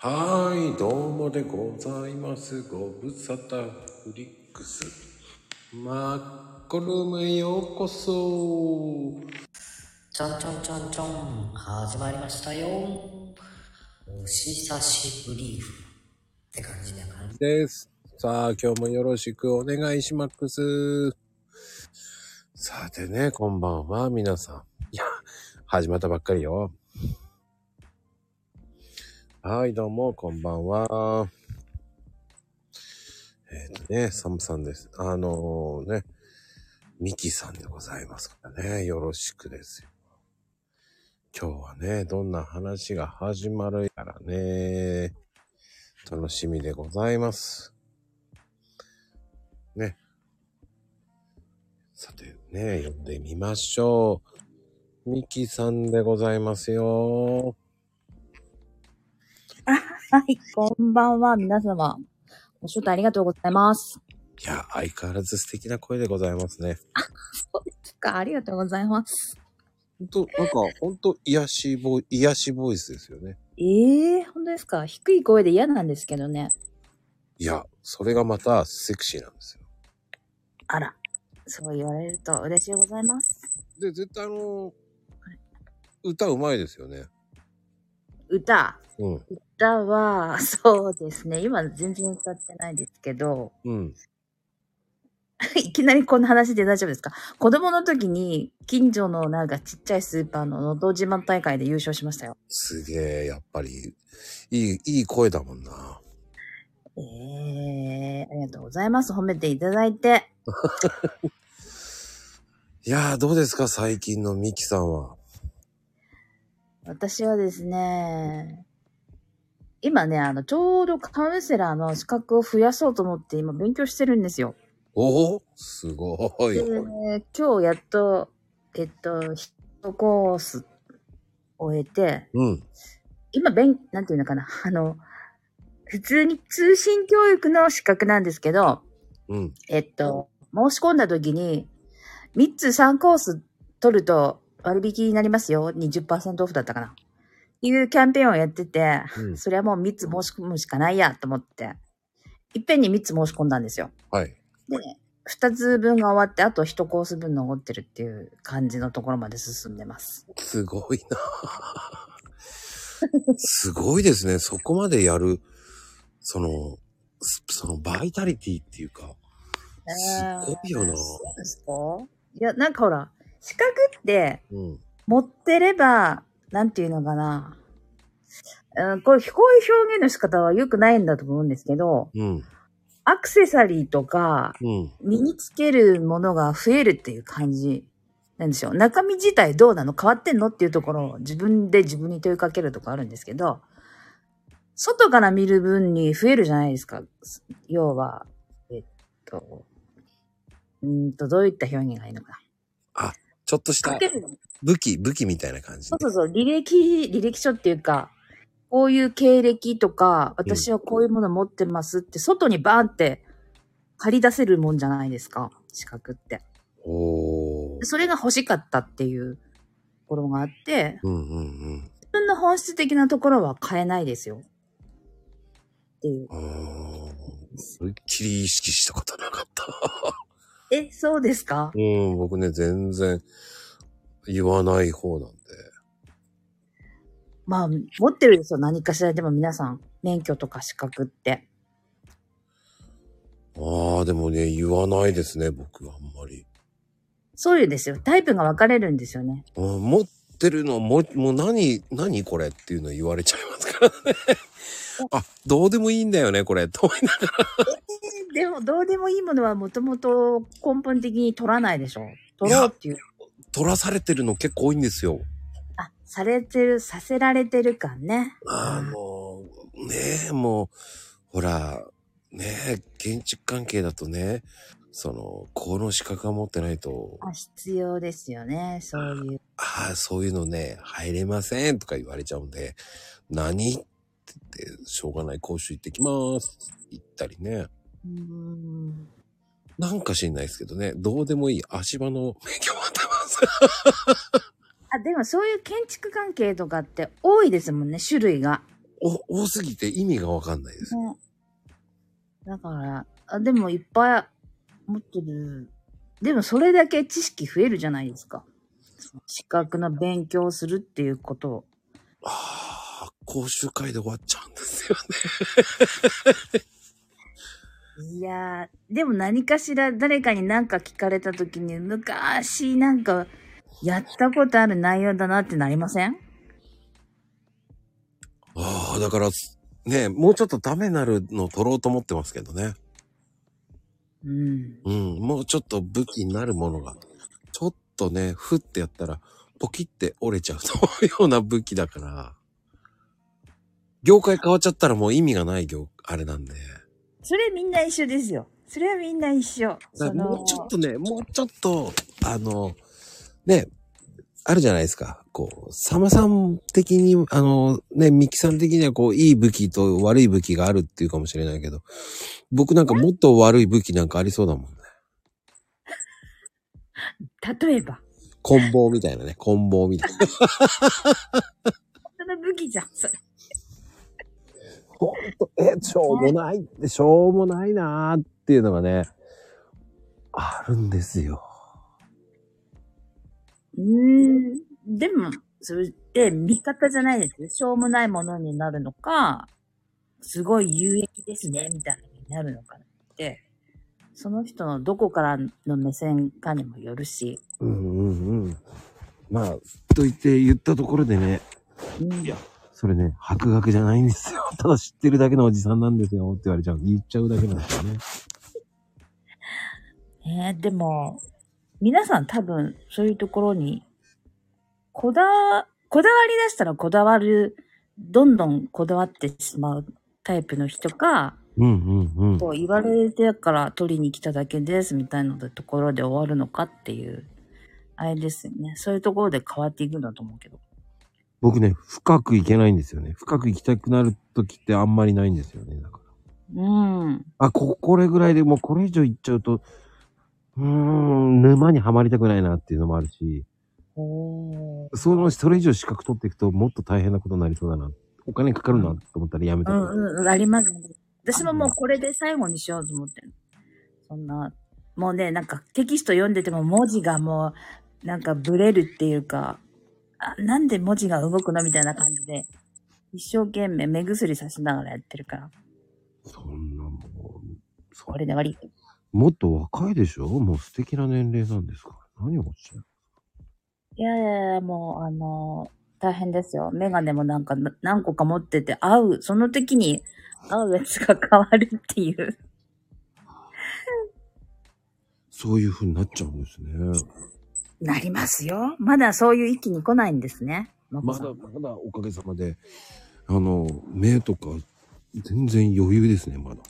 はーい、どうもでございます。ご無沙汰フリックス。マッコルームへようこそ。ちょんちょんちょんちょん、始まりましたよ。お久しぶり。って感じだから。です。さあ、今日もよろしくお願いします。さてね、こんばんは、皆さん。いや、始まったばっかりよ。はい、どうも、こんばんは。えっ、とね、サムさんです。あのね、ミキさんでございますからね、よろしくですよ。今日はね、どんな話が始まるやらね、楽しみでございます。ね。さてね、読んでみましょう。ミキさんでございますよ。はい、こんばんは、皆様。お招待ありがとうございます。いや、相変わらず素敵な声でございますね。そうですか、ありがとうございます。ほんと、なんか、ほんと、癒しボイ、癒しボイスですよね。ええー、本当ですか低い声で嫌なんですけどね。いや、それがまたセクシーなんですよ。あら、そう言われると嬉しいございます。で、絶対あの、歌うまいですよね。歌。うん。歌は、そうですね。今全然歌ってないですけど、うん。いきなりこんな話で大丈夫ですか？子供の時に、近所のなんかちっちゃいスーパーののど自慢大会で優勝しましたよ。すげえ、やっぱり、いい、いい声だもんな。ええー、ありがとうございます。褒めていただいて。いやー、どうですか？最近のミキさんは。私はですね、今ね、あの、ちょうどカウンセラーの資格を増やそうと思って今勉強してるんですよ。おおすごい。で、今日やっと、えっと、ヒットコース終えて、うん。今、勉、なんていうのかな、あの、普通に通信教育の資格なんですけど、うん。えっと、申し込んだ時に、3つ3コース取ると割引になりますよ。20%オフだったかな。いうキャンペーンをやってて、うんそれはもう3つ申し込むしかないやと思って、いっぺんに3つ申し込んだんですよ。はい。で、2つ分が終わって、あと1コース分残ってるっていう感じのところまで進んでます。すごいな。すごいですね。そこまでやる、その、すそのバイタリティっていうか、すごいよな。そうですか？いや、なんかほら、資格ってうん。持ってれば、なんていうのかな。うん、これ、こういう表現の仕方は良くないんだと思うんですけど、うん。アクセサリーとか、うん。身につけるものが増えるっていう感じなんですよ。中身自体どうなの？変わってんのっていうところを自分で自分に問いかけるとこあるんですけど、外から見る分に増えるじゃないですか。要は、えっと、うーんと、どういった表現がいいのかな。ちょっとした武器、武器みたいな感じそう。そうそう、履歴、履歴書っていうか、こういう経歴とか、私はこういうもの持ってますって、外にバーンって借り出せるもんじゃないですか、資格って。おー。それが欲しかったっていうところがあって、うんうんうん。自分の本質的なところは変えないですよ。っていう。思いっきり意識したことなかった。え、そうですか？うん、僕ね、全然言わない方なんで。まあ、持ってるですよ、何かしらでも皆さん。免許とか資格って。ああ、でもね、言わないですね、僕はあんまり。そういうですよ。タイプが分かれるんですよね。うん持ってるの、も、もう何、何これっていうの言われちゃいますからね。あ、どうでもいいんだよね、これ。と思いながら。でも、どうでもいいものはもともと根本的に取らないでしょ。取ろうっていう。取らされてるの結構多いんですよ。あ、されてる、させられてる感ね。あの、ねえ、もう、ほら、ねえ、建築関係だとね、その、この資格が持ってないと、あ必要ですよね。そういう。ああ、そういうのね、入れませんとか言われちゃうんで、何って言って、しょうがない、講習行ってきます。行ったりね。うーん。なんか知んないですけどね、どうでもいい足場の免許持ってます。あ、でもそういう建築関係とかって多いですもんね、種類が。お多すぎて意味がわかんないです。ね。だから、あでもいっぱい持ってる。でもそれだけ知識増えるじゃないですか。資格の勉強するっていうことを。ああ、講習会で終わっちゃうんですよね。いやー、でも何かしら誰かに何か聞かれた時に昔なんかやったことある内容だなってなりません？ああ、だから、ね、もうちょっとダメなるの取ろうと思ってますけどね。うん。うん、もうちょっと武器になるものが、ちょっとね、ふってやったら、ポキって折れちゃうというような武器だから、業界変わっちゃったらもう意味がない業、あれなんで。それみんな一緒ですよ。それはみんな一緒。もうちょっとね、もうちょっと、あの、ね、あるじゃないですか。こう、サマさん的に、あの、ね、ミキさん的にはこう、いい武器と悪い武器があるっていうかもしれないけど、僕なんかもっと悪い武器なんかありそうだもんね。例えば、棍棒みたいなね、棍棒みたいな。その武器じゃん、それ。ほんと、え、しょうもないしょうもないなーっていうのがね、あるんですよ。うーん。でも、それって味方じゃないですよ。しょうもないものになるのか、すごい有益ですね、みたいになるのかって、その人のどこからの目線かにもよるし。うんうんうん。まあ、と言って言ったところでね、うん、いやそれね、博学じゃないんですよ。ただ知ってるだけのおじさんなんですよって言われちゃう。言っちゃうだけなんですよね。えーでも、皆さん多分そういうところに、こだわ、こだわり出したらこだわる、どんどんこだわってしまうタイプの人か、うんうんうん。こう言われてから取りに来ただけですみたいなところで終わるのかっていう、あれですよね。そういうところで変わっていくんだと思うけど。僕ね、深くいけないんですよね。深く行きたくなる時ってあんまりないんですよね。だから。うん。あ、こ、これぐらいでもうこれ以上行っちゃうと、うーん、沼にはまりたくないなっていうのもあるし、おー。その、それ以上資格取っていくともっと大変なことになりそうだな。お金かかるなと思ったらやめた。うんうん、あります。私ももうこれで最後にしようと思ってる。そんな、もうね、なんかテキスト読んでても文字がもう、なんかブレるっていうか、あなんで文字が動くのみたいな感じで、一生懸命目薬さしながらやってるから、そんなもう、そこれで悪い。もっと若いでしょ？もう素敵な年齢なんですから。何をおっしゃる？いやいやいや、もう、あの大変ですよ。メガネもなんかな何個か持ってて、合う、その時に合うやつが変わるっていう。そういう風になっちゃうんですね。なりますよ。まだそういう域に来ないんですね。まだまだおかげさまで、あの、目とか全然余裕ですね、まだ。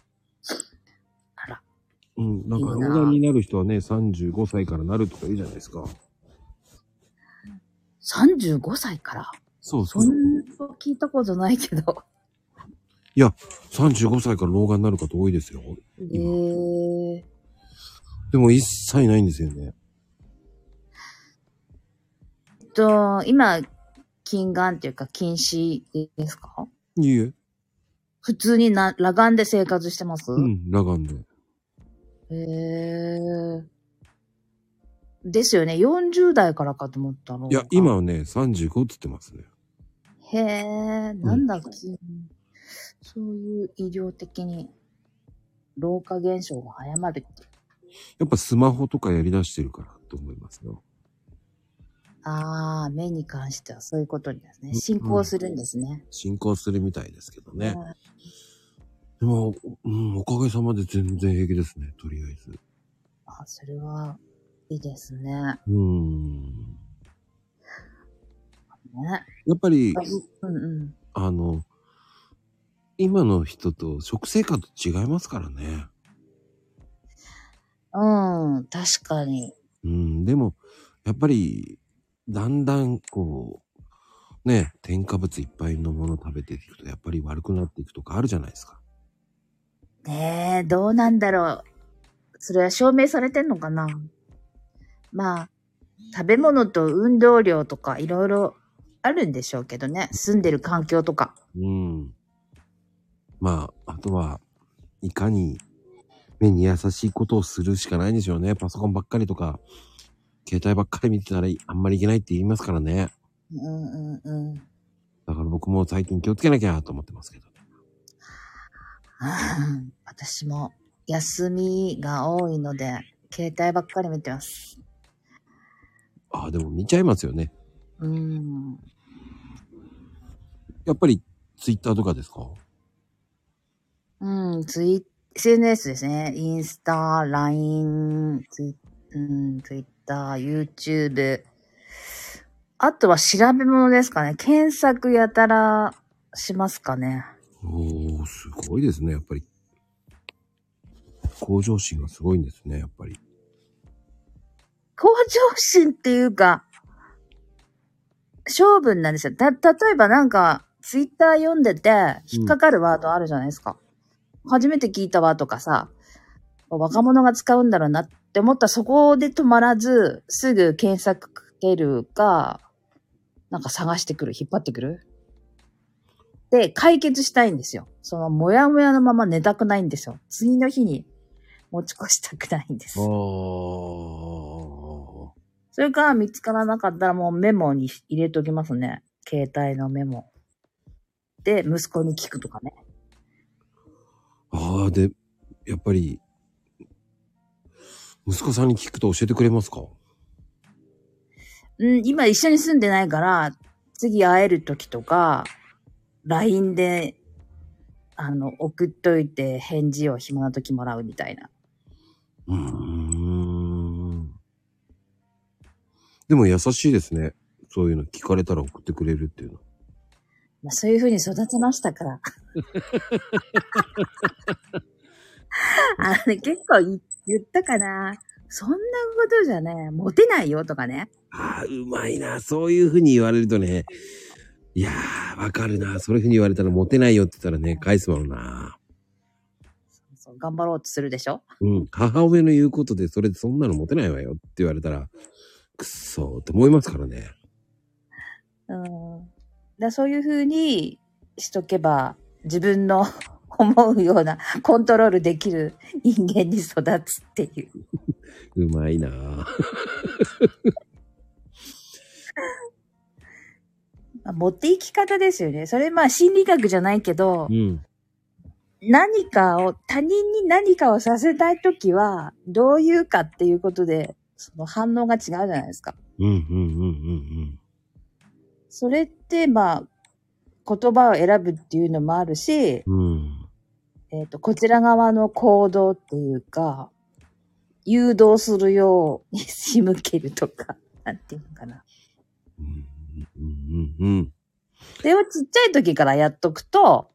うん、なんか老眼になる人はね、35歳からなるとか言うじゃないですか。35歳から？そうそ。そうんな聞いたことないけど。いや、35歳から老眼になる方多いですよ。えー、でも一切ないんですよね。えっと、今、近眼っていうか近視ですか？いいえ。普通にな裸眼で生活してます、うん、裸眼で。へえ。ですよね。40代からかと思ったの。いや、今。はね、35って言ってますね。へえ、なんだ、急にそういう医療的に老化現象が早まるって。やっぱスマホとかやり出してるからと思いますよ。ああ、目に関してはそういうことにですね。進行するんですね。進行するみたいですけどね。うんでも、うん、おかげさまで全然平気ですね、とりあえず。あ、それはいいですね。うん。ね。やっぱり、うんうん。あの、今の人と食生活違いますからね。うん、確かに。うん、でも、やっぱり、だんだん、こう、ね、添加物いっぱいのもの食べていくと、やっぱり悪くなっていくとかあるじゃないですか。ねえ、どうなんだろう。それは証明されてんのかなまあ、食べ物と運動量とかいろいろあるんでしょうけどね。住んでる環境とか。うん。まあ、あとは、いかに目に優しいことをするしかないんでしょうね。パソコンばっかりとか、携帯ばっかり見てたらあんまりいけないって言いますからね。うんうんうん。だから僕も最近気をつけなきゃと思ってますけど。うん私も休みが多いので、携帯ばっかり見てます。ああ、でも見ちゃいますよね。うん。やっぱりツイッターとかですか？うん、ツイ SNS ですね。インスタ、LINE、ツイ,、うん、ツイッター、YouTube。あとは調べ物ですかね。検索やたらしますかね。おー、すごいですね、やっぱり。向上心がすごいんですね、やっぱり。向上心っていうか、勝負なんですよ。た、例えばなんか、ツイッター読んでて、引っかかるワードあるじゃないですか。初めて聞いたわとかさ、若者が使うんだろうなって思ったらそこで止まらず、すぐ検索かけるか、なんか探してくる、引っ張ってくる。で、解決したいんですよ。その、もやもやのまま寝たくないんですよ。次の日に持ち越したくないんです。それから見つからなかったらもうメモに入れときますね。携帯のメモ。で、息子に聞くとかね。ああ、で、やっぱり、息子さんに聞くと教えてくれますか？うん、今一緒に住んでないから、次会える時とか、LINE で、あの、送っといて返事を暇な時もらうみたいな。うーん。でも優しいですね。そういうの聞かれたら送ってくれるっていうの。まあ、そういう風に育てましたから。あのね、結構言言ったかな。そんなことじゃね、モテないよとかね。ああ、うまいな。そういうふうに言われるとね。いやー、わかるな。そういうふうに言われたらモテないよって言ったらね、返すもんな。そう頑張ろうとするでしょ？うん。母親の言うことで、それでそんなのモテないわよって言われたら、くっそーって思いますからね。うん。だそういう風にしとけば、自分の 思うようなコントロールできる人間に育つっていう。うまいな。まあ、持っていき方ですよね。それまあ心理学じゃないけどう、ん。何かを、他人に何かをさせたいときは、どういうかっていうことで、その反応が違うじゃないですか。うん、うん、うん、うん、それってまあ、言葉を選ぶっていうのもあるし、うん。うん。えっ、と、こちら側の行動っていうか、誘導するように仕向けるとか、なんていうのかな。うん、うん、うん。それをちっちゃい時からやっとくと、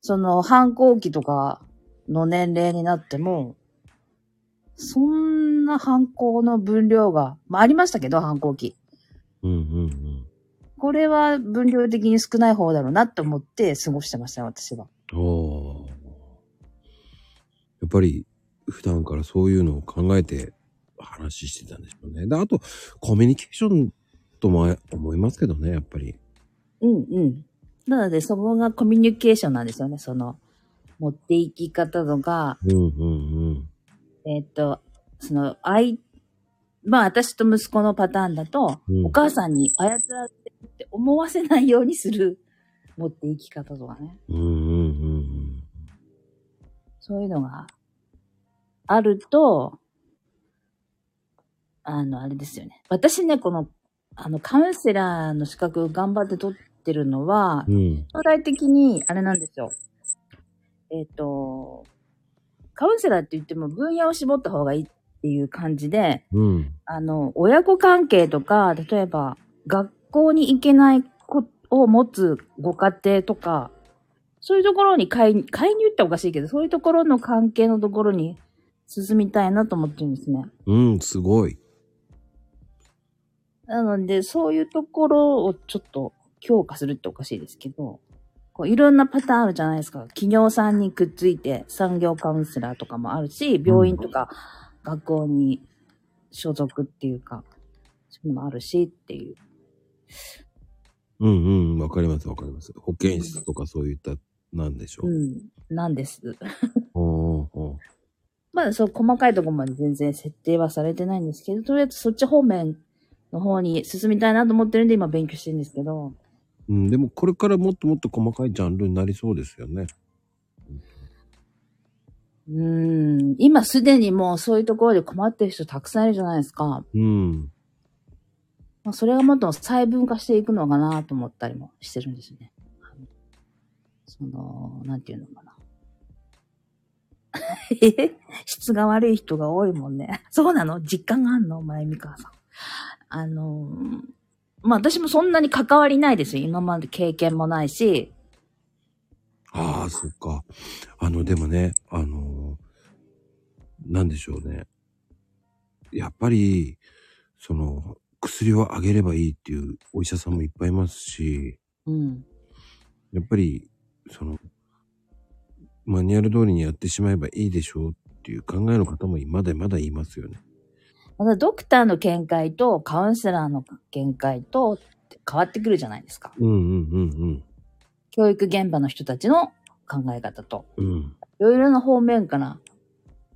その反抗期とかの年齢になっても、そんな反抗の分量が、まあありましたけど、反抗期。うん、うん、うん。これは分量的に少ない方だろうなと思って過ごしてましたよ、私は。おーやっぱり普段からそういうのを考えて話してたんでしょうね。で、あと、コミュニケーションとも思いますけどね、やっぱり。うんうん。なので、そこがコミュニケーションなんですよね。その、持っていき方とか、うん、うん、うん。えっ、と、その、愛、まあ私と息子のパターンだと、うんお母さんに操られてるって思わせないようにする持っていき方とかね。うん、うん、うん。そういうのがあると、あの、あれですよね。私ね、この、あの、カウンセラーの資格頑張って取ってるのは、うん、将来的に、あれなんですよ。えっ、と、カウンセラーって言っても分野を絞った方がいいっていう感じで、うん。あの、親子関係とか、例えば、学校に行けない子を持つご家庭とか、そういうところに介入、介入っておかしいけど、そういうところの関係のところに進みたいなと思ってるんですね。うん、すごい。なので、そういうところをちょっと強化するっておかしいですけど、こういろんなパターンあるじゃないですか。企業さんにくっついて産業カウンセラーとかもあるし、病院とか学校に所属っていうか、そういうのもあるしっていう。うん、うん、わかります、わかります。保健室とかそういったなんでしょう。うん、なんです。おーおーまだそう細かいところまで全然設定はされてないんですけど、とりあえずそっち方面の方に進みたいなと思ってるんで今勉強してるんですけど、うん、でもこれからもっともっと細かいジャンルになりそうですよね。うーん、今すでにもうそういうところで困ってる人たくさんいるじゃないですか。うん。まあ、それがもっと細分化していくのかなと思ったりもしてるんですよね。その、なんていうのかな。え 質が悪い人が多いもんね。そうなの？実感があんの？前見川さん。あのー、まあ私もそんなに関わりないですよ。今まで経験もないし。ああ、そっか。あの、でもね、あのーなんでしょうね。やっぱり、その、薬をあげればいいっていうお医者さんもいっぱいいますし、うん。やっぱり、その、マニュアル通りにやってしまえばいいでしょうっていう考えの方もまだまだいますよね。またドクターの見解とカウンセラーの見解と変わってくるじゃないですか。うんうんうん教育現場の人たちの考え方と。うん。うん。いろいろな方面から、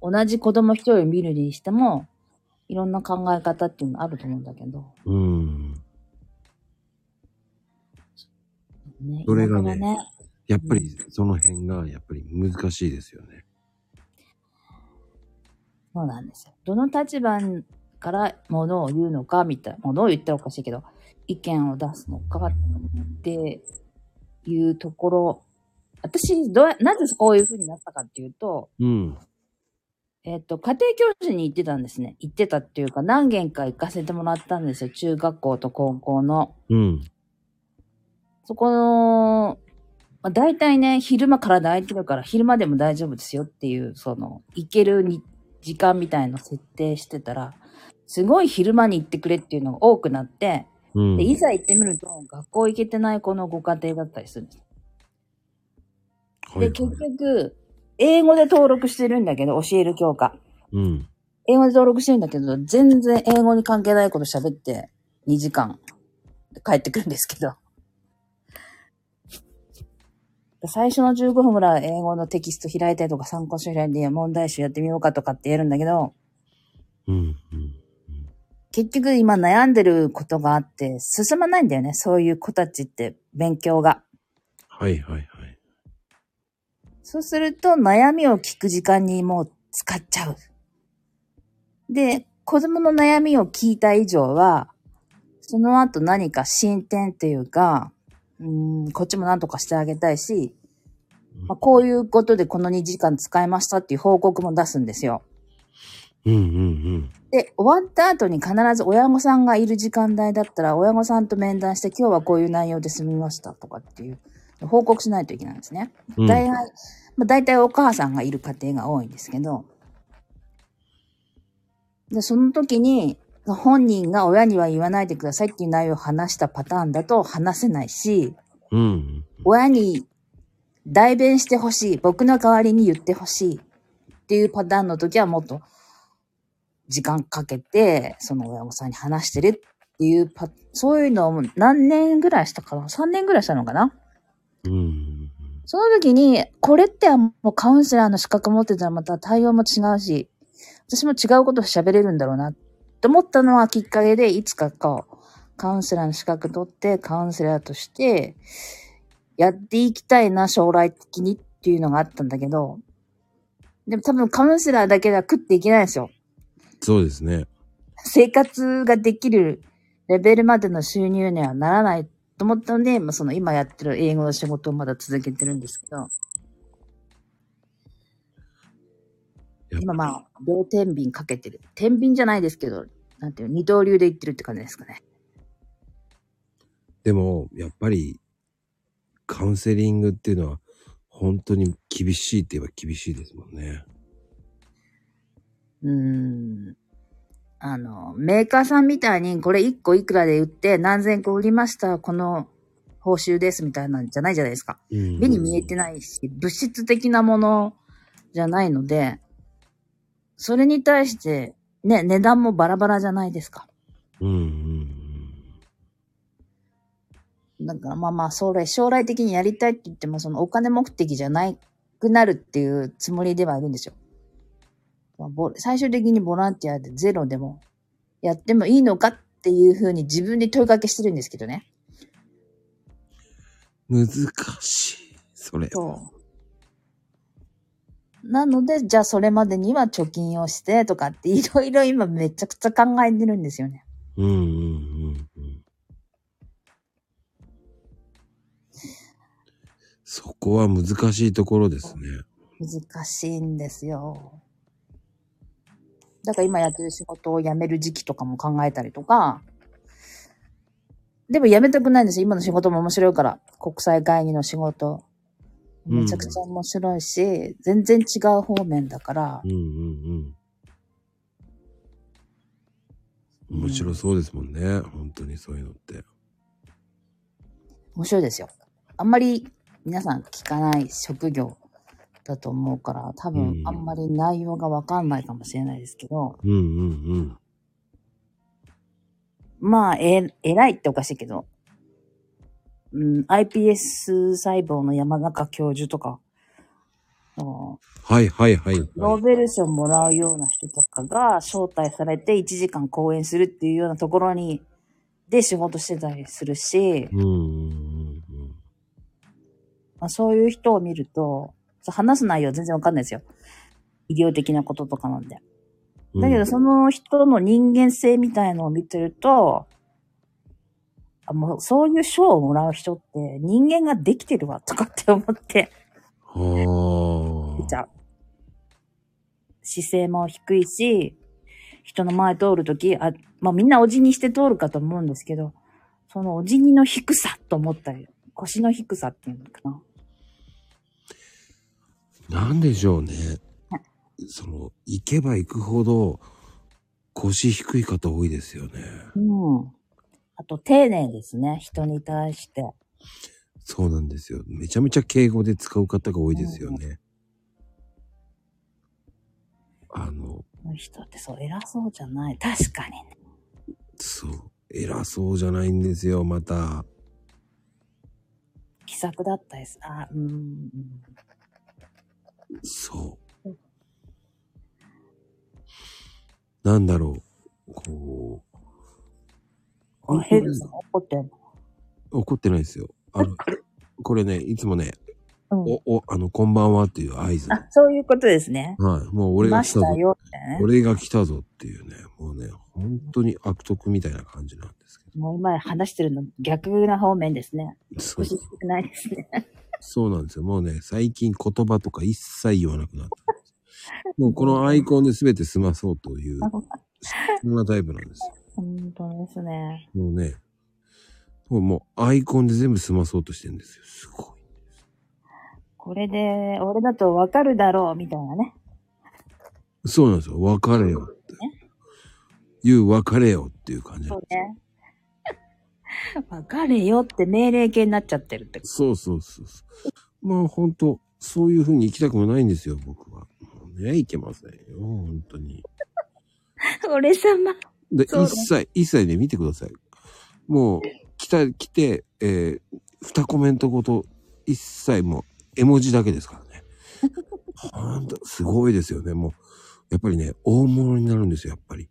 同じ子供一人を見るにしても、いろんな考え方っていうのあると思うんだけど。うん。ね、それがね今からやっぱりその辺がやっぱり難しいですよね。そうなんですよ。どの立場からものを言うのか、みたいな、ものを言ったらおかしいけど、意見を出すのかっていうところ、私、どなぜこういう風になったかっていうと、うん。えっ、と、家庭教師に行ってたんですね。行ってたっていうか、何軒か行かせてもらったんですよ。中学校と高校の。うん。そこの、まあ、大体ね、昼間体空いてるから、昼間でも大丈夫ですよっていう、その、行けるに時間みたいの設定してたら、すごい昼間に行ってくれっていうのが多くなって、うん。で、いざ行ってみると、学校行けてない子のご家庭だったりするんです。はいで、結局、英語で登録してるんだけど、教える教科。うん。英語で登録してるんだけど、全然英語に関係ないこと喋って、2時間、帰ってくるんですけど。最初の15分ぐらい英語のテキスト開いたりとか参考書開いて問題集やってみようかとかってやるんだけど、うん。うん。結局今悩んでることがあって進まないんだよね。そういう子たちって勉強が。はいはいはい。そうすると悩みを聞く時間にもう使っちゃう。で、子供の悩みを聞いた以上は、その後何か進展っていうか、うーん、こっちも何とかしてあげたいし、まあ、こういうことでこの2時間使いましたっていう報告も出すんですよ。うんうんで、終わった後に必ず親御さんがいる時間帯だったら、親御さんと面談して今日はこういう内容で済みましたとかっていう、報告しないといけないんですね。うん。大体、まあ、大体お母さんがいる家庭が多いんですけど、で、その時に、本人が親には言わないでくださいっていう内容を話したパターンだと話せないし、うん。親に代弁してほしい、僕の代わりに言ってほしいっていうパターンの時はもっと時間かけて、その親御さんに話してるっていうパ、そういうのを何年ぐらいしたかな ?3 年ぐらいしたのかな？うん。その時に、これってもうカウンセラーの資格持ってたらまた対応も違うし、私も違うこと喋れるんだろうなって思ったのはきっかけで、いつかこう、カウンセラーの資格取って、カウンセラーとして、やっていきたいな、将来的にっていうのがあったんだけど、でも多分カウンセラーだけでは食っていけないんですよ。そうですね。生活ができるレベルまでの収入にはならないと思ったので、まあ、その今やってる英語の仕事をまだ続けてるんですけど、今まあ、両天秤かけてる。天秤じゃないですけど、なんていうの、二刀流で言ってるって感じですかね。でも、やっぱり、カウンセリングっていうのは、本当に厳しいって言えば厳しいですもんね。うーん。あの、メーカーさんみたいに、これ1個いくらで売って何千個売りました、この報酬ですみたいなんじゃないじゃないですか。うん目に見えてないし、物質的なものじゃないので、それに対して、ね、値段もバラバラじゃないですか。うんうんだからまあまあ、将来、将来的にやりたいって言っても、そのお金目的じゃなくなるっていうつもりではいるんですよ。まあボ最終的にボランティアでゼロでもやってもいいのかっていうふうに自分で問いかけしてるんですけどね。難しい。それ。そう。なので、じゃあそれまでには貯金をしてとかっていろいろ今めちゃくちゃ考えてるんですよね。うんうんうんうん。そこは難しいところですね。難しいんですよ。だから今やってる仕事を辞める時期とかも考えたりとか、でも辞めたくないんですよ。今の仕事も面白いから。国際会議の仕事。めちゃくちゃ面白いし、全然違う方面だからう、んうんうん。面白そうですもんね。本当にそういうのって。面白いですよ。あんまり皆さん聞かない職業だと思うから、多うん分あんまり内容がわかんないかもしれないですけど、うんうんまあ、え、偉いっておかしいけど、うん、iPS 細胞の山中教授とか、はいはいはい、はい。ノーベル賞もらうような人とかが招待されて1時間講演するっていうようなところに、で仕事してたりするし、うんうんうんまあ、そういう人を見ると、話す内容全然わかんないですよ。医療的なこととかなんで。うん。だけど、その人の人間性みたいのを見てると、あもうそういう賞をもらう人って人間ができてるわとかって思ってはあ。見ちゃう。姿勢も低いし、人の前通るとき、あ、まあみんなお辞儀して通るかと思うんですけど、そのお辞儀の低さと思ったり、腰の低さっていうのかな。なんでしょうね。その、行けば行くほど腰低い方多いですよね。うん。あと、丁寧ですね。人に対して。そうなんですよ。めちゃめちゃ敬語で使う方が多いですよね。あの、この人ってそう、偉そうじゃない。確かにね。そう。偉そうじゃないんですよ、また。気さくだったです。あ、うんうん。そう。なんだろう。こう。あ、ヘルさん怒ってんの？怒ってないですよ。あの、これね、いつもね、うん。お、お、あの、こんばんはっていう合図。あ、そういうことですね。はい。もう俺いが来たぞ。たよ、ね。俺が来たぞっていうね、もうね、本当に悪徳みたいな感じなんですけもう今話してるの逆な方面ですね。ど。そう少し少ないですね。そうなんですよ。もうね、最近言葉とか一切言わなくなったんです。もうこのアイコンで全て済まそうという、そんなタイプなんですよ。本当ですね。もうね、もうアイコンで全部済まそうとしてるんですよ。すごい。これで、俺だとわかるだろう、みたいなね。そうなんですよ。別れよって。言う別れよっていう感じなんですよ。ね。わかれよって命令形になっちゃってるってこそうそうそうそう。まあ本当そういう風に生きたくもないんですよ、僕は。もうね、いけませんよ、本当に。と。俺様。で、一切、一切ね、見てください。もう、来た、来て、えー、二コメントごと、一切もう、絵文字だけですからね。ほんと、すごいですよね。もう、やっぱりね、大物になるんですよ、やっぱり。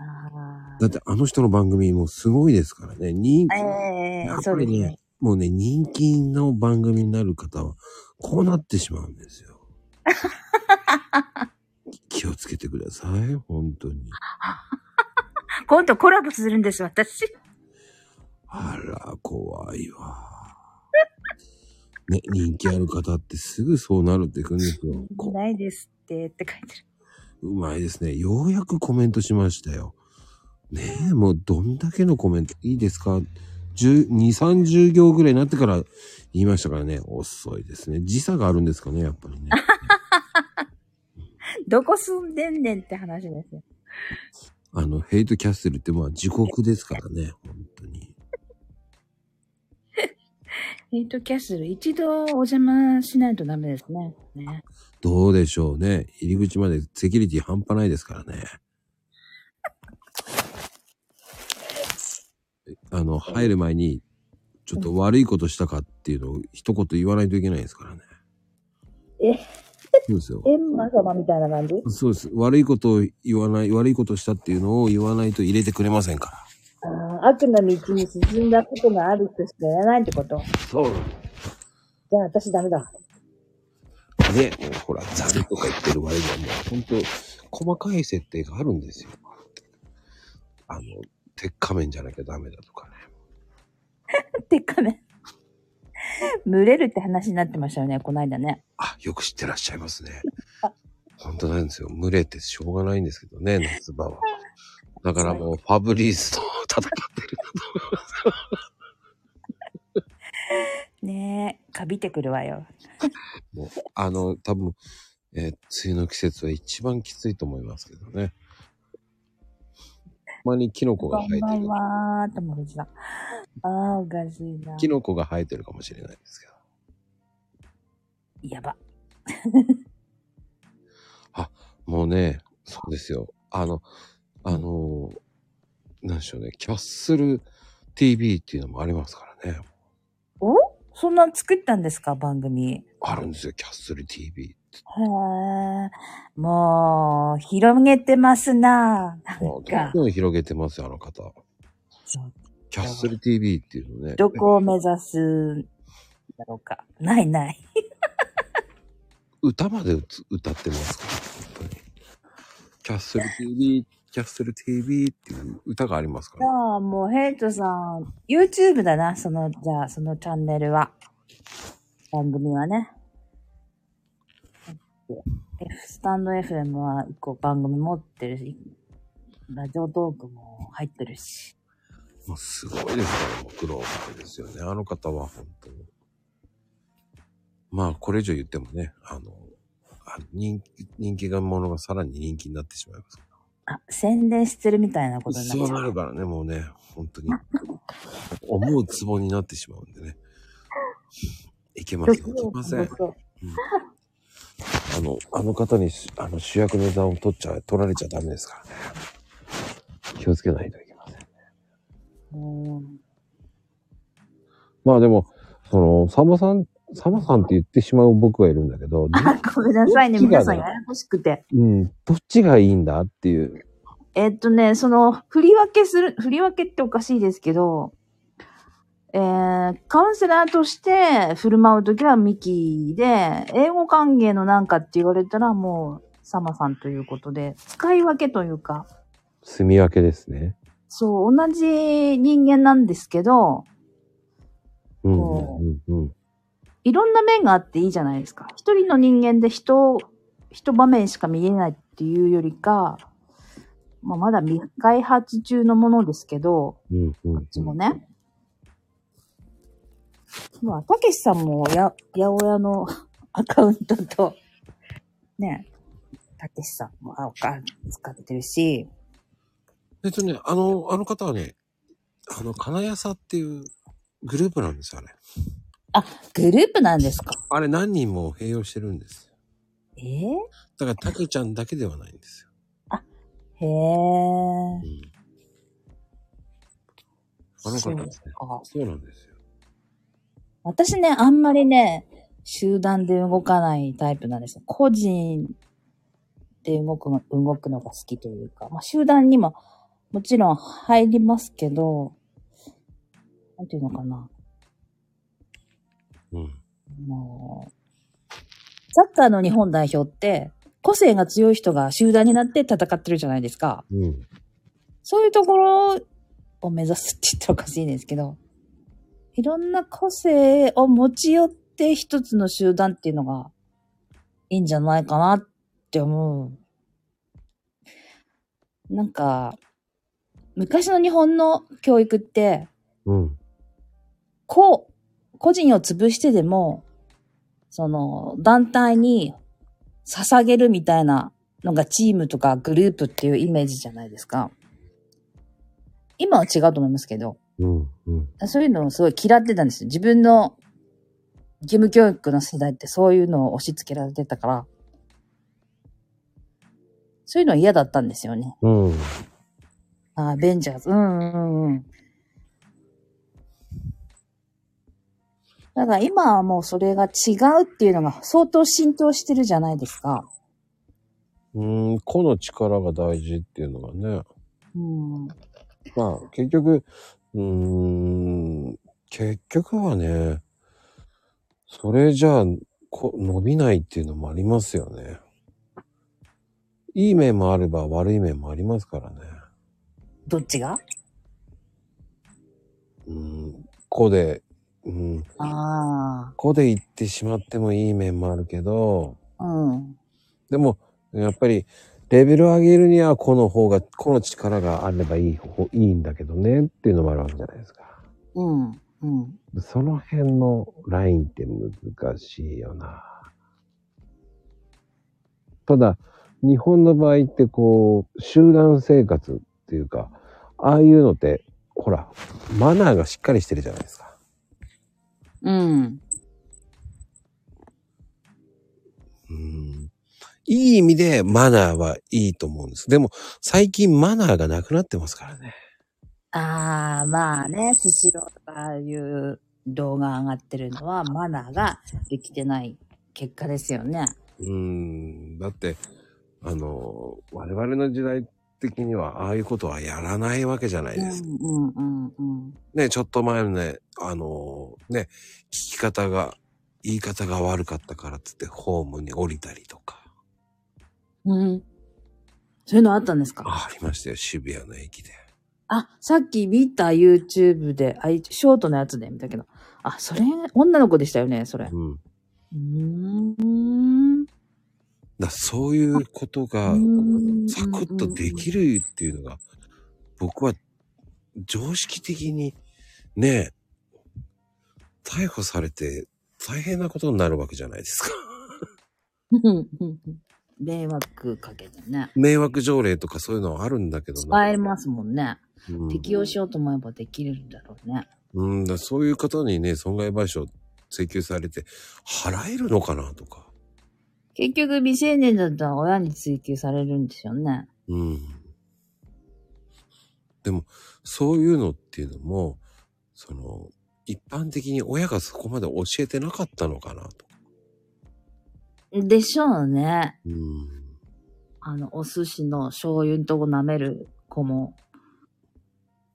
あだってあの人の番組もすごいですからね。人気、あ。ええやっぱりね。、もうね、人気の番組になる方は、こうなってしまうんですよ。気をつけてください、本当に。今度コラボするんです、私。あら、怖いわ。ね、人気ある方ってすぐそうなるってくんですよ。こないですって、って書いてる。うまいですね。ようやくコメントしましたよ。ねえ、もうどんだけのコメントいいですか ?10、2、30行ぐらいになってから言いましたからね。遅いですね。時差があるんですかね、やっぱりね。どこ住んでんねんって話ですよ。あの、ヘイトキャッスルってまあ地獄ですからね、本当に。ヘイトキャッスル、一度お邪魔しないとダメですね。ね。どうでしょうね。入り口までセキュリティ半端ないですからね。あの、入る前に、ちょっと悪いことしたかっていうのを一言言わないといけないですからね。えそうですよ。エンマ様みたいな感じ？そうです。悪いことを言わない、悪いことをしたっていうのを言わないと入れてくれませんから。ああ、悪の道に進んだことがある人しかやらないってこと？そう。じゃあ私ダメだ。ね、もうほら、ザルとか言ってる割にはもう、ほんと、細かい設定があるんですよ。あの、鉄仮面じゃなきゃダメだとかね。てかね。群れるって話になってましたよね、この間ね。あ、よく知ってらっしゃいますね。本当なんですよ。群れてしょうがないんですけどね、夏場は。だからもう、ファブリーズと戦ってる。ねえ、かびてくるわよ。もう、あの、多分、えー梅雨の季節は一番きついと思いますけどね。たまにキノコがこんばん生えてる。はーって思ってた。ああ、おかしいな。キノコが生えてるかもしれないですけど。やば。もうね、そうですよ。あの、あの、なんでしょうね、キャッスル TV っていうのもありますからね。お？そんな作ったんですか、番組？へあるんですよ、キャッスル TV って。え。もう、広げてますな。なんもうどんか、どん広げてますよ、あの方。キャッスル TV っていうのね。どこを目指すだろうか。ないない。歌まで歌歌ってますから、本当に。キャッスル TV、キャッスル TV っていう歌がありますかじら。ゃあ、もう、ヘイトさん、YouTube だな、その、じゃあ、そのチャンネルは。番組はね。F スタンド FM は一個番組持ってるし、ラジオトークも入ってるし。もうすごいですから、もう苦労ですよね。あの方は本当に。まあ、これ以上言ってもね、あの、あ人気、人気がものがさらに人気になってしまいます。あ、宣伝してるみたいなことになっちそうゃう。なるからね、もうね、本当に。思うツボになってしまうんでね。いけません、いけません。あの、あの方にしあの主役の座を取っちゃ、取られちゃダメですからね。気をつけないといけません。うんまあでも、その、サマさん、サマさんって言ってしまう僕がいるんだけど、あ、ごめんなさいね、皆さんややこしくて。うん、どっちがいいんだっていう。えっとね、その、振り分けする、振り分けっておかしいですけど、えー、カウンセラーとして振る舞うときはミキで、英語歓迎のなんかって言われたらもう、サマさんということで、使い分けというか、住み分けですね。そう、同じ人間なんですけど、うん、こうん、うん。いろんな面があっていいじゃないですか。一人の人間で人を、一場面しか見えないっていうよりか、まあ、まだ未開発中のものですけど、うん、うん。こっちもね。まあ、たけしさんもや、やおやの アカウントと、ね、たけしさんもアカウント使ってるし、えっとね、あの、あの方はね、あの、金谷さっていうグループなんですよ、あれ。グループなんですか？あれ何人も併用してるんですよ。え？ー、だから、たけちゃんだけではないんですよ。へえ。うん。あの方ですすね。か。そうなんですよ。私ね、あんまりね、集団で動かないタイプなんですよ。個人で動くの、動くのが好きというか、まあ集団にももちろん入りますけど、なんていうのかな。うん。もう、サッカーの日本代表って、個性が強い人が集団になって戦ってるじゃないですか。うん。そういうところを目指すって言ったらおかしいんですけど、いろんな個性を持ち寄って一つの集団っていうのがいいんじゃないかなって思う。なんか、昔の日本の教育って、うん。個、個人を潰してでも、その、団体に捧げるみたいなのがチームとかグループっていうイメージじゃないですか。今は違うと思いますけど、うん。うん。そういうのをすごい嫌ってたんですよ。自分の義務教育の世代ってそういうのを押し付けられてたから、そういうのは嫌だったんですよね。うん。ああ、ベンジャーズ。うんうんうん。だから今はもうそれが違うっていうのが相当浸透してるじゃないですか。うーん、個の力が大事っていうのがね。うん。まあ、結局、うーん、結局はね、それじゃあ、こ伸びないっていうのもありますよね。いい面もあれば悪い面もありますからね。どっちが？うん、個で、うん、あ個で行ってしまってもいい面もあるけど、あ。うん。でも、やっぱり、レベル上げるには、この方が、この力があればいい方、いいんだけどね、っていうのもあるわけじゃないですか。うん。うん。その辺のラインって難しいよな。ただ、日本の場合ってこう、集団生活っていうか、ああいうのって、ほら、マナーがしっかりしてるじゃないですか。うん。うん。いい意味でマナーはいいと思うんです。でも、最近マナーがなくなってますからね。ああ、まあね、スシローとかいう動画上がってるのはマナーができてない結果ですよね。うん。だって、あの、我々の時代的には、ああいうことはやらないわけじゃないですか。うんうんうんね、ちょっと前のね、あのね、聞き方が、言い方が悪かったからっつってホームに降りたりとか。うん。うん。そういうのあったんですか？あありましたよ、渋谷の駅で。あ、さっき見た YouTube で、あいショートのやつで見たけど。あ、それ、女の子でしたよね、それ。うん。うーん。だそういうことが、サクッとできるっていうのが、僕は常識的にね、逮捕されて大変なことになるわけじゃないですか。迷惑かけてね。迷惑条例とかそういうのはあるんだけど使えますもんね。うん適用しようと思えばできるんだろうね。うんだそういう方にね、損害賠償請求されて、払えるのかなとか。結局未成年だったら親に追及されるんですよね。うん。でも、そういうのっていうのも、その、一般的に親がそこまで教えてなかったのかなと。でしょうね。うん。あの、お寿司の醤油のとこ舐める子も、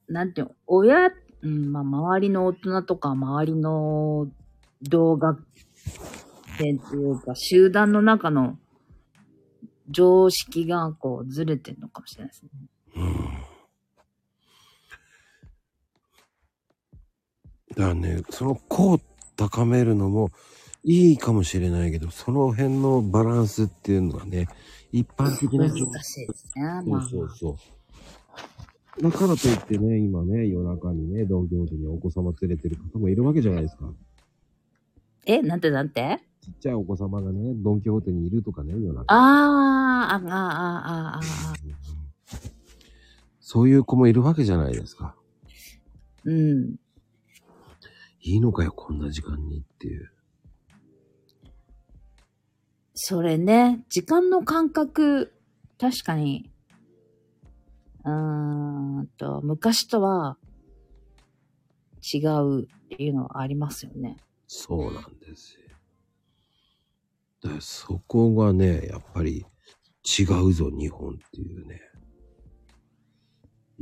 なんていうの、親、うん、まあ、周りの大人とか、周りの動画店っていうか、集団の中の常識がこうずれてるのかもしれないですね。うん。だからね、その子を高めるのもいいかもしれないけど、その辺のバランスっていうのはね、一般的な難しいですね。まあ、そうそうそう。だからといってね、今ね、夜中にね、ドンキホーテにお子様連れてる方もいるわけじゃないですか。え、なんてなんて？ちっちゃいお子様がね、ドンキホーテにいるとかね、夜中。あー、あ、あ、あ、あ、あ、あ。そういう子もいるわけじゃないですか。うん。いいのかよ、こんな時間にっていう。それね、時間の感覚、確かに、うーんと、昔とは違うっていうのはありますよね。そうなんですよ。だからそこがね、やっぱり違うぞ、日本っていうね。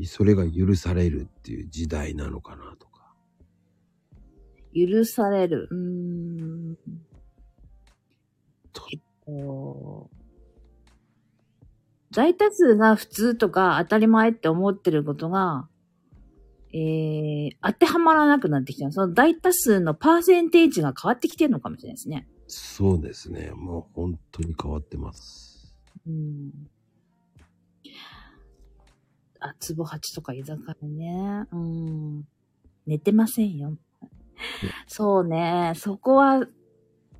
それが許されるっていう時代なのかなとか。許される。うーん。とえっと、大多数が普通とか当たり前って思ってることが、えー、当てはまらなくなってきた。その大多数のパーセンテージが変わってきてるのかもしれないですね。そうですね。もう本当に変わってます。うん。あ、つぼ八とか居酒屋ね。うん。寝てませんよ。そうね。そこは、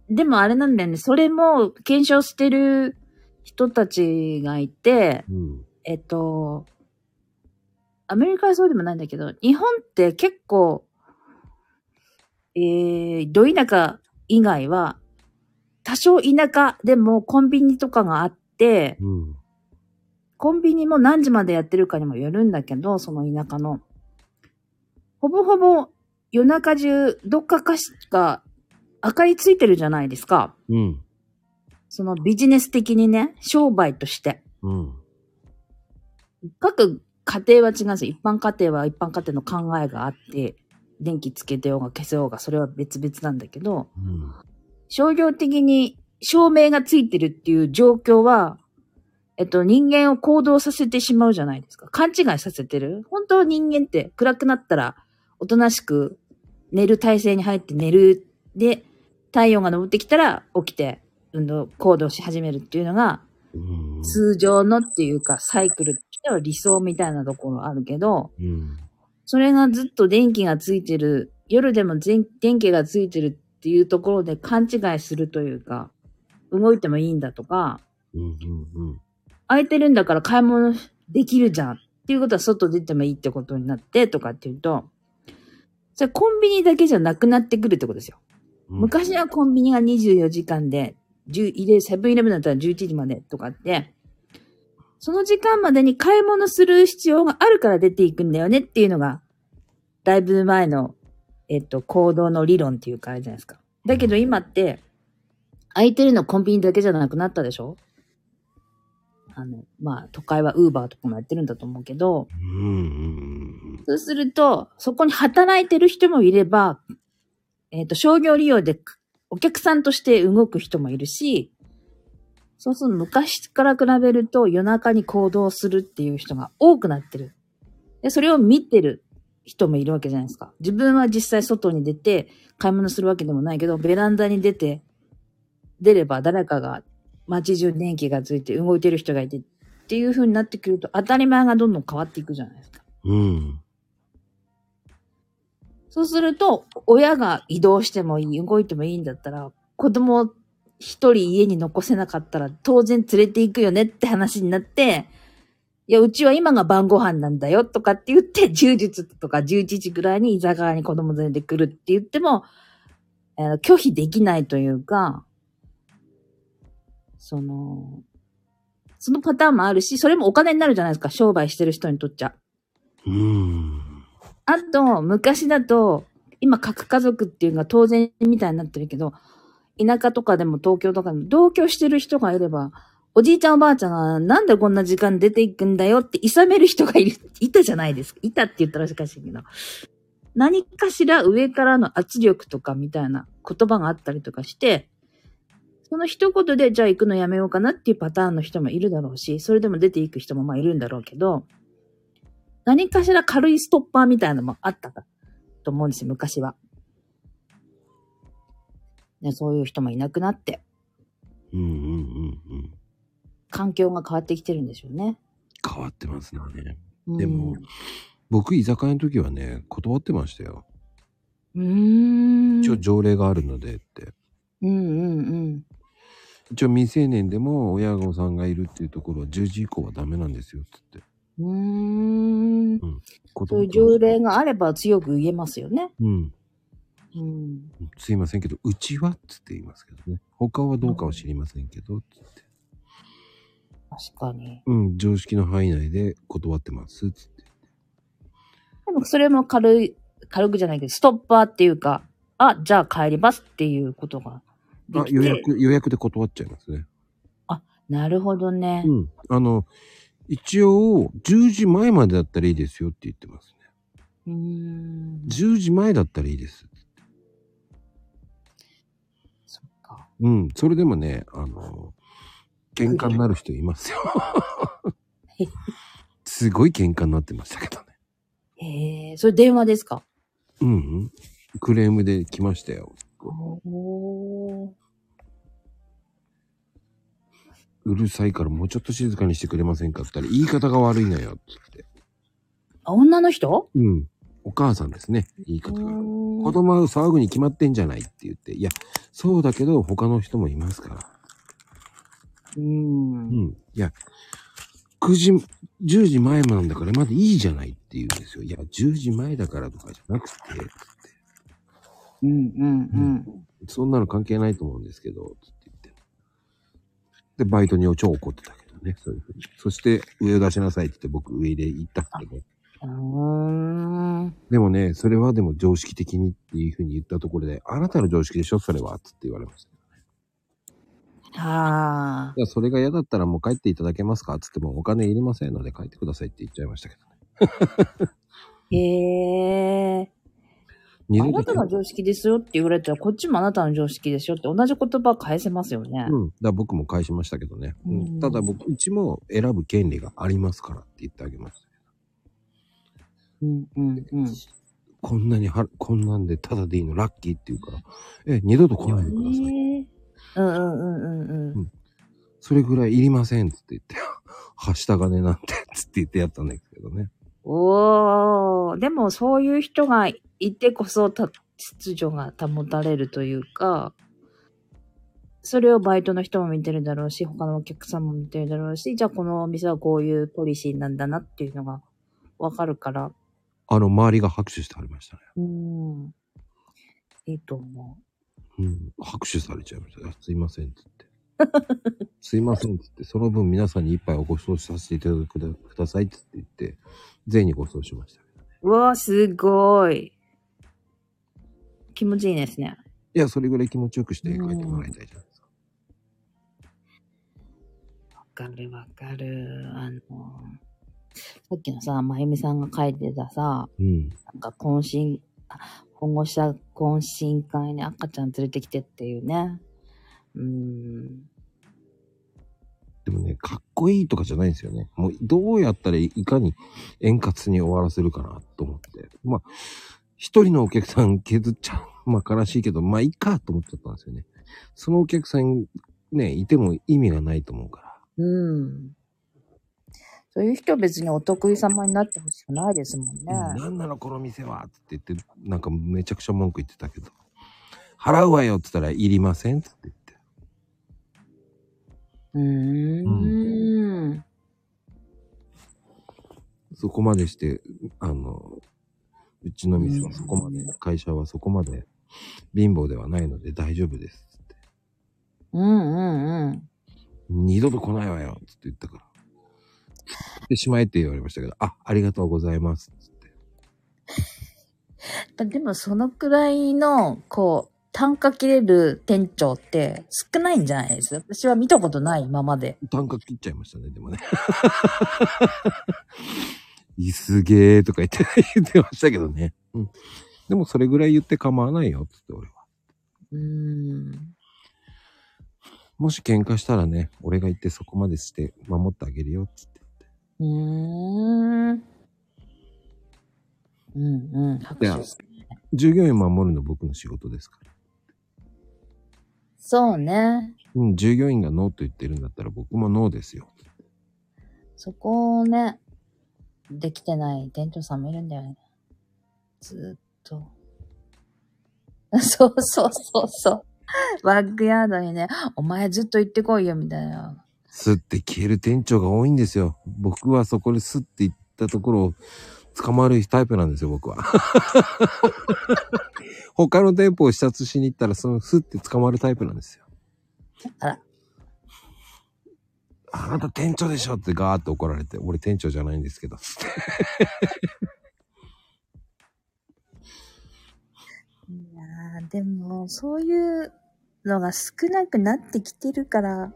でもあれなんだよね。それも検証してる人たちがいて、うん。えっと、アメリカはそうでもないんだけど、日本って結構、えー、ど田舎以外は、多少田舎でもコンビニとかがあって、うん。コンビニも何時までやってるかにもよるんだけど、その田舎の。ほぼほぼ夜中中どっかかしか明かりついてるじゃないですか。うん。そのビジネス的にね、商売として。うん。各家庭は違うんですよ。一般家庭は一般家庭の考えがあって、電気つけてようが消せようが、それは別々なんだけど、うん。商業的に照明がついてるっていう状況は、えっと、人間を行動させてしまうじゃないですか。勘違いさせてる。本当は人間って暗くなったら、おとなしく寝る体勢に入って寝る。で、太陽が昇ってきたら起きて、運動、行動し始めるっていうのが、うん。通常のっていうか、サイクルとしては理想みたいなところあるけど、うん。それがずっと電気がついてる、夜でも全電気がついてるっていうところで勘違いするというか、動いてもいいんだとか、うん。うん。空いてるんだから買い物できるじゃんっていうことは外出てもいいってことになってとかっていうと、それコンビニだけじゃなくなってくるってことですよ。うん。昔はコンビニが24時間で、10入れ、セブンイレブンだったら11時までとかって、その時間までに買い物する必要があるから出ていくんだよねっていうのが、だいぶ前の、えっと、行動の理論っていうかあれじゃないですか。だけど今って、空いてるのコンビニだけじゃなくなったでしょ？あの、まあ、都会はウーバーとかもやってるんだと思うけど。そうすると、そこに働いてる人もいれば、えっ、と、商業利用でお客さんとして動く人もいるし、そうすると昔から比べると夜中に行動するっていう人が多くなってる。で、それを見てる人もいるわけじゃないですか。自分は実際外に出て買い物するわけでもないけど、ベランダに出て、出れば誰かが街中電気がついて動いてる人がいてっていう風になってくると当たり前がどんどん変わっていくじゃないですか。うん。そうすると、親が移動してもいい、動いてもいいんだったら、子供一人家に残せなかったら当然連れて行くよねって話になって、いや、うちは今が晩ご飯なんだよとかって言って、10時とか11時ぐらいに居酒屋に子供連れてくるって言っても、あの拒否できないというか、その、そのパターンもあるし、それもお金になるじゃないですか、商売してる人にとっちゃ。うん。あと、昔だと、今、核家族っていうのが当然みたいになってるけど、田舎とかでも東京とかでも同居してる人がいれば、おじいちゃんおばあちゃんがなんでこんな時間出ていくんだよって諌める人がいる、いたじゃないですか。いたって言ったらおかしいけど。何かしら上からの圧力とかみたいな言葉があったりとかして、その一言でじゃあ行くのやめようかなっていうパターンの人もいるだろうし、それでも出ていく人もまあいるんだろうけど、何かしら軽いストッパーみたいなのもあったかと思うんですよ、昔は。ね、そういう人もいなくなって、うんうんうんうん。環境が変わってきてるんでしょうね。変わってますね。うんでも、僕、居酒屋の時はね、断ってましたよ。うーん。一応条例があるのでって。うんうんうん。一応未成年でも親御さんがいるっていうところは10時以降はダメなんですよ、つって。うーん。断そういう条例があれば強く言えますよね。うん。うん。すいませんけど、うちはっつって言いますけどね。他はどうかは知りませんけど、つって。確かに。うん、常識の範囲内で断ってます、つって。でもそれも軽い、軽くじゃないけど、ストッパーっていうか、あ、じゃあ帰りますっていうことがであ。予約、予約で断っちゃいますね。なるほどね。うん。あの、一応、10時前までだったらいいですよって言ってますね。うーん。10時前だったらいいです。そっか。うん。それでもね、あの、喧嘩になる人いますよ。すごい喧嘩になってましたけどね。へえ、それ電話ですか？うん、うん。クレームで来ましたよ。おー。うるさいからもうちょっと静かにしてくれませんかって言ったら言い方が悪いのよ、つって。あ、女の人？うん。お母さんですね。言い方が。子子供は騒ぐに決まってんじゃないって言って。いや、そうだけど他の人もいますから。うんう。ん。いや、9時、10時前なんだからまだいいじゃないって言うんですよ。いや、10時前だからとかじゃなくて、うんうんうん。そんなの関係ないと思うんですけど、つって言って。で、バイトに超怒ってたけどね、そういうふうに。そして、上を出しなさいって言って僕上で行ったけどね。でもね、それはでも常識的にっていうふうに言ったところで、あなたの常識でしょそれはつって言われました。はあ。いや、それが嫌だったらもう帰っていただけますか？つってもお金いりませんので帰ってくださいって言っちゃいましたけどね。へえ。あなたの常識ですよって言われたら、こっちもあなたの常識ですよって同じ言葉返せますよね。うん。だ僕も返しましたけどね。うんうんただ僕、うちも選ぶ権利がありますからって言ってあげました。うんうんうん。こんなには、こんなんでタダでいいのラッキーって言うから、え、二度と来ないでください。うんうんうんうんうん。それぐらいいりませんっつって言って、はした金なんて、つって言ってやったんですけどね。おー、でもそういう人がいてこそた秩序が保たれるというか、それをバイトの人も見てるだろうし、他のお客さんも見てるだろうし、じゃあこのお店はこういうポリシーなんだなっていうのがわかるから、あの、周りが拍手してはりましたね。うん。いいと思うん。拍手されちゃいました。あすいません、つって。すいません、つって。その分皆さんに一杯おご馳走させていただくだください、つって言って、全員にご馳走しました。う。うわー、すごい。気持ちいいですね。いや、それぐらい気持ちよくして帰ってもらいたいじゃないですか。わかるわかる。あの、さっきのさ、まゆみさんが書いてたさ、うん。なんか懇親、あ保護者懇親会に赤ちゃん連れてきてっていうね。うーん。でもね、かっこいいとかじゃないんですよね。もう、どうやったらいかに円滑に終わらせるかなと思って。まあ、一人のお客さん削っちゃう。まあ、悲しいけど、まあ、いいかと思っちゃったんですよね。そのお客さん、ね、いても意味がないと思うから。うん。そういう人は別にお得意様になってほしくないですもんね。なんなのこの店は？って言って、なんかめちゃくちゃ文句言ってたけど。払うわよって言ったらいりませんって言って。うーん。そこまでして、あの、うちの店はそこまで、会社はそこまで貧乏ではないので大丈夫ですって。うんうんうん。二度と来ないわよって言ったから。でしまえって言われましたけど、あ、ありがとうございますって。でもそのくらいの、こう、単価切れる店長って少ないんじゃないです？私は見たことない今まで。単価切っちゃいましたね、でもね。いすげーとか言って、言ってましたけどね。うん。でもそれぐらい言って構わないよ、つって俺は。うーん。もし喧嘩したらね、俺が言ってそこまでして守ってあげるよ、つって。うーん。うんうん。拍いや手。従業員守るの僕の仕事ですから。そうね。うん、従業員がノーと言ってるんだったら僕もノーですよ。そこをね、できてない店長さんもいるんだよね。ずーっと。そうそうそうそう。バックヤードにね、お前ずっと行ってこいよ、みたいな。スッて消える店長が多いんですよ。僕はそこでスッて行ったところを捕まるタイプなんですよ、僕は。他の店舗を視察しに行ったら、そのスッて捕まるタイプなんですよ。あら。あなた店長でしょってガーッと怒られて、俺店長じゃないんですけど。いやーでも、そういうのが少なくなってきてるから、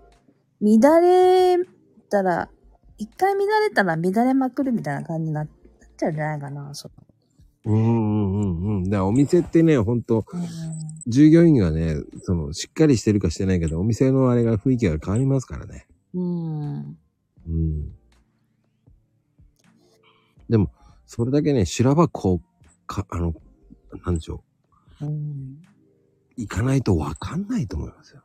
乱れたら、一回乱れたら乱れまくるみたいな感じになっちゃうんじゃないかな、そうんうんうんうん。だからお店ってね、ほんと、従業員がね、その、しっかりしてるかしてないけど、お店のあれが雰囲気が変わりますからね。うん。うん。でも、それだけね、修羅場こう、か、あの、なんでしょう。うん。行かないとわかんないと思いますよ。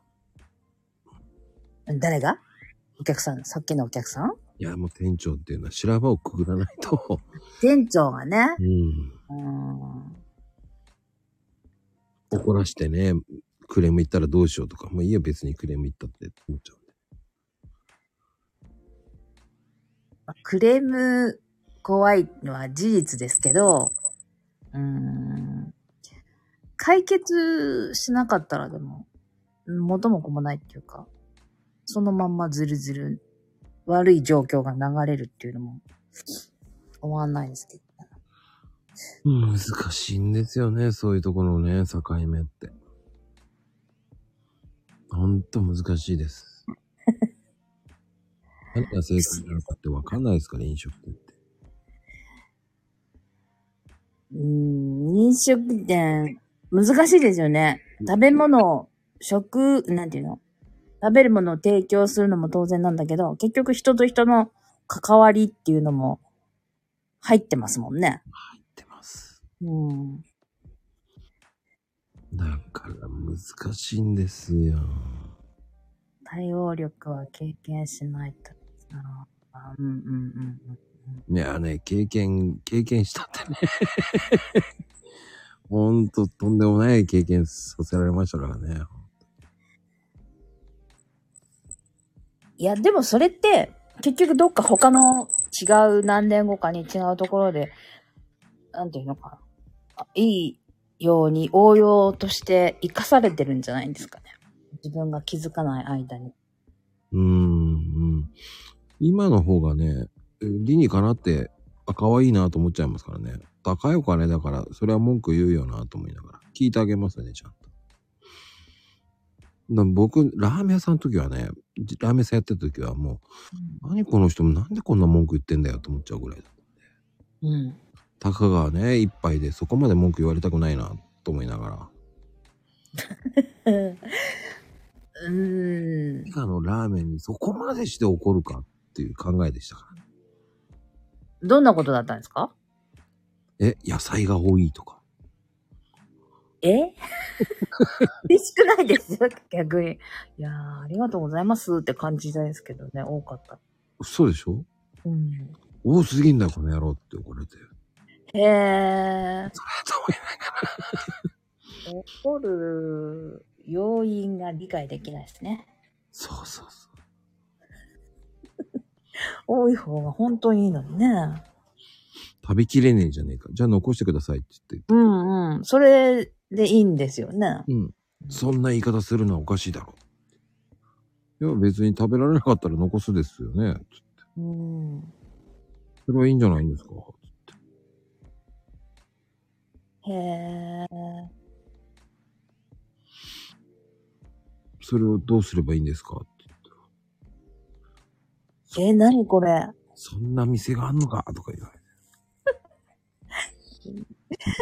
誰が？お客さん、さっきのお客さん？いや、もう店長っていうのは修羅場をくぐらないと。店長がね。うん。うん。怒らしてね、クレーム言ったらどうしようとか、もういいよ別にクレーム言ったって思っちゃクレーム怖いのは事実ですけど、うーん。解決しなかったらでも、元も子もないっていうか、そのまんまずるずる悪い状況が流れるっていうのも終わんないですけど難しいんですよね、そういうところのね、境目って。ほんと難しいです。何が正解なのかってわかんないですから、飲食店って。うーん、飲食店、難しいですよね。食べ物、食、なんていうの？食べるものを提供するのも当然なんだけど、結局人と人の関わりっていうのも入ってますもんね。入ってます。うん。だから難しいんですよ。対応力は経験しないと。あうんうんうんうん。いやね、経験、経験したってね。ほんと、とんでもない経験させられましたからね。いや、でもそれって、結局どっか他の違う何年後かに違うところで、なんていうのかな。いいように応用として活かされてるんじゃないんですかね。自分が気づかない間に。うーん、うん。今の方がね、理にかなって、あ、可愛いなと思っちゃいますからね。高いお金だから、それは文句言うよなと思いながら。聞いてあげますね、ちゃんと。だ僕、ラーメン屋さんの時はね、ラーメン屋さんやってた時はもう、何この人もなんでこんな文句言ってんだよと思っちゃうぐらいだ。うん。たかがね、一杯でそこまで文句言われたくないなと思いながら。うーん。以下のラーメンにそこまでして怒るかっていう考えでしたから。どんなことだったんですか？え、野菜が多いとか。え？嬉しくないですよ、逆に。いやー、ありがとうございますって感じですけどね、多かった。そうでしょ？うん。多すぎんだよ、この野郎って怒られて。へー。それと思い怒る要因が理解できないですね。そうそうそう。多い方が本当にいいのにね。食べきれねえじゃねえか。じゃあ残してくださいって言って。うんうん。それでいいんですよね。うん。そんな言い方するのはおかしいだろ。いや、別に食べられなかったら残すですよね。つってうん。それはいいんじゃないんですか。へえ。それをどうすればいいんですか？って言ったらえ、なにこれ？そんな店があんのか？とか言われて。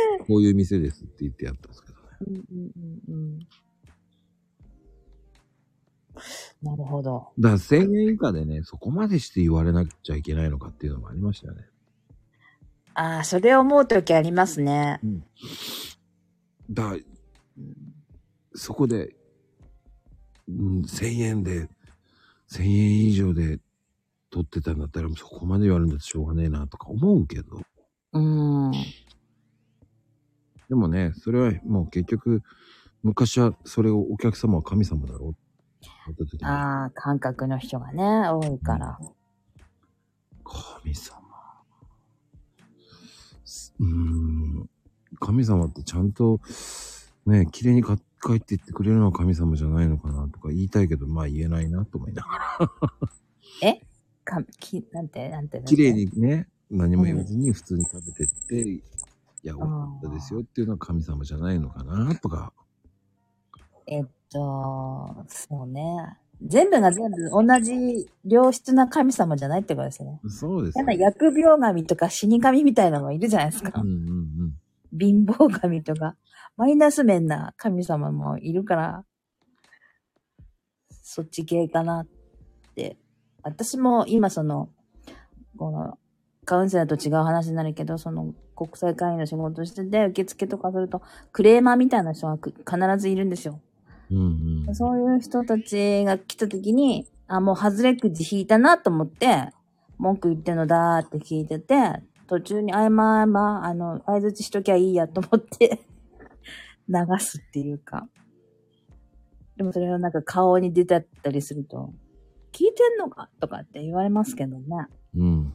こういう店ですって言ってやったんですけどね。うんうんうんうん。なるほど。だから1000円以下でね、そこまでして言われなくちゃいけないのかっていうのもありましたよね。ああ、それ思うときありますね。だから、そこで、うん、1000円で、1000円以上で取ってたんだったら、そこまで言われるんだとしょうがねえなとか思うけど、うん。でもね、それはもう結局、昔はそれをお客様は神様だろうああ、感覚の人がね、多いから。神様。うーん。神様ってちゃんと、ね、綺麗にか帰っていってくれるのは神様じゃないのかなとか言いたいけど、まあ言えないなと思いながら。え？か、き、なんて、なんて。なんて？綺麗。にね、何も言わずに普通に食べてって、いや、美味しかったですよっていうのは神様じゃないのかなとか。えっと、そうね。全部が全部同じ良質な神様じゃないってことですね。そうですなんか疫病神とか死神みたいなのがいるじゃないですか。うんうんうん。貧乏神とか、マイナス面な神様もいるから、そっち系かなって。私も今その、この、カウンセラーと違う話になるけど、その、国際会議の仕事してて、受付とかすると、クレーマーみたいな人がく必ずいるんですよ。うんうん。そういう人たちが来た時に、あ、もう外れくじ引いたなと思って、文句言ってんのだーって聞いてて、途中に、あいまあまあ、あの、相づちしときゃいいやと思って、流すっていうか。でもそれをなんか顔に出てったりすると、聞いてんのかとかって言われますけどね。うん。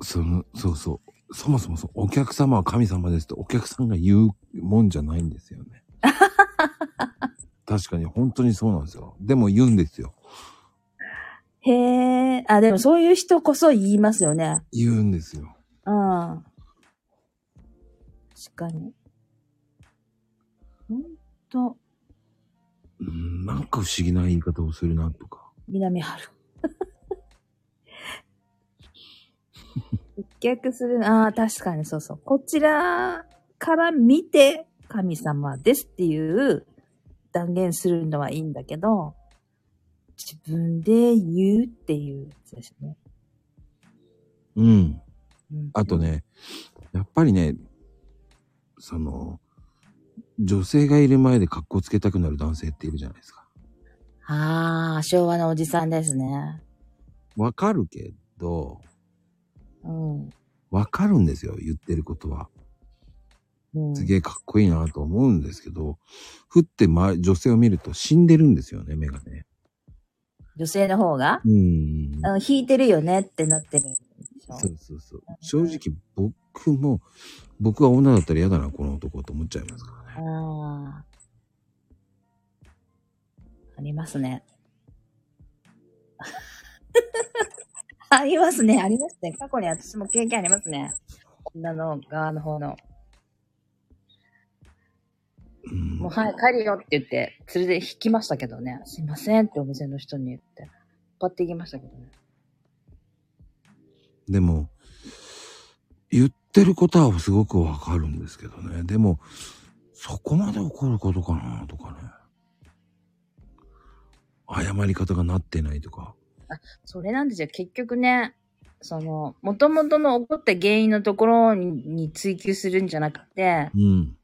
その、そうそう。そもそもそう、お客様は神様ですってお客さんが言うもんじゃないんですよね。確かに本当にそうなんですよ。でも言うんですよ。へえ、あ、でもそういう人こそ言いますよね。言うんですよ。うん。確かに。ほんと、うん、なんか不思議な言い方をするなとか。南春。接客する、ああ、確かにそうそう。こちらから見て神様ですっていう断言するのはいいんだけど、自分で言うっていうやつですね。うん。うんあと。ね、やっぱりね、その、女性がいる前で格好つけたくなる男性っているじゃないですか。ああ、昭和のおじさんですね。わかるけど、うん。わかるんですよ、言ってることは。うん、すげえかっこいいなと思うんですけど、ふって、ま、女性を見ると死んでるんですよね、目がね。女性の方が、うん。うん、引いてるよねってなってるでしょ。そうそうそう。正直僕も、僕が女だったら嫌だな、この男と思っちゃいますからね。ああ。ありますね。ありますね、ありますね。過去に私も経験ありますね。女の側の方の。うんもう、はい、帰るよって言って、連れて引きましたけどね。すいませんってお店の人に言って、引っ張っていきましたけどね。でも、言ってることはすごくわかるんですけどね。でも、そこまで怒ることかなとかね。謝り方がなってないとか。それなんですよ。結局ね、その、元々の起こった原因のところにに追求するんじゃなくて、うん。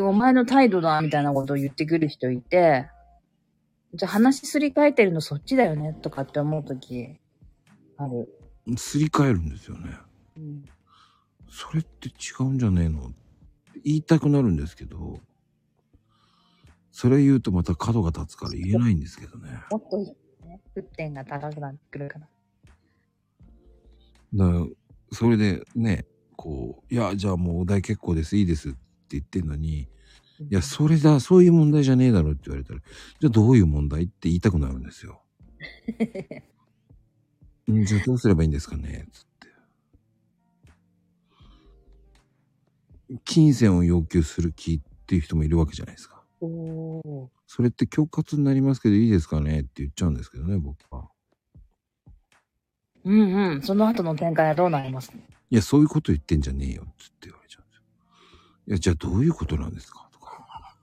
お前の態度だ、みたいなことを言ってくる人いて、じゃあ話すり替えてるのそっちだよね、とかって思うとき、ある。すり替えるんですよね。うん。それって違うんじゃねえの？言いたくなるんですけど、それ言うとまた角が立つから言えないんですけどね。もっと、ね、沸点が高くなってくるから。だから、それでね、こう、いや、じゃあもうお題結構です、いいですって言ってんのに、いや、それだ、そういう問題じゃねえだろって言われたら、じゃあどういう問題って言いたくなるんですよ。んじゃあどうすればいいんですかねつって。金銭を要求する気っていう人もいるわけじゃないですか。おー。それって恐喝になりますけどいいですかねって言っちゃうんですけどね、僕は。うんうん。その後の展開はどうなります？いや、そういうこと言ってんじゃねえよ、つって言われちゃうんですよ。いや、じゃあどういうことなんですか？とか。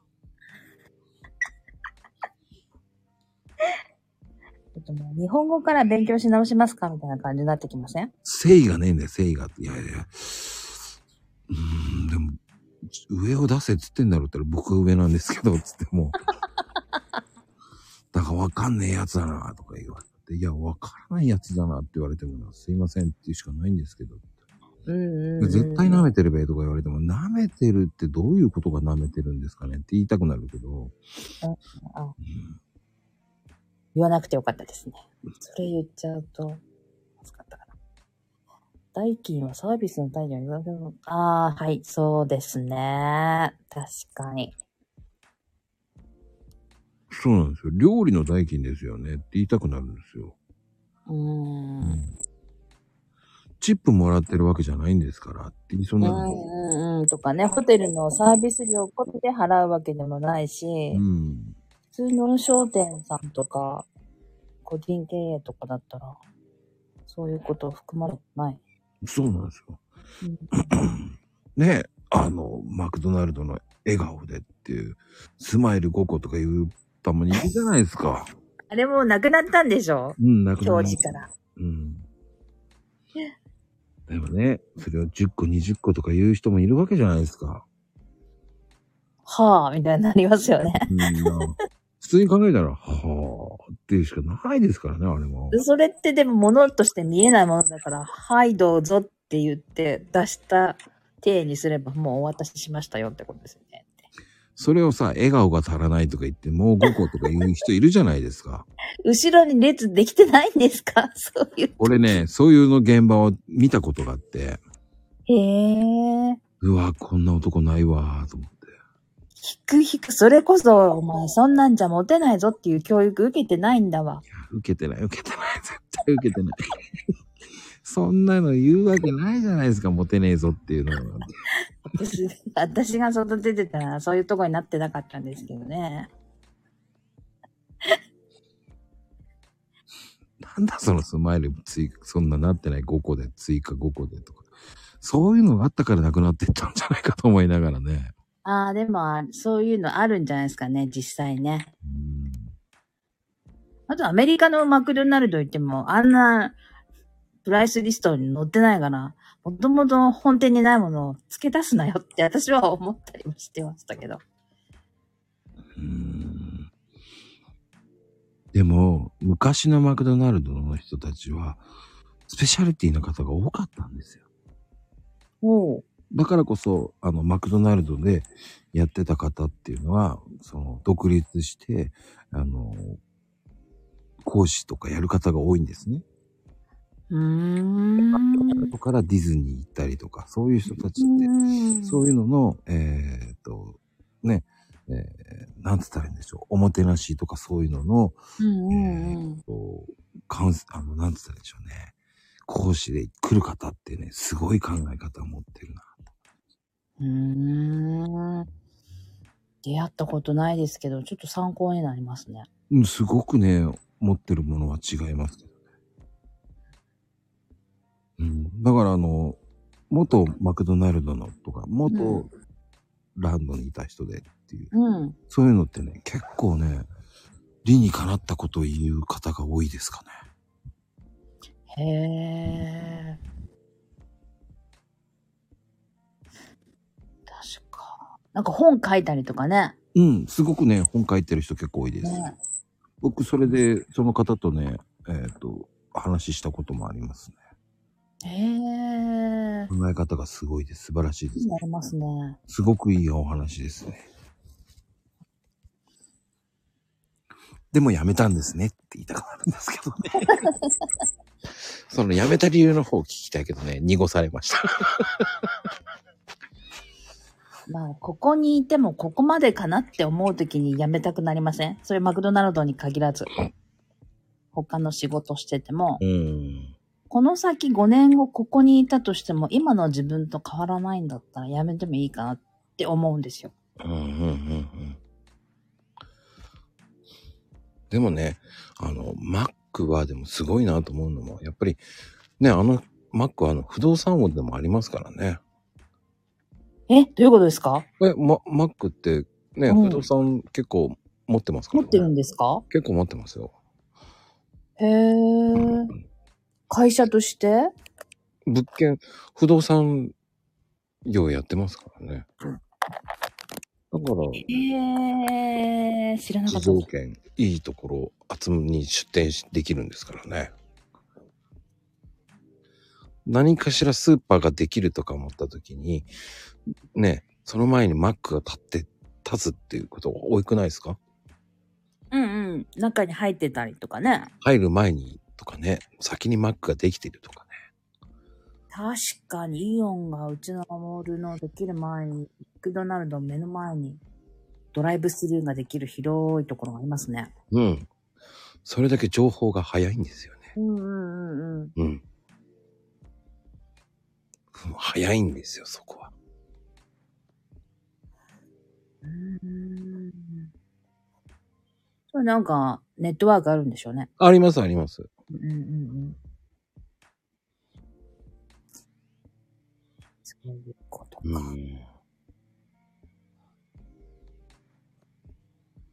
ちょっともう日本語から勉強し直しますか？みたいな感じになってきません？誠意がねえんだよ、誠意が。いやいや。上を出せっつってんだろうって言ったら僕が上なんですけど、つっても。だからわかんねえやつだな、とか言われて。いや、わからないやつだなって言われてもな、すいませんって言うしかないんですけど。うん。絶対舐めてるべとか言われても、舐めてるってどういうことが舐めてるんですかねって言いたくなるけど。あうん言わなくてよかったですね。それ言っちゃうと。代金はサービスの単位にはああ、はい、そうですね。確かに。そうなんですよ。料理の代金ですよねって言いたくなるんですよ。うーん。チップもらってるわけじゃないんですからって言いそううんになるんですよ。うんうんとかね、ホテルのサービス料込みで払うわけでもないし、うん。普通の商店さんとか、個人経営とかだったら、そういうこと含まれてない？そうなんですよ。うんねあの、マクドナルドの笑顔でっていう、スマイル5個とかいうたまにいるじゃないですか。あれもうなくなったんでしょ？うん、なくなりま表す示から。うん。でもね、それを10個、20個とか言う人もいるわけじゃないですか。はあ、みたいになりますよね。うん、普通に考えたら、はあっていうしかないですからね、あれも。それってでも物として見えないものだから、はい、どうぞって言って出した体にすればもうお渡ししましたよってことですよね。それをさ、笑顔が足らないとか言って、もう5個とか言う人いるじゃないですか。後ろに列できてないんですか？そういう。俺ね、そういうの現場を見たことがあって、へえ。うわ、こんな男ないわ、と思って。引く引く、それこそ、お前そんなんじゃモテないぞっていう教育受けてないんだわ。受けてない、受けてない、絶対受けてない。そんなの言うわけないじゃないですか、モテねえぞっていうのは。私、私が外出てたらそういうとこになってなかったんですけどね。なんだそのスマイル追加、そんななってない5個で追加5個でとか。そういうのがあったからなくなってったんじゃないかと思いながらね。ああ、でも、あそういうのあるんじゃないですかね、実際ね。うんあとアメリカのマクドナルド行っても、あんなプライスリストに載ってないから、もともと本店にないものを付け出すなよって私は思ったりもしてましたけど。うんでも、昔のマクドナルドの人たちは、スペシャリティな方が多かったんですよ。おう。だからこそ、あの、マクドナルドでやってた方っていうのは、その、独立して、あの、講師とかやる方が多いんですね。うーん。後からディズニー行ったりとか、そういう人たちって、そういうのの、えーっと、ね、えー、なんつったらいいんでしょう。おもてなしとかそういうのの、うんえっと、カウンス、あの、なんつったらいいんでしょうね。講師で来る方ってね、すごい考え方を持ってるな。うーん。出会ったことないですけど、ちょっと参考になりますね。うん、すごくね、持ってるものは違いますけどね。うん。だからあの、元マクドナルドのとか、う元んランドにいた人でっていう、うん。そういうのってね、結構ね、理にかなったことを言う方が多いですかね。へえ。なんか本書いたりとかね。うん、すごくね、本書いてる人結構多いです。ね僕、それで、その方とね、えっ、と、話したこともありますね。へえ。考え方がすごいです。素晴らしいです。なりますね。すごくいいお話ですね。でも辞めたんですねって言いたくなるんですけどね。その辞めた理由の方を聞きたいけどね、濁されました。まあ、ここにいてもここまでかなって思うときに辞めたくなりません？それマクドナルドに限らず。他の仕事してても、この先5年後ここにいたとしても、今の自分と変わらないんだったら辞めてもいいかなって思うんですよ。うんうんうんうん。でもね、あの、Mac はでもすごいなと思うのも、やっぱり、ね、あの、Mac はあの、不動産王でもありますからね。えどういうことですか？え、ま、Mac ってね、うん不動産結構持ってますからね。持ってるんですか？結構持ってますよ。へえ。会社として？物件、不動産業やってますからね。だから、へえ、知らなか地った。蔵圏、いいところ、集めに出店しできるんですからね。何かしらスーパーができるとか思った時に、ね、その前にマックが立って、立つっていうことが多くないですか？うんうん。中に入ってたりとかね。入る前にとかね、先にマックができてるとかね。確かにイオンがうちのモールのできる前に、マクドナルドの目の前にドライブスルーができる広いところがありますね。うん。それだけ情報が早いんですよね。うんうんうんうん。うん。早いんですよ、そこは。うーんなんか、ネットワークあるんでしょうね。あります、あります。うんうんうん。そういうことか。うん。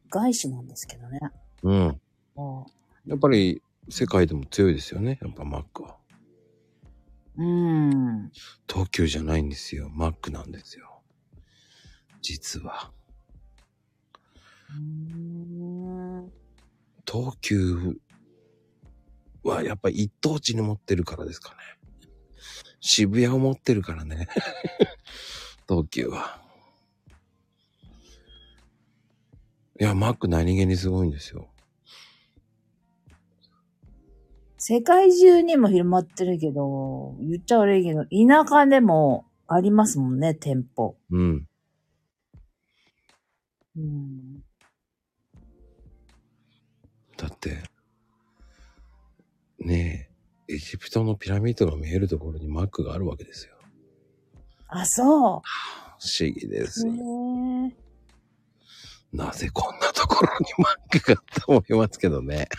外資なんですけどね。うん。もやっぱり世界でも強いですよね。やっぱマックは。うん。東急じゃないんですよ。マックなんですよ。実は。東急はやっぱ一等地に持ってるからですかね。渋谷を持ってるからね。東急は。いや、マック何気にすごいんですよ。世界中にも広まってるけど、言っちゃ悪いけど、田舎でもありますもんね、店舗。うん。うん。だって、ねエジプトのピラミッドが見えるところにマックがあるわけですよ。あ、そ不思議ですう。へよ。え。なぜこんなところにマックがと思いますけどね。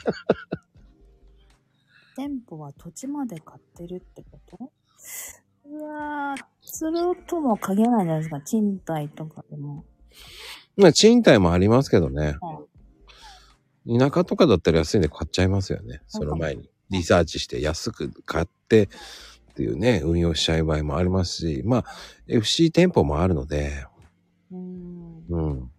店舗は土地まで買ってるってこと？うわー、それとも限らないじゃないですか。賃貸とかでも。まあ賃貸もありますけどね。田舎とかだったら安いんで買っちゃいますよね。その前に。リサーチして安く買ってっていうね、運用しちゃう場合もありますし、まあ、FC 店舗もあるので、うーん。うん。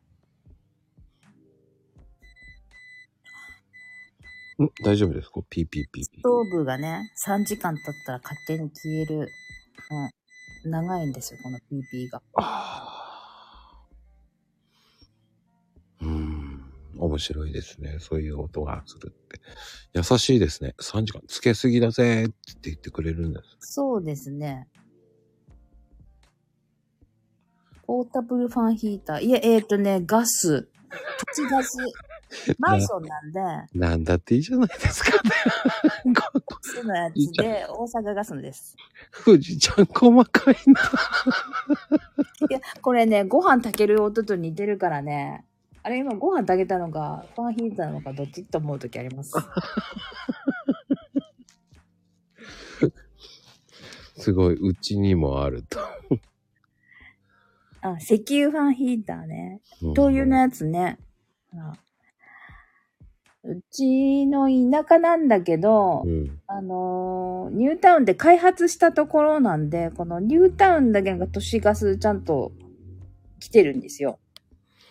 ん大丈夫ですか？ピーピーピーピストーブがね、3時間経ったら勝手に消える。うん。長いんですよ、この PP が。あーうーん。面白いですね。そういう音がするって。優しいですね。3時間つけすぎだぜって言ってくれるんです。そうですね。ポータブルファンヒーター。いや、えっ、ー、とね、ガス。土地ガス。マンションなんで、なんだっていいじゃないですかね。ガスのやつで、大阪ガスのです。富士ちゃん細かいな。いや、これね、ご飯炊ける音と似てるからね。あれ今ご飯炊けたのか、ファンヒーターなのか、どっちと思うときあります。すごい、うちにもあると。あ、石油ファンヒーターね。うん灯油のやつね。ほらうちの田舎なんだけど、うん。あのーニュータウンで開発したところなんで、このニュータウンだけが都市ガスちゃんと来てるんですよ。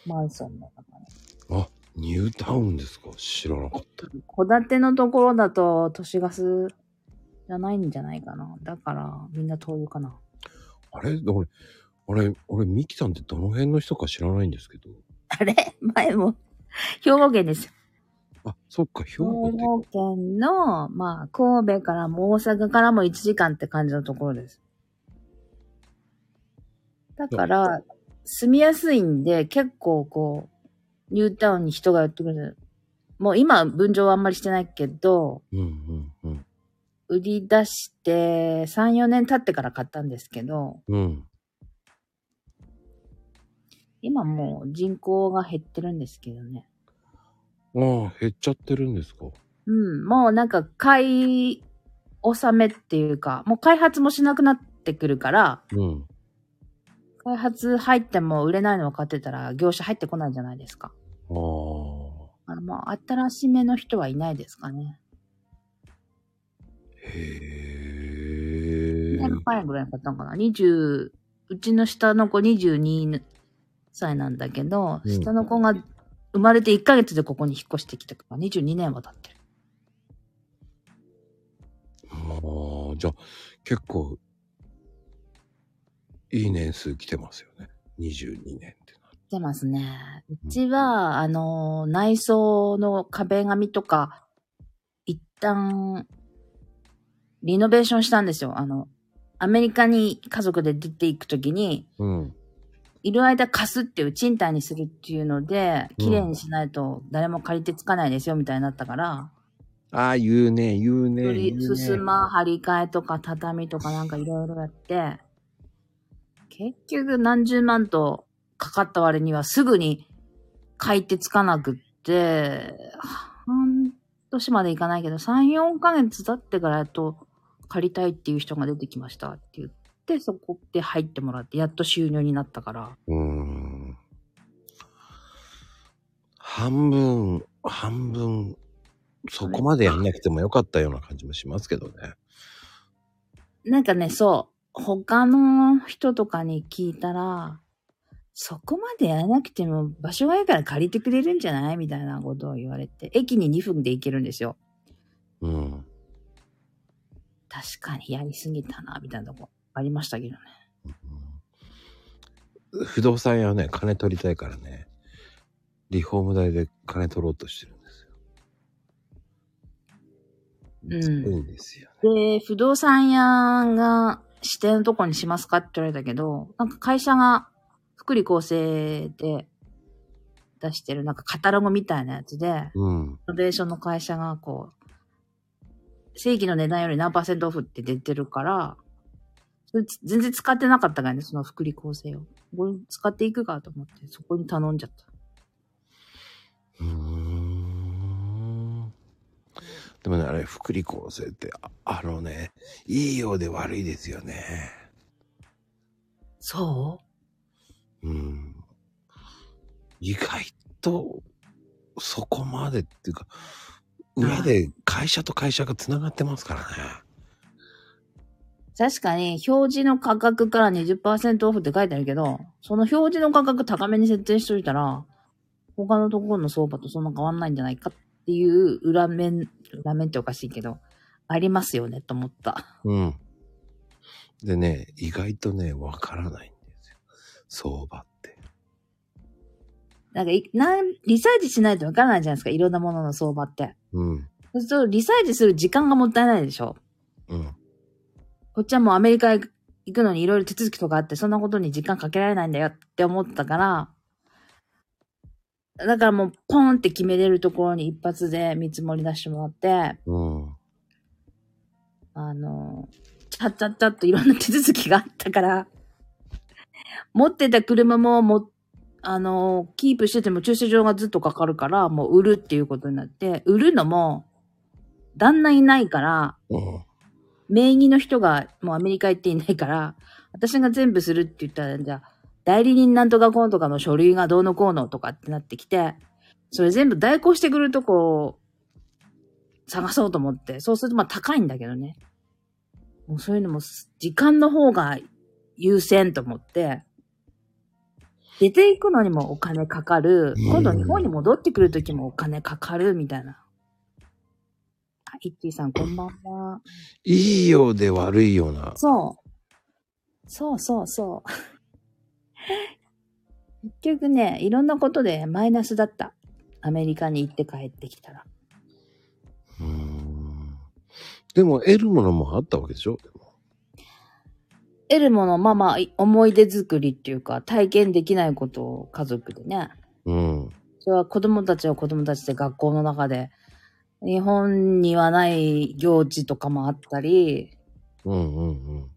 マンションの中に。あ、ニュータウンですか？知らなかった。戸建てのところだと都市ガスじゃないんじゃないかな。だからみんな灯油かな。あれ？俺、俺、俺、ミキさんってどの辺の人か知らないんですけど。あれ？前も、兵庫県ですよ。あ、そっか、兵。庫県の、まあ、神戸からも大阪からも1時間って感じのところです。だから、住みやすいんで、結構こう、ニュータウンに人が寄ってくる。もう今、分譲はあんまりしてないけど、うんうんうん。売り出して3、4年経ってから買ったんですけど、うん。今もう人口が減ってるんですけどね。ああ、減っちゃってるんですか？うん、もうなんか買い納めっていうか、もう開発もしなくなってくるから、うん。開発入っても売れないの分かってたら業者入ってこないじゃないですか。ああ。あの、まあ、新しめの人はいないですかね。へえ。年前ぐらいに買ったのかな ?20、うちの下の子22歳なんだけど、うん下の子が生まれて1ヶ月でここに引っ越してきたから22年は経ってる。ああ、じゃあ、結構、いい年数来てますよね。22年ってなる。来てますね。うちは、あの、内装の壁紙とか、一旦、リノベーションしたんですよ。あの、アメリカに家族で出ていくときに、うん。いる間貸すっていう賃貸にするっていうので、うん。綺麗にしないと誰も借りてつかないですよみたいになったから、ああ、言うね、言うね。より言うね。すすま張り替えとか畳とかなんかいろいろやって、結局何十万とかかった割にはすぐに買い手つかなくって、半年までいかないけど、3、4ヶ月経ってからやっと借りたいっていう人が出てきましたって言って、そこで入ってもらって、やっと収入になったから。うーん。半分、半分、そこまでやんなくてもよかったような感じもしますけどね。なんかね、そう。他の人とかに聞いたら、そこまでやらなくても場所がいいから借りてくれるんじゃないみたいなことを言われて、駅に2分で行けるんですよ。うん。確かにやりすぎたな、みたいなとこありましたけどね。不動産屋はね、金取りたいからね、リフォーム代で金取ろうとしてるんですよ。うんいんですよ。で、不動産屋が指定のとこにしますかって言われたけど、なんか会社が福利厚生で出してるなんかカタログみたいなやつで、うん。イノベーションの会社がこう、正規の値段より何パーセントオフって出てるから、全然使ってなかったからね、その福利厚生を。これ使っていくかと思って、そこに頼んじゃった。うーん。でもね、あれ、福利厚生って、ああのね、いいようで悪いですよね。そう？ん。意外と、そこまでっていうか、裏で会社と会社が繋がってますからね。う確かに、表示の価格から20%オフって書いてあるけど、その表示の価格高めに設定しといたら、他のところの相場とそんな変わんないんじゃないかっていう裏面、裏面っておかしいけど、ありますよね、と思った。うん。でね、意外とね、わからないんですよ。相場って。なんかい、なん、リサーチしないとわからないじゃないですか、いろんなものの相場って。うん。そうすると、リサーチする時間がもったいないでしょ。うん。こっちはもうアメリカ行くのにいろいろ手続きとかあって、そんなことに時間かけられないんだよって思ったから、だからもうポンって決めれるところに一発で見積もり出してもらって、うん。あの、チャッチャッチャッといろんな手続きがあったから、持ってた車もも、あの、キープしてても駐車場がずっとかかるから、もう売るっていうことになって、売るのも、旦那いないから、うん。名義の人がもうアメリカ行っていないから、私が全部するって言ったら、じゃあ、代理人なんとかこうとかの書類がどうのこうのとかってなってきて、それ全部代行してくるとこを探そうと思って、そうするとまあ高いんだけどね。もうそういうのも時間の方が優先と思って、出ていくのにもお金かかる。今度日本に戻ってくるときもお金かかるみたいな。あ、イッティさんこんばんは。いいようで悪いような。そう。そうそうそう。結局ね、いろんなことでマイナスだった。アメリカに行って帰ってきたら。うーん。でも、得るものもあったわけでしょ？得るもの、まあまあ、い思い出作りっていうか、体験できないことを家族でね。うん。それは子供たちは子供たちで学校の中で、日本にはない行事とかもあったり、うんうんうん。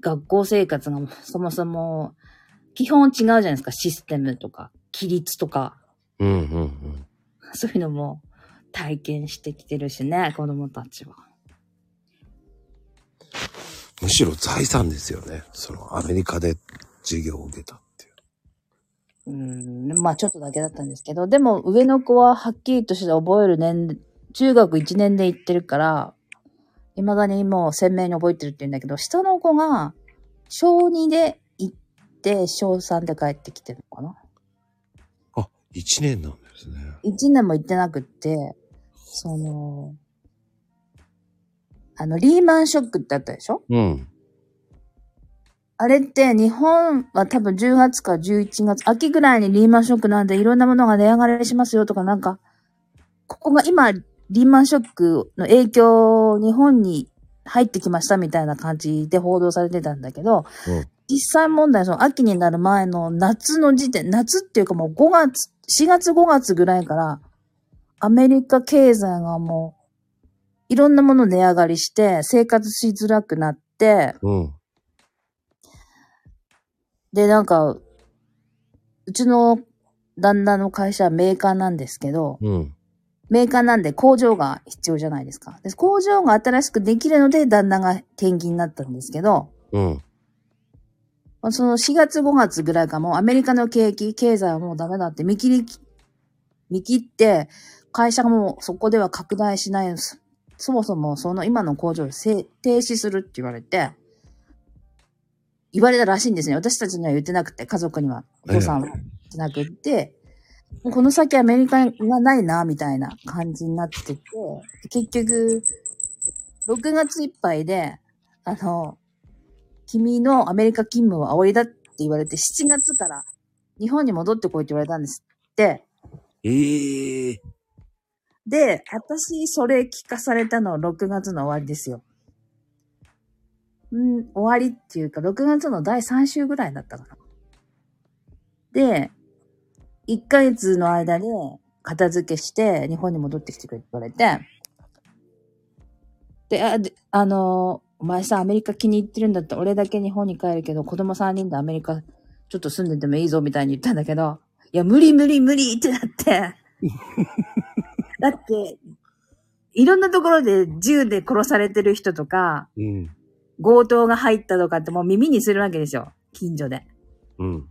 学校生活がそもそも基本違うじゃないですか。システムとか、規律とか。うんうんうん。そういうのも体験してきてるしね、子供たちは。むしろ財産ですよね。そのアメリカで授業を受けたう。うん、まあちょっとだけだったんですけど、でも上の子ははっきりとして覚える年、中学1年で行ってるから、未だにもう鮮明に覚えてるって言うんだけど、下の子が小2で行って、小3で帰ってきてるのかなあ、1年なんですね。1年も行ってなくって、その、あの、リーマンショックってあったでしょ？うん。あれって日本は多分10月か11月、秋ぐらいにリーマンショックなんでいろんなものが値上がりしますよとかなんか、ここが今、リーマンショックの影響、日本に入ってきましたみたいな感じで報道されてたんだけど、うん実際問題、その秋になる前の夏の時点、夏っていうかもう5月、4月5月ぐらいから、アメリカ経済がもう、いろんなもの値上がりして、生活しづらくなって、うん。で、なんか、うちの旦那の会社はメーカーなんですけど、うん。メーカーなんで工場が必要じゃないですか。で工場が新しくできるので旦那が転勤になったんですけど、うん。まあその4月5月ぐらいからもうアメリカの景気、経済はもうダメだって見切り、見切って、会社がもうそこでは拡大しないそそもそもその今の工場をせ停止するって言われて、言われたらしいんですね。私たちには言ってなくて、家族には、お父さんは言ってなくって、もうこの先アメリカがないな、みたいな感じになってて、結局、6月いっぱいで、あの、君のアメリカ勤務は煽りだって言われて、7月から日本に戻ってこいって言われたんですって。ええで、私、それ聞かされたの6月の終わりですよ。うん、終わりっていうか、6月の第3週ぐらいだったかな。で、1ヶ月の間で片付けして日本に戻ってきてくれって言われて、で、あ、であのーお前さ、アメリカ気に入ってるんだったら俺だけ日本に帰るけど、子供3人でアメリカちょっと住んでてもいいぞみたいに言ったんだけど、いや、無理無理無理ってなって。だって、いろんなところで銃で殺されてる人とか、うん。強盗が入ったとかってもう耳にするわけですよ。近所で。うん。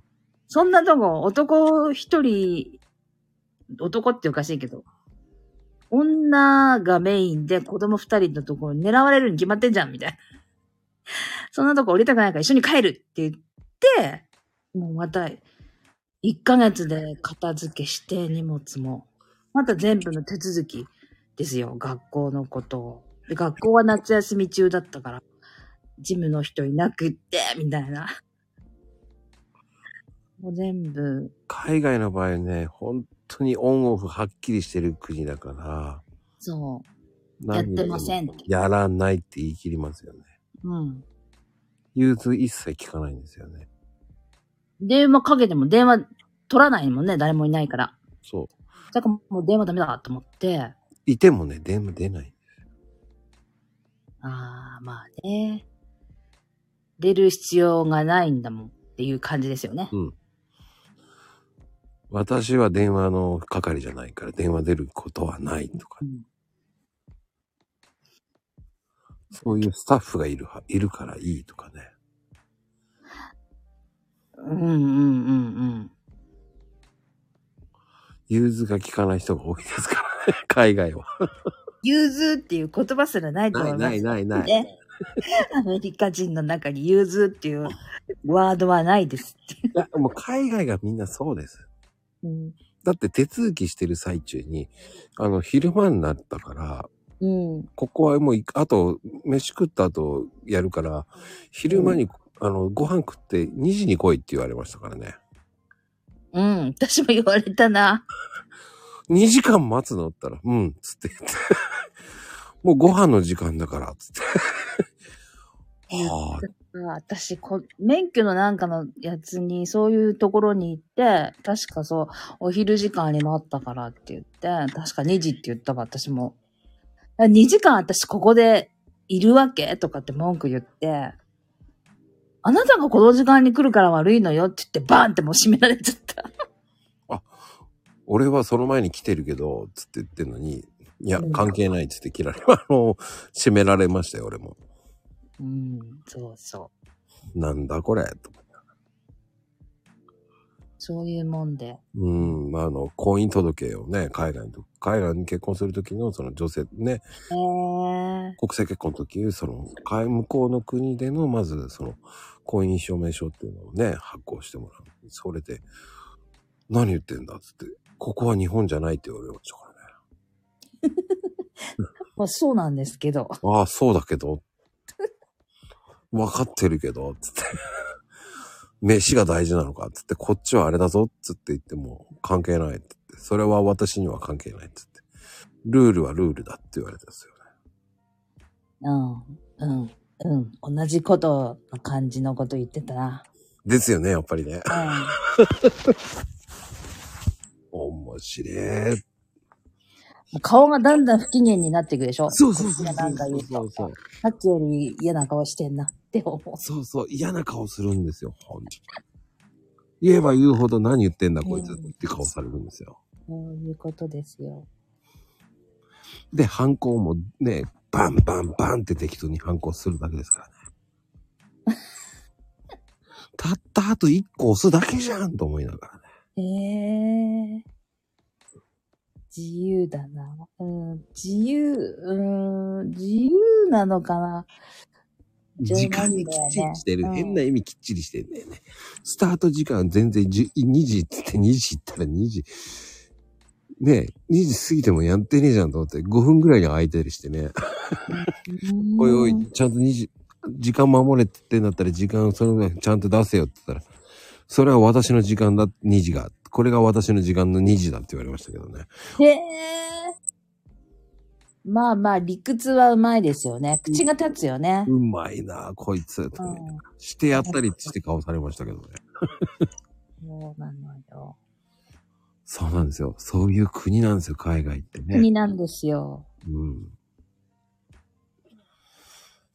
そんなとこ、男一人、男っておかしいけど、女がメインで子供二人のところ狙われるに決まってんじゃん、みたいな。そんなとこ降りたくないから一緒に帰るって言って、もうまた、1ヶ月で片付けして荷物も、また全部の手続きですよ、学校のことを。で、学校は夏休み中だったから、ジムの人いなくって、みたいな。もう全部、海外の場合ね、本当にオンオフはっきりしてる国だから、そう、やってませんって。やらないって言い切りますよね。うん。融通一切聞かないんですよね。電話かけても電話取らないもんね、誰もいないから。そだからもう電話ダメだと思って、う。いてもね、電話出ない。ああ、まあね。出る必要がないんだもんっていう感じですよね。うん。私は電話の係じゃないから電話出ることはないとかう、んそういうスタッフがいるは、いるからいいとかね。うんうんうんうん。融通が効かない人が多いですからね、海外は。融通っていう言葉すらないと思います。ないないないないね。アメリカ人の中に融通っていうワードはないですって。いや、もう海外がみんなそうです。うん。だって手続きしてる最中に、あの、昼間になったから、うん。ここはもうい、あと、飯食った後やるから、昼間に、あの、ご飯食って2時に来いって言われましたからね。うん。私も言われたな。2時間待つの？ったら、うん、つって言って。もうご飯の時間だから、つって。はあ、私こ、免許のなんかのやつに、そういうところに行って、確かそう、お昼時間になったからって言って、確か2時って言ったわ、私も。2時間私ここでいるわけとかって文句言って、あなたがこの時間に来るから悪いのよって言って、バーンってもう閉められちゃった。俺はその前に来てるけど、つって言ってんのに、いやう、ん関係ないっつって切られ、あの、閉められましたよ、俺も。うん、そうそう。なんだこれ、と。そういうもんで。うん、まあ、あの、婚姻届をね、海外と、海外に結婚するときの、その女性、ね、えー、国際結婚の時、その、海向こうの国での、まず、その、婚姻証明書っていうのをね、発行してもらう。それで、何言ってんだっつって、ここは日本じゃないって言われましたからね。まあそうなんですけど。ああ、そうだけど。わかってるけど、つって。飯が大事なのか、つって、こっちはあれだぞ、つって言っても、関係ない、つって。それは私には関係ない、つって。ルールはルールだって言われたんですよね。うん、うん、うん。同じことの感じのこと言ってたな。ですよね、やっぱりね。うん。面白い。顔がだんだん不機嫌になっていくでしょ？そうそうそうなんか言うと。さっきより嫌な顔してんなって思う。そうそう、嫌な顔するんですよ、ほんと言えば言うほど何言ってんだこいつって顔されるんですよ。そういうことですよ。で、反抗もね、バンバンバンって適当に反抗するだけですからね。たったあと一個押すだけじゃんと思いながらね。ええ自由だな。うん、自由、うん、自由なのかな。時間にきっちりしてる。うん変な意味きっちりしてんだよね。スタート時間全然10 2時って言って2時行ったら2時。ねえ、2時過ぎてもやってねえじゃんと思って5分ぐらいに空いたりしてね。おいおい、ちゃんと2時、時間守れって言ってんだったら時間そのぐらいちゃんと出せよって言ったら、それは私の時間だ、2時が。これが私の時間の2時だって言われましたけどね。へえ。まあまあ、理屈はうまいですよね。口が立つよね。うまいなこいつ。とかねしてやったりして顔されましたけどね。そうなのよ。そうなんですよ。そういう国なんですよ、海外ってね。国なんですよ。うん。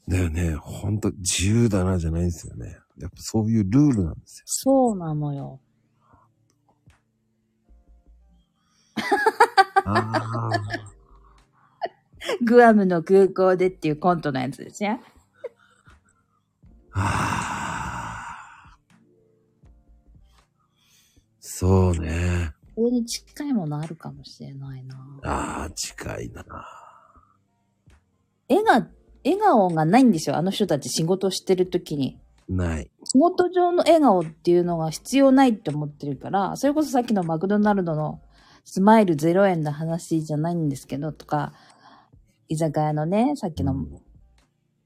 だよね、ほんと自由だなじゃないんですよね。やっぱそういうルールなんですよ。そうなのよ。グアムの空港でっていうコントのやつですね。ああ。そうね。それに近いものあるかもしれないな。ああ、近いな。絵が、笑顔がないんですよ。あの人たち仕事してる時に。ない。仕事上の笑顔っていうのが必要ないって思ってるから、それこそさっきのマクドナルドのスマイル0円の話じゃないんですけど、とか、居酒屋のね、さっきの、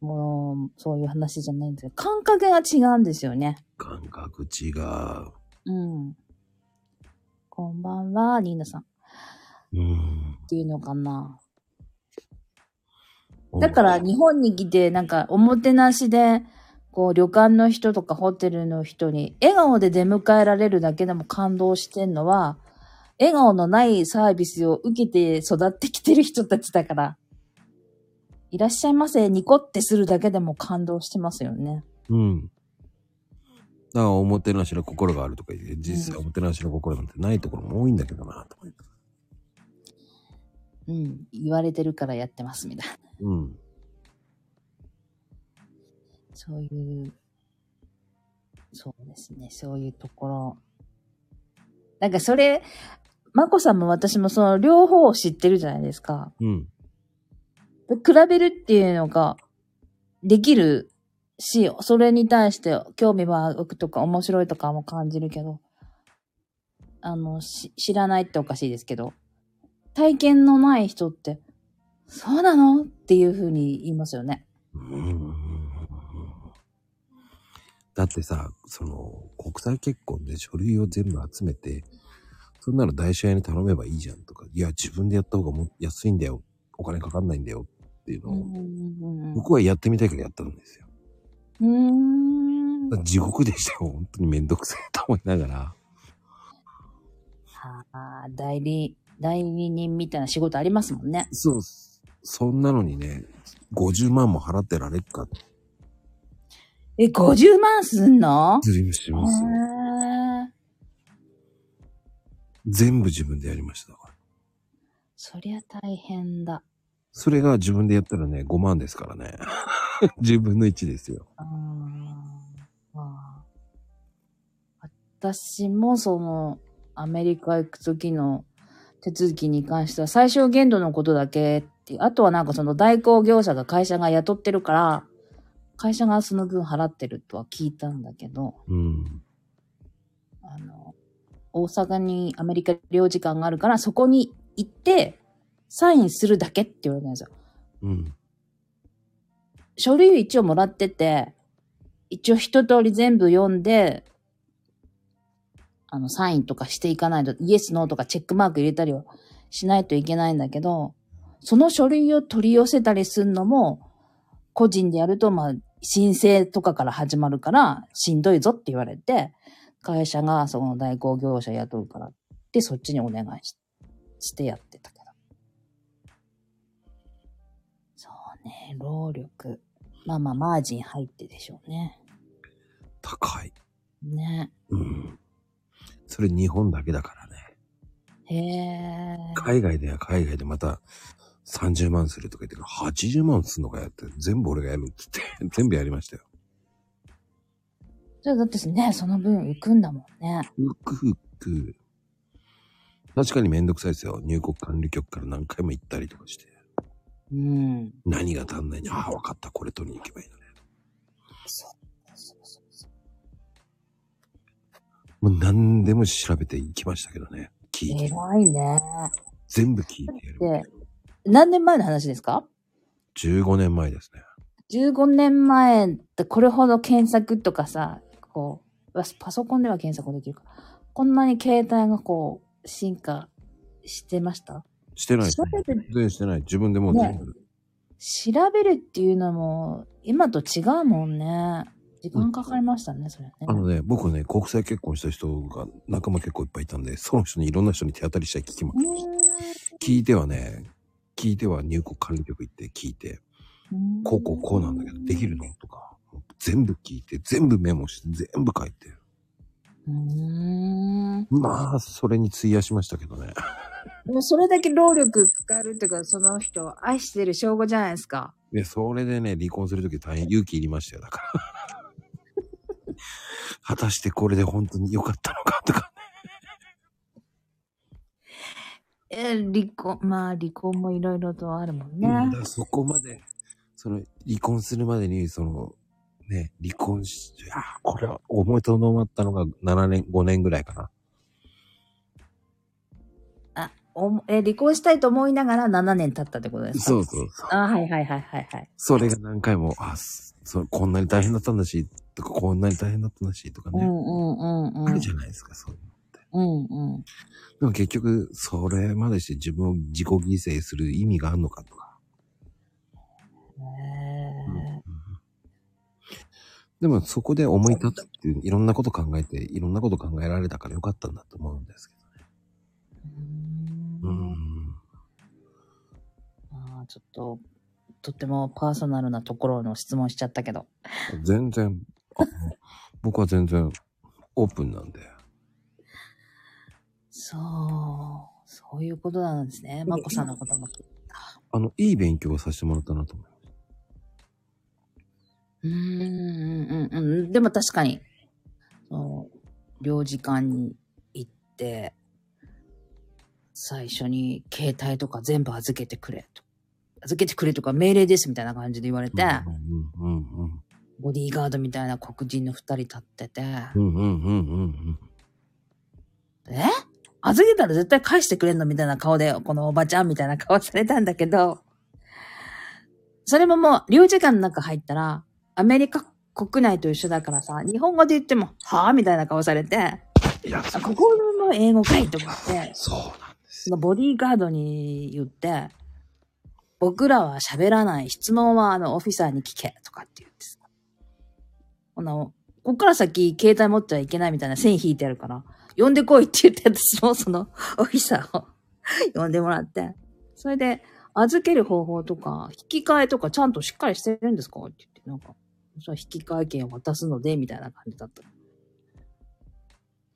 もう、そういう話じゃないんですけど、感覚が違うんですよね。感覚違う。うん。こんばんは、ニーナさん。っうん。ていうのかな。だから日本に来て、なんかおもてなしで、こう旅館の人とかホテルの人に笑顔で出迎えられるだけでも感動してんのは、笑顔のないサービスを受けて育ってきてる人たちだから、いらっしゃいませ、ニコってするだけでも感動してますよね。うん。だから、おもてなしの心があるとか言って、実際おもてなしの心なんてないところも多いんだけどな、とか言って。うん。言われてるからやってます、みたいな。うん。そういう、そうですね、そういうところ。なんかそれ、まこさんも私もその両方を知ってるじゃないですか。うん。で比べるっていうのができるし、それに対して興味は湧くとか面白いとかも感じるけど、あの、し知らないっておかしいですけど、体験のない人って、そうなの？っていうふうに言いますよね。うんだってさ、その、国際結婚で書類を全部集めて、そんなの台車屋に頼めばいいじゃんとか、いや、自分でやった方がも安いんだよ。お金かかんないんだよっていうのを、うん僕はやってみたいからやったんですよ。うん。地獄でしたよ。本当にめんどくさいと思いながら。ああ、代理、代理人みたいな仕事ありますもんね。そう、そんなのにね、50万も払ってられっかってえ、50万すんの？ずりします全部自分でやりました。だからそりゃ大変だ。それが自分でやったらね、5万ですからね。10分の1ですよ。私もその、アメリカ行く時の手続きに関しては最小限度のことだけってあとはなんかその代行業者が会社が雇ってるから、会社がその分払ってるとは聞いたんだけど、うん。あの、大阪にアメリカ領事館があるから、そこに行って、サインするだけって言われたんですよ。うん。書類一応もらってて、一応一通り全部読んで、あの、サインとかしていかないと、イエス、ノーとかチェックマーク入れたりはしないといけないんだけど、その書類を取り寄せたりするのも、個人でやると、まあ、申請とかから始まるから、しんどいぞって言われて、会社がその代行業者雇うからって、そっちにお願いししてやってたけど。そうね、労力。まあまあ、マージン入ってでしょうね。高い。ね。うん。それ日本だけだからね。へえ。海外では海外でまた30万するとか言ってるから80万すんのかやって、全部俺がやるっつって、全部やりましたよ。じゃあだってね、その分行くんだもんね。ふくふく。確かにめんどくさいですよ。入国管理局から何回も行ったりとかして。うん。何が足んないに、ああ、わかった。これ取りに行けばいいのね。そうそうそうそう。もう何でも調べて行きましたけどね。聞いて。偉いね。全部聞いてやる。で、何年前の話ですか？15年前ですね。15年前ってこれほど検索とかさ、こう、パソコンでは検索できるか。こんなに携帯がこう、進化してました？してないですね。調べる全然してない。自分でもう全部。調べるっていうのも、今と違うもんね。時間かかりましたね、それね。あのね、僕ね、国際結婚した人が仲間結構いっぱいいたんで、その人にいろんな人に手当たりしたい聞きまうーん聞いてはね、聞いては入国管理局行って聞いて、こうこうこうなんだけど、できるの？とか、全部聞いて、全部メモして、全部書いて。うーん。まあ、それに費やしましたけどね。でもそれだけ労力使えるっていうか、その人を愛してる証拠じゃないですか。で、それでね、離婚するとき大変勇気いりましたよ、だから。果たしてこれで本当に良かったのかとか。えー離婚、まあ離婚もいろいろとあるもんね。うんだそこまで、その、離婚するまでに、その、ね、離婚し、あ、これは思いとどまったのが7年、5年ぐらいかな。あ、おもえー離婚したいと思いながら7年経ったってことですか？そうそうそう。あ、はいはいはいはいはい。それが何回も、あ、そこんなに大変だったんだし、とか、こんなに大変だったんだし、とかね。うんうんうんうん。あるじゃないですか、そういうの。うんうん。でも結局、それまでして自分を自己犠牲する意味があるのかとか。へーでもそこで思い立つっていう、いろんなこと考えて、いろんなこと考えられたからよかったんだと思うんですけどね。ううんん。あーちょっと、とってもパーソナルなところの質問しちゃったけど。全然、僕は全然オープンなんで。そう、そういうことなんですね。まこさんのことも聞いあの、いい勉強をさせてもらったなと思います。うーんうんうんうん。でも確かに、そう、領事館に行って、最初に携帯とか全部預けてくれと。預けてくれとか命令ですみたいな感じで言われて、うんうんうんボディーガードみたいな黒人の二人立ってて、うん。うんうんうんうんえ？預けたら絶対返してくれんのみたいな顔で、このおばちゃんみたいな顔されたんだけど、それももう、領事館の中入ったら、アメリカ国内と一緒だからさ、日本語で言っても、はぁみたいな顔されて、うん。いや、あここの英語かいと思って、そうなんですそのボディーガードに言って、僕らは喋らない。質問はあの、オフィサーに聞け。とかって言ってさ。この、こっから先、携帯持ってはいけないみたいな線引いてあるから、呼んでこいって言って、私もその、オフィサーを呼んでもらって。それで、預ける方法とか、引き換えとかちゃんとしっかりしてるんですか？って言って、なんか、それ引き換え券を渡すので、みたいな感じだった。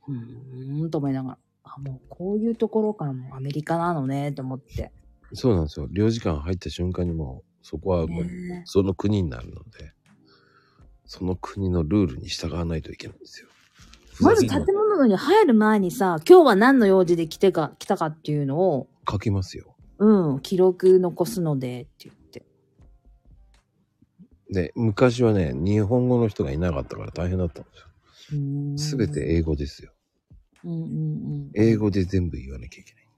うーん、と思いながら。あ、もうこういうところからもアメリカなのね、と思って。そうなんですよ。領事館入った瞬間にもう、そこはもう、ねその国になるので、その国のルールに従わないといけないんですよ。まず建物に入る前にさ、今日は何の用事で来てか、来たかっていうのを、書きますよ。うん、記録残すのでって言って。で、昔はね、日本語の人がいなかったから大変だったんですよ。すべて英語ですよ。うんうんうん。英語で全部言わなきゃいけないんで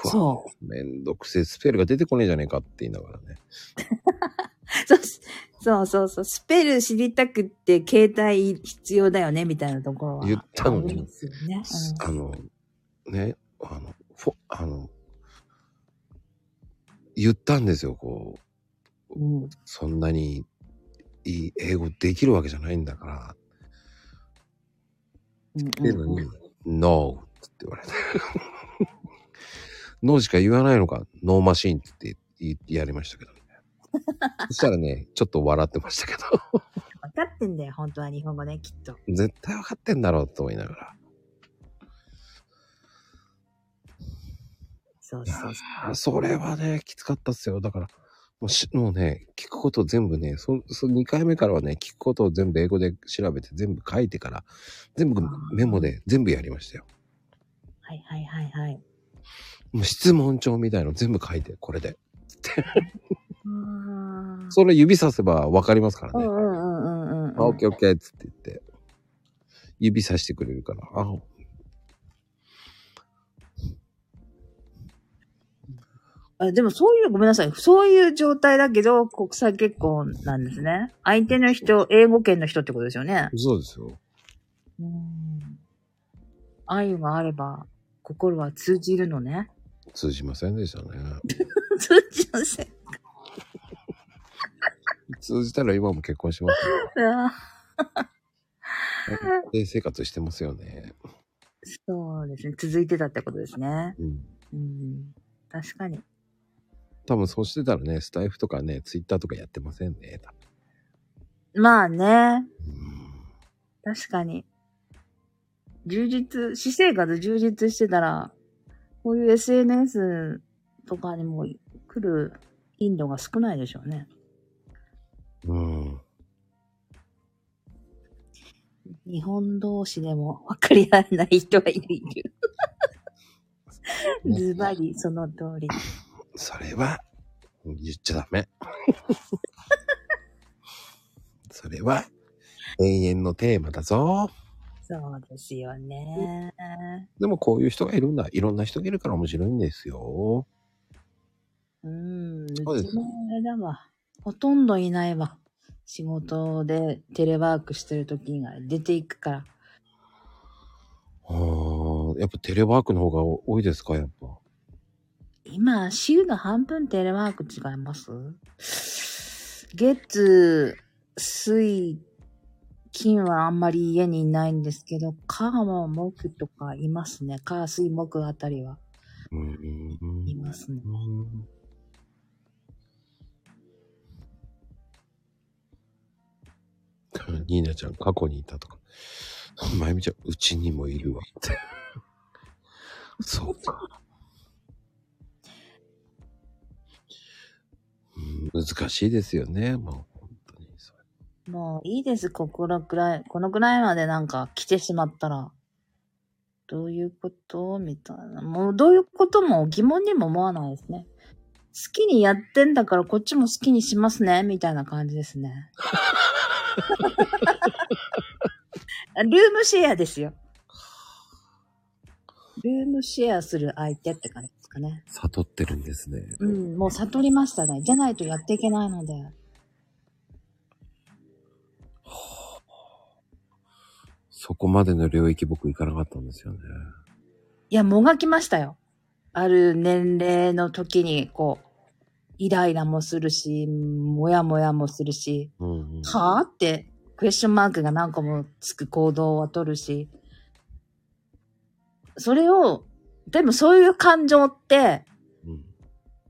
すよ。そう。めんどくせえ、スペルが出てこねえじゃねえかって言いながらね。そうそうそうそう。スペル知りたくって携帯必要だよねみたいなところは。言ったのにね。あの、ね、あの、フォ、あの、言ったんですよ、こう。うん。うんそんなにいい英語できるわけじゃないんだから。うんっていうのに、No って言われて。ノーしか言わないのか、ノーマシーンって言ってやりましたけどね。そしたらね、ちょっと笑ってましたけど。分かってんだよ、本当は日本語ね、きっと。絶対分かってんだろうと思いながら。そうそうそれはね、きつかったっすよ。だから、もうしもうね、聞くこと全部ね、そ、そ、2回目からはね、聞くことを全部英語で調べて、全部書いてから、全部メモで全部やりましたよ。う。はいはいはいはい。もう質問帳みたいの全部書いて、これで。あ それ指させば分かりますからね。うんうんうんうんうん。あ、オッケーオッケーっつって言って、指さしてくれるから、あ、あでもそういう、ごめんなさい。そういう状態だけど、国際結婚なんですね。相手の人、英語圏の人ってことですよね。そうですよ。うん。愛があれば、心は通じるのね。通じませんでしたね。通じません。通じたら今も結婚しますよ。あ家庭生活してますよね。そうですね。続いてたってことですね。うん。うん。確かに。多分そうしてたらね、スタイフとかね、ツイッターとかやってませんね。多まあね。分確かに。充実、私生活充実してたら、こういう SNS とかにも来る頻度が少ないでしょうね。うん。うん。日本同士でも分かり合えない人はいる。ズバリその通り。それは、言っちゃダメ。それは、永遠のテーマだぞ。そうですよね。でもこういう人がいるんだ。いろんな人がいるから面白いんですよ。うん。うそうですあれだわ。ほとんどいないわ。仕事でテレワークしてる時以外出ていくから。ああ、やっぱテレワークの方が多いですか、やっぱ？今、週の半分テレワーク違います？月、水、金はあんまり家にいないんですけど、火は木とかいますね。火、水、木あたりはいますね。うん ニーナちゃん、過去にいたとか。まゆみちゃん、うちにもいるわ。って。そうか。うん難しいですよね、もう本当にそれ。もういいです、ここのくらい。このくらいまでなんか来てしまったら。どういうこと？みたいな。もうどういうことも疑問にも思わないですね。好きにやってんだからこっちも好きにしますね、みたいな感じですね。ルームシェアですよ。ルームシェアする相手って感じですかね。悟ってるんですね。うん、もう悟りましたね。じゃないとやっていけないので。そこまでの領域僕行かなかったんですよね。いや、もがきましたよ。ある年齢の時に、こう、イライラもするし、もやもやもするし、うんうん。はぁって、クエスチョンマークが何個もつく行動は取るし、それを、でもそういう感情って、うん。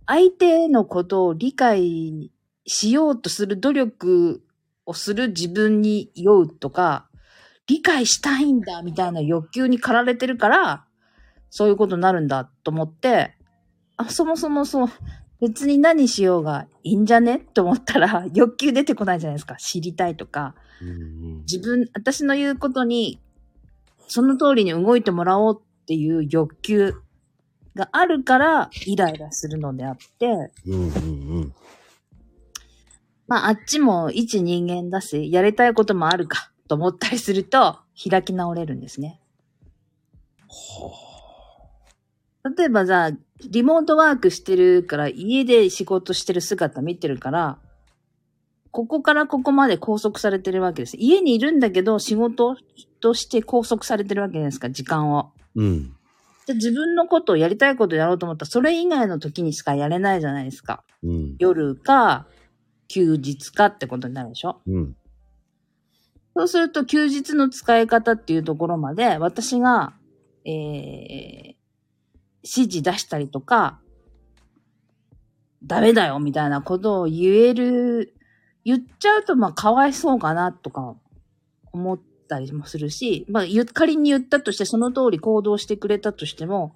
相手のことを理解しようとする努力をする自分に酔うとか、理解したいんだみたいな欲求に駆られてるから、そういうことになるんだと思って、あ、そもそもそう、別に何しようがいいんじゃね？と思ったら 欲求出てこないじゃないですか。知りたいとか。うんうん自分、私の言うことに、その通りに動いてもらおうっていう欲求があるから、イライラするのであって、うんうんうん。まあ、あっちも一人間だし、やりたいこともあるかと思ったりすると、開き直れるんですね。例えばじゃあ、リモートワークしてるから、家で仕事してる姿見てるから、ここからここまで拘束されてるわけです。家にいるんだけど、仕事として拘束されてるわけじゃないですか、時間を。うん。で自分のことをやりたいことやろうと思ったら、それ以外の時にしかやれないじゃないですか。うん。夜か、休日かってことになるでしょうん。そうすると、休日の使い方っていうところまで、私が、えー、指示出したりとか、ダメだよみたいなことを言える、言っちゃうと、まあ、かわいそうかなとか思ったりもするし、まあ、言仮に言ったとして、その通り行動してくれたとしても、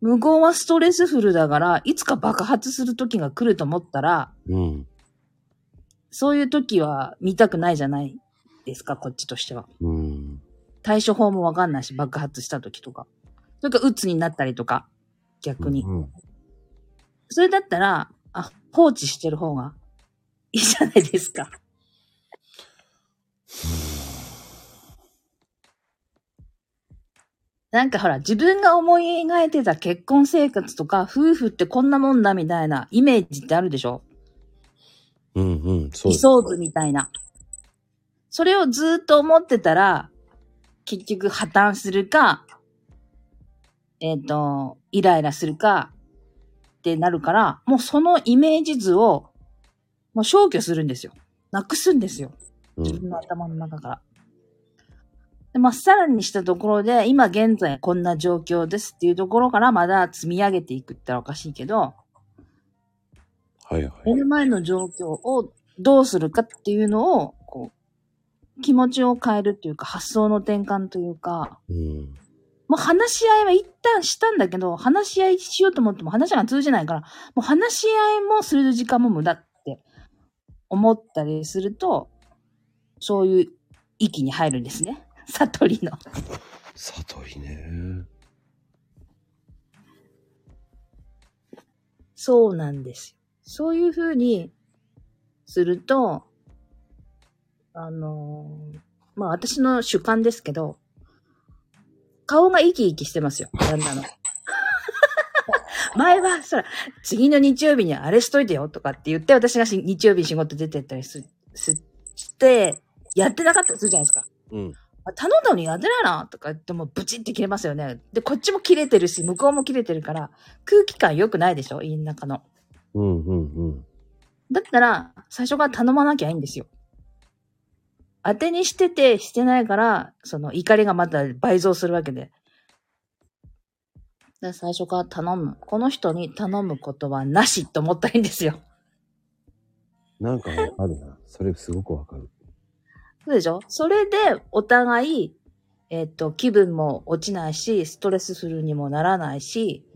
無言はストレスフルだから、いつか爆発する時が来ると思ったら、うん。そういう時は見たくないじゃないですか、こっちとしては。うん。対処法もわかんないし、爆発した時とか。それから、鬱になったりとか、逆に。うん。それだったら、あ、放置してる方がいいじゃないですか。なんかほら、自分が思い描いてた結婚生活とか、夫婦ってこんなもんだみたいなイメージってあるでしょ？うんうん。そう理想図みたいな。それをずーっと思ってたら、結局破綻するか、えっ、と、イライラするか、ってなるから、もうそのイメージ図を、もう消去するんですよ。なくすんですよ。うん。自分の頭の中から。で、まあ、さらにしたところで、今現在こんな状況ですっていうところからまだ積み上げていくってのはおかしいけど、はいはい。目の前の状況をどうするかっていうのを、こう、気持ちを変えるっていうか、発想の転換というか、うん。もう話し合いは一旦したんだけど、話し合いしようと思っても話が通じないから、もう話し合いもする時間も無駄って思ったりすると、そういう域に入るんですね。悟りの。悟りね。そうなんですよ。そういうふうにすると、あのーまあ私の主観ですけど、顔が生き生きしてますよ、旦那の。前は、そら、次の日曜日にあれしといてよとかって言って、私がし日曜日に仕事出てったりす、すして、やってなかったりするじゃないですか。うん。あ頼んだのにやってないなとか言ってもブチって切れますよね。で、こっちも切れてるし、向こうも切れてるから、空気感良くないでしょ？家の中の。うんうんうん。だったら、最初から頼まなきゃいいんですよ。当てにしてて、してないから、その怒りがまた倍増するわけで。で最初から頼む。この人に頼むことはなしと思ったらいいんですよ。なんかわかるな。それすごくわかる。そうでしょ？それで、お互い、えっ、と、気分も落ちないし、ストレスフルにもならないし、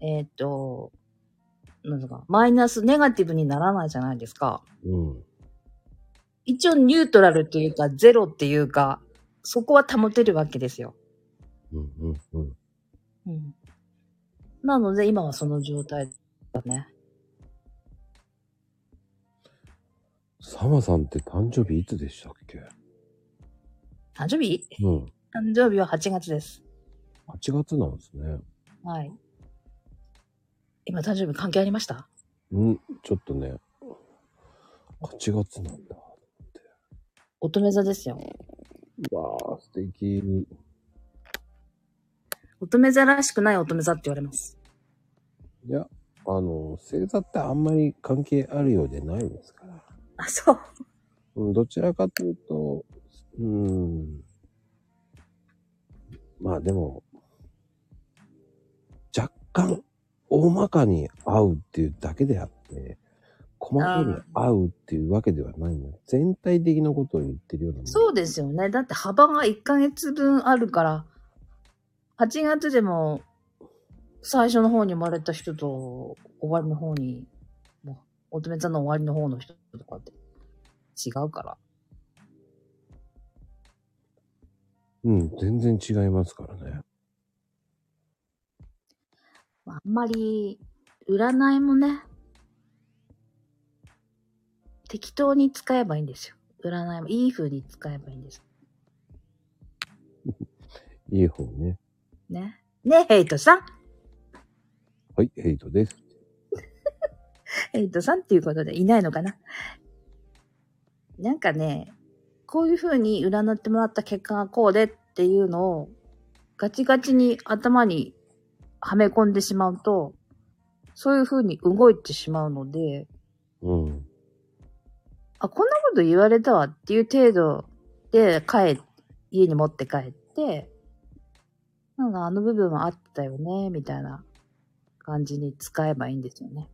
えっ、と、なんですか、マイナス、ネガティブにならないじゃないですか。うん。一応ニュートラルというか、ゼロっていうか、そこは保てるわけですよ。うんうんうん。うん。なので、今はその状態だね。サマさんって誕生日いつでしたっけ？誕生日？うん。誕生日は8月です。8月なんですね。はい。今、誕生日関係ありました？うん、ちょっとね。8月なんだ。乙女座ですよ。うわー、素敵。乙女座らしくない乙女座って言われます。いや、あの、星座ってあんまり関係あるようでないですから。あ、そう。うん、どちらかというと、うん。まあでも、若干、大まかに合うっていうだけであって、細かに合うっていうわけではないの。全体的なことを言ってるような。そうですよね。だって幅が1ヶ月分あるから、8月でも、最初の方に生まれた人と、終わりの方に、もう乙女座の終わりの方の人とかって、違うから。うん、全然違いますからね。まああんまり、占いもね、適当に使えばいいんですよ。占いもいい風に使えばいいんです。いい方ね。ね。ねヘイトさん。はい、ヘイトです。ヘイトさんっていうことでいないのかな。なんかね、こういう風に占ってもらった結果がこうでっていうのを、ガチガチに頭にはめ込んでしまうと、そういう風に動いてしまうので、うん。あ、こんなこと言われたわっていう程度で帰、家に持って帰って、なんかあの部分はあったよね、みたいな感じに使えばいいんですよね。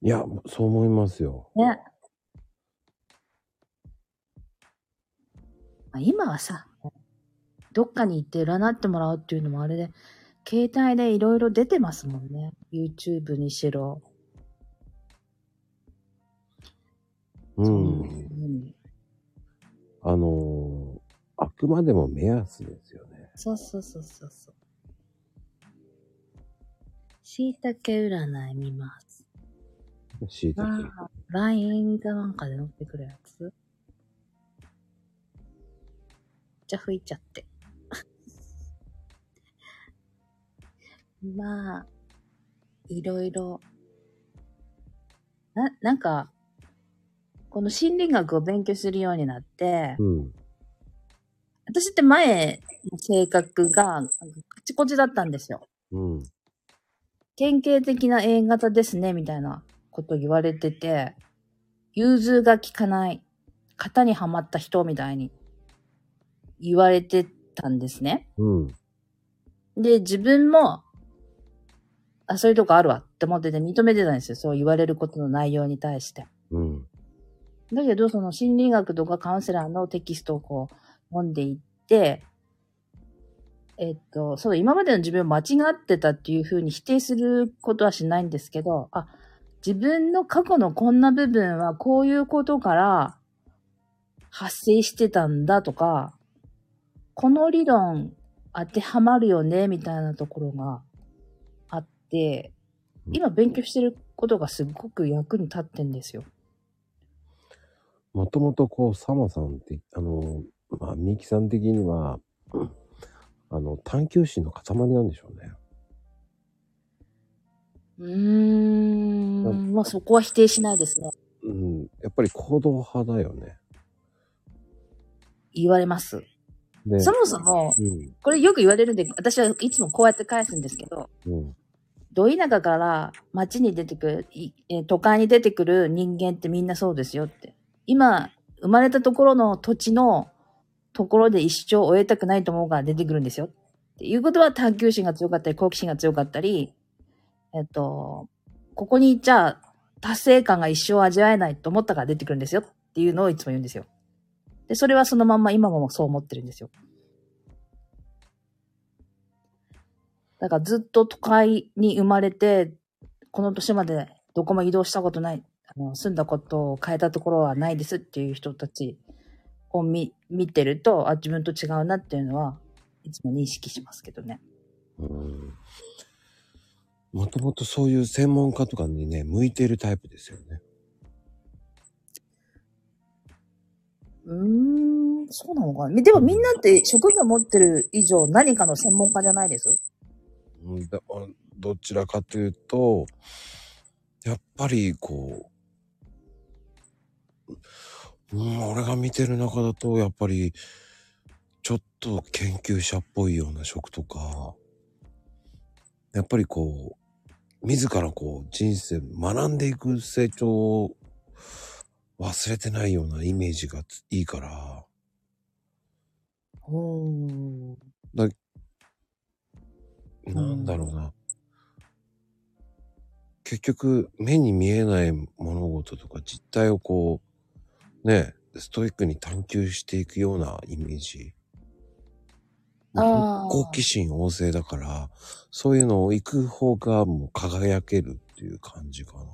いや、そう思いますよ。ね。まあ、今はさ、どっかに行って占ってもらうっていうのもあれで、携帯でいろいろ出てますもんね。YouTube にしろ。うん。うんあのーあくまでも目安ですよね。そうそうそうそうそう。椎茸占い見ます。しいたけ。ああ、LINE かなんかで載ってくるやつ？じゃあ吹いちゃって。まあ、いろいろ。な、なんか、この心理学を勉強するようになって、うん。私って前の性格が、カチコチだったんですよ。うん。典型的な A 型ですね、みたいなこと言われてて、融通が効かない、型にはまった人みたいに言われてたんですね。うん。で、自分も、あ、そういうとこあるわ、って思ってて認めてたんですよ。そう言われることの内容に対して。うん。だけど、その心理学とかカウンセラーのテキストをこう読んでいって、えっと、そう、今までの自分を間違ってたっていうふうに否定することはしないんですけど、あ、自分の過去のこんな部分はこういうことから発生してたんだとか、この理論当てはまるよね、みたいなところがあって、今勉強してることがすごく役に立ってんですよ。もともとこう、サマさんって、あの、まあ、ミキさん的には、うんあの、探求心の塊なんでしょうね。うーん、まあそこは否定しないですね。うん。やっぱり行動派だよね。言われます。で、そもそも、うん。これよく言われるんで、私はいつもこうやって返すんですけど、うん。ど田舎から街に出てくる、都会に出てくる人間ってみんなそうですよって。今、生まれたところの土地のところで一生終えたくないと思うから出てくるんですよ。っていうことは探求心が強かったり、好奇心が強かったり、えっと、ここに行っちゃ達成感が一生味わえないと思ったから出てくるんですよっていうのをいつも言うんですよ。で、それはそのまんま今もそう思ってるんですよ。だからずっと都会に生まれて、この年までどこも移動したことない、あの住んだことを変えたところはないですっていう人たちを見見てると、あ、自分と違うなっていうのは、いつも認識しますけどね。うん。もともとそういう専門家とかにね、向いているタイプですよね。うーん、そうなのかな。でもみんなって職業持ってる以上何かの専門家じゃないです？うんだどちらかというと、やっぱりこう、うん、俺が見てる中だと、やっぱり、ちょっと研究者っぽいような職とか、やっぱりこう、自らこう、人生、学んでいく成長を忘れてないようなイメージがついいから、おー。なんだろうな。結局、目に見えない物事とか実態をこう、ね、ストイックに探求していくようなイメージ。好奇心旺盛だから、そういうのを行く方がもう輝けるっていう感じかな。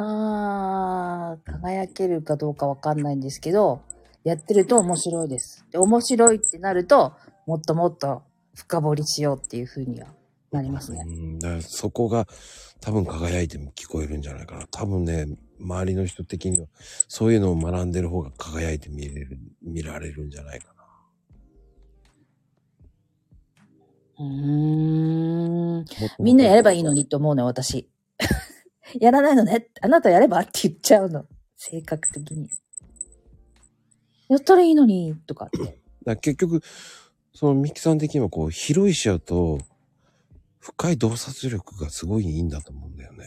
あー、輝けるかどうかわかんないんですけど、やってると面白いです。で、面白いってなると、もっともっと深掘りしようっていう風にはなりますね。うん、だからそこが多分輝いても聞こえるんじゃないかな。多分ね、周りの人的にはそういうのを学んでる方が輝いて見れる、見られるんじゃないかな。うーん。みんなやればいいのにって思うのよ、私。やらないのね。あなたやればって言っちゃうの。性格的に。やったらいいのに、とかって。だ結局、そのミキさん的にはこう、広い視野と、深い洞察力がすごいいいんだと思うんだよね。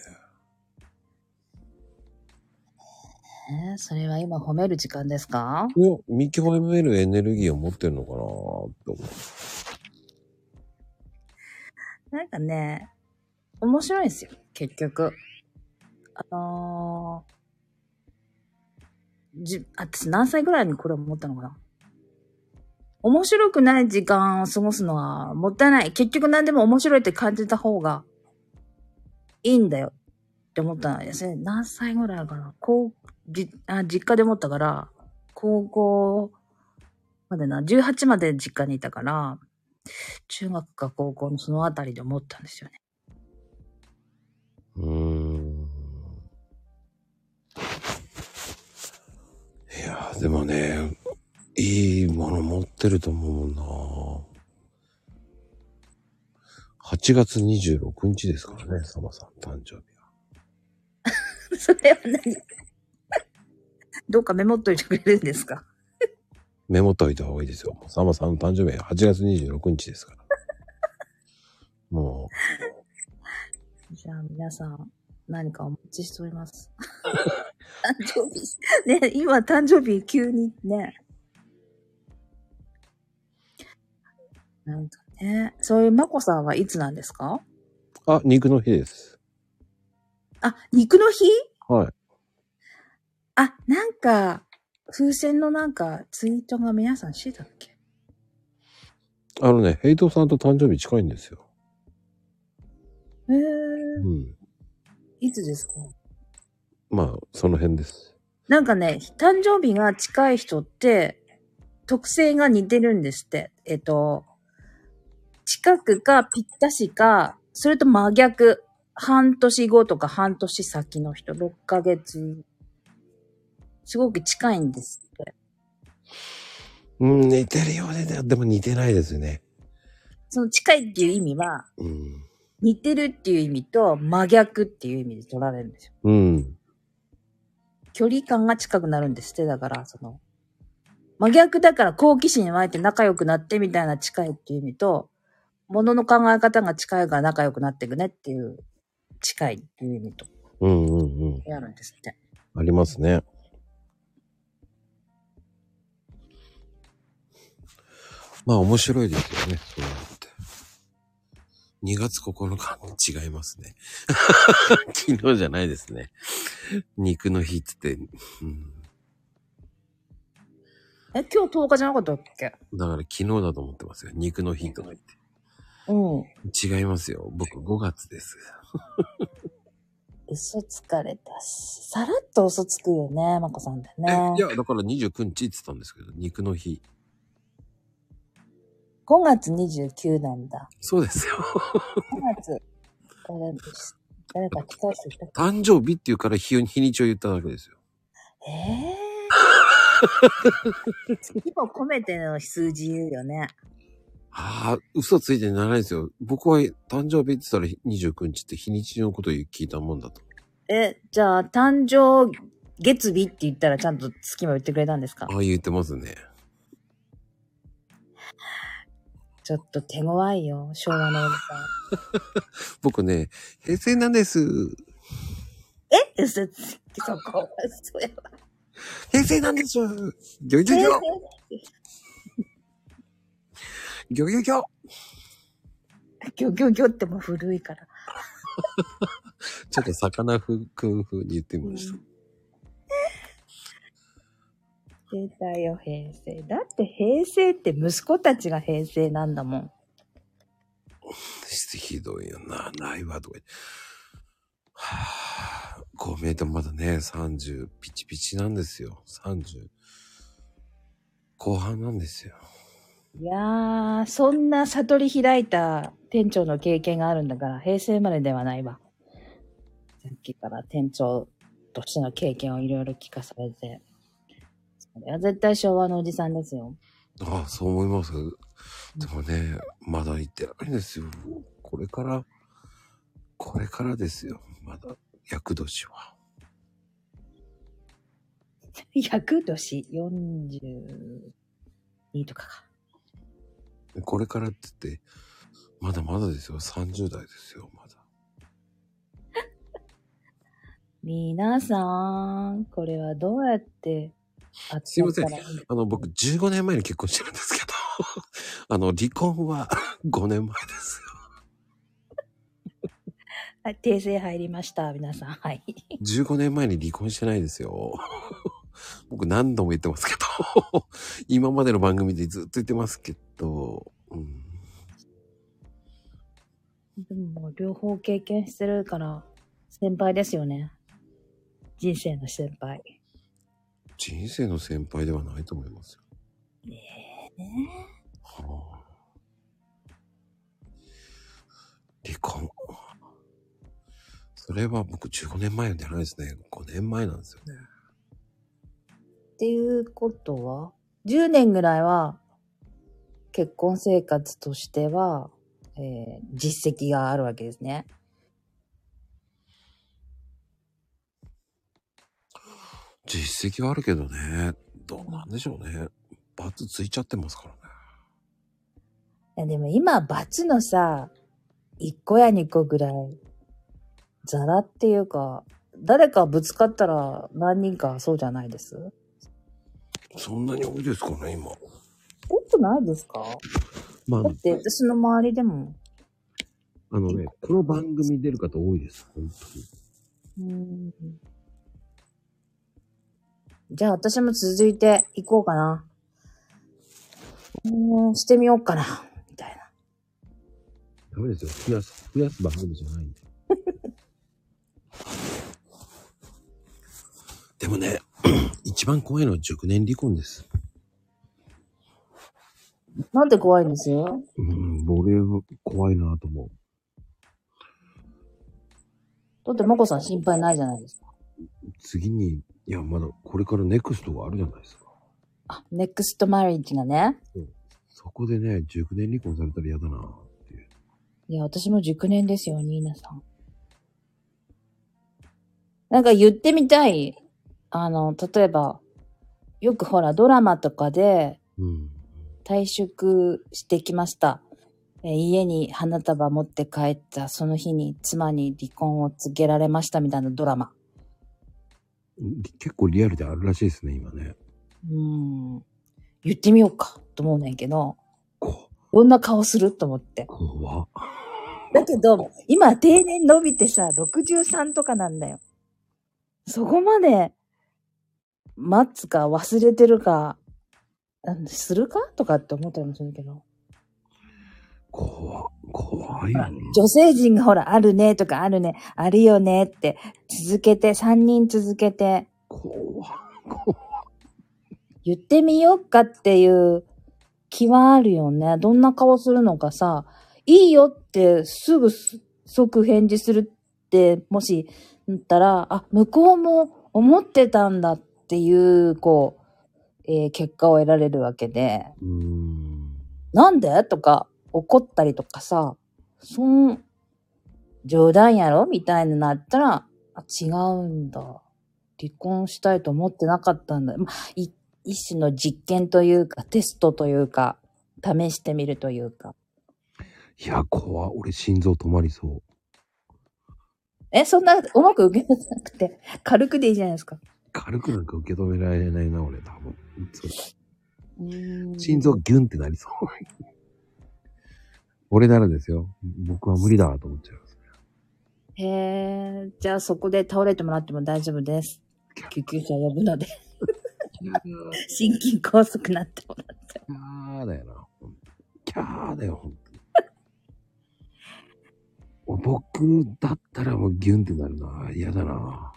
えーそれは今褒める時間ですか？いや、見極めるエネルギーを持ってるのかなって思う。なんかね、面白いんですよ、結局。あのー、じ、私何歳ぐらいにこれ思ったのかな？面白くない時間を過ごすのはもったいない。結局何でも面白いって感じた方がいいんだよって思ったんですね。何歳ぐらいかな？高じあ実家で思ったから、高校までな、18まで実家にいたから、中学か高校のそのあたりで思ったんですよね。うーん。いや、でもね、いいもの持ってると思うもんな。8月26日ですからね、サマさん、誕生日は。それは何？どうかメモっといてくれるんですか？メモっといた方がいいですよ。サマさんの誕生日は8月26日ですから。もじゃあ皆さん、何かお持ちしております。誕生日。ね、今誕生日急にね。なんかね、そういうまこさんはいつなんですか？う、あ、肉の日です。あ、肉の日？はい。あ、なんか、風船のなんか、ツイートが皆さんしてたっけ？あのね、ヘイトさんと誕生日近いんですよ。へえうん。いつですか？まあ、その辺です。なんかね、誕生日が近い人って、特性が似てるんですって。えっと、近くかぴったしか、それと真逆。半年後とか半年先の人、6ヶ月。すごく近いんですって。うん、似てるようで、でも似てないですよね。その近いっていう意味は、うん。似てるっていう意味と真逆っていう意味で取られるんですよ。うん。距離感が近くなるんですって。だから、その、真逆だから好奇心湧いて仲良くなってみたいな近いっていう意味と、物の考え方が近いから仲良くなっていくねっていう、近いっていう意味と、うんうんうん。やるんですって。ありますね。まあ面白いですよね、そうやって。2月9日違いますね。昨日じゃないですね。肉の日って言って、うん、え、今日10日じゃなかったっけ？だから昨日だと思ってますよ。肉の日とか言って。うん。違いますよ。僕5月です。嘘つかれたし。さらっと嘘つくよね、まこさんってえねい。や、だから29日って言ってたんですけど、肉の日。5月29なんだ。そうですよ。5月。誰か近い人いたか誕生日っていうから日日にちを言っただけですよ。ええー。月も込めての数字言うよね。ああ、嘘ついてならないですよ。僕は誕生日って言ったら29日って日にちのことを聞いたもんだと。え、じゃあ、誕生月日って言ったらちゃんと月も言ってくれたんですか？ああ言ってますね。ちょっと手強いよ、昭和のおじさん。僕ね、平成なんです。え？嘘つき、そこ。そうやわ。平成なんです。ギョギョギョ ギョギョギョギョギョギョってもう古いから。ちょっと魚ふくん風に言ってみました。出たよ、平成。だって平成って息子たちが平成なんだもん。ひどいよな、ないわ、とか言って。はぁ、こう見えてもまだね、30ピチピチなんですよ。30後半なんですよ。いやー、そんな悟り開いた店長の経験があるんだから、平成までではないわ。さっきから店長としての経験をいろいろ聞かされて。それは絶対昭和のおじさんですよ。ああ、そう思います。でもね、まだ行ってないんですよ。これから、これからですよ。まだ、厄年は。役年？42とかか。これからって言って、まだまだですよ。30代ですよ、まだ。皆さん、これはどうやってすいませんあの、僕15年前に結婚してるんですけど、あの、離婚は 5年前ですよ。はい、訂正入りました、皆さん。はい。15年前に離婚してないですよ。僕何度も言ってますけど、今までの番組でずっと言ってますけど、うん、でも両方経験してるから、先輩ですよね。人生の先輩。人生の先輩ではないと思いますよ。ねえ。はあ、離婚。それは僕15年前じゃないですね。5年前なんですよね。っていうことは、10年ぐらいは、結婚生活としては、えー実績があるわけですね。実績はあるけどね、どうなんでしょうね。罰ついちゃってますからね。いやでも今、罰のさ、1個や2個ぐらい、ザラっていうか、誰かぶつかったら何人かそうじゃないです？そんなに多いですかね、今。多くないですか？まあだ、って私の周りでも、あのね、この番組出る方多いです、本当に。うんじゃあ私も続いていこうかな。うん、してみようかな。みたいな。ダメですよ。増やす、増やす番組じゃないんで。でもね、一番怖いのは熟年離婚です。なんで怖いんです？ようん、俺は怖いなと思う。だって、まこさん心配ないじゃないですか。次に、いや、まだこれからネクストがあるじゃないですか。あ、ネクストマリッジがね。そこでね、熟年離婚されたら嫌だなっていう。いや、私も熟年ですよ、ニーナさん。なんか言ってみたい。あの、例えば、よくほら、ドラマとかでうん。退職してきました。えー家に花束持って帰ったその日に妻に離婚を告げられましたみたいなドラマ。結構リアルであるらしいですね、今ね。うーん。言ってみようかと思うねんけど、こ、どんな顔すると思って。怖っ。だけど、今定年伸びてさ、63とかなんだよ。そこまで、待つか忘れてるか、するかとかって思ったりもするけど。怖っ。怖いよね。女性陣がほら、あるねとかあるね、あるよねって、続けて、3人続けて、怖っ。怖っ。言ってみようかっていう気はあるよね。どんな顔するのかさ、いいよってすぐす即返事するって、もし、言ったら、あ、向こうも思ってたんだっていう、こう、えー結果を得られるわけで、うーん。なんで？とか怒ったりとかさ、そん、冗談やろ？みたいになったら、あ、違うんだ。離婚したいと思ってなかったんだ。まあ、い一種の実験というか、テストというか、試してみるというか。いや、怖っ。俺心臓止まりそう。え、そんな、うまく受け止めなくて、軽くでいいじゃないですか。軽くなんか受け止められないな、俺多分。心臓ギュンってなりそう。俺ならですよ。僕は無理だと思っちゃいます。へえ、じゃあそこで倒れてもらっても大丈夫です。救急車呼ぶので、心筋梗塞になってもらって。キャーだよな。キャーだよ、ほんとに。僕だったらもうギュンってなるな。嫌だな。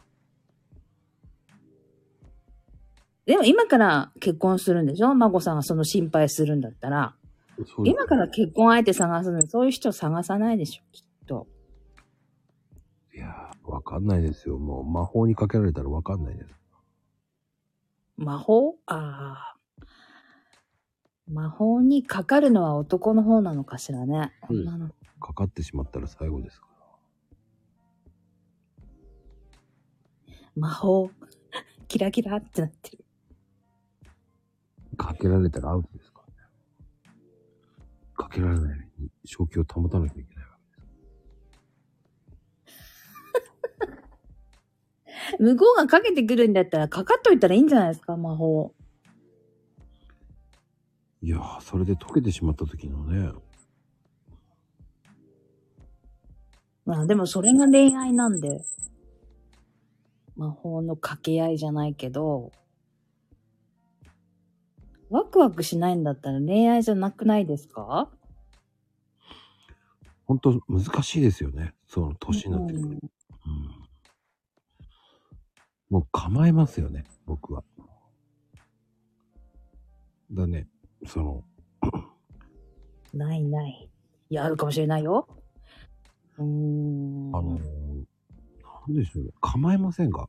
でも今から結婚するんでしょ？孫さんがその心配するんだったら。今から結婚相手探すのにそういう人探さないでしょ、きっと。いやー、わかんないですよ。もう魔法にかけられたらわかんないです。魔法？ああ。魔法にかかるのは男の方なのかしらね。うん女のかかってしまったら最後ですか魔法？キラキラってなってる。ら。かけられたらアウトですかけられないように正気を保たなきゃいけないわ 向こうがかけてくるんだったらかかっといたらいいんじゃないですか、魔法。け。いやー、それで溶けてしまった時のね。まあでもそれが恋愛なんで。魔法の掛け合いじゃないけど、ワクワクしないんだったら恋愛じゃなくないですか？ほんと難しいですよね。その年になってくるとうんうんもう構えますよね、僕は。だね、その、ないない。いや、あるかもしれないよ。うーん。あのー、なんでしょうね、構えませんか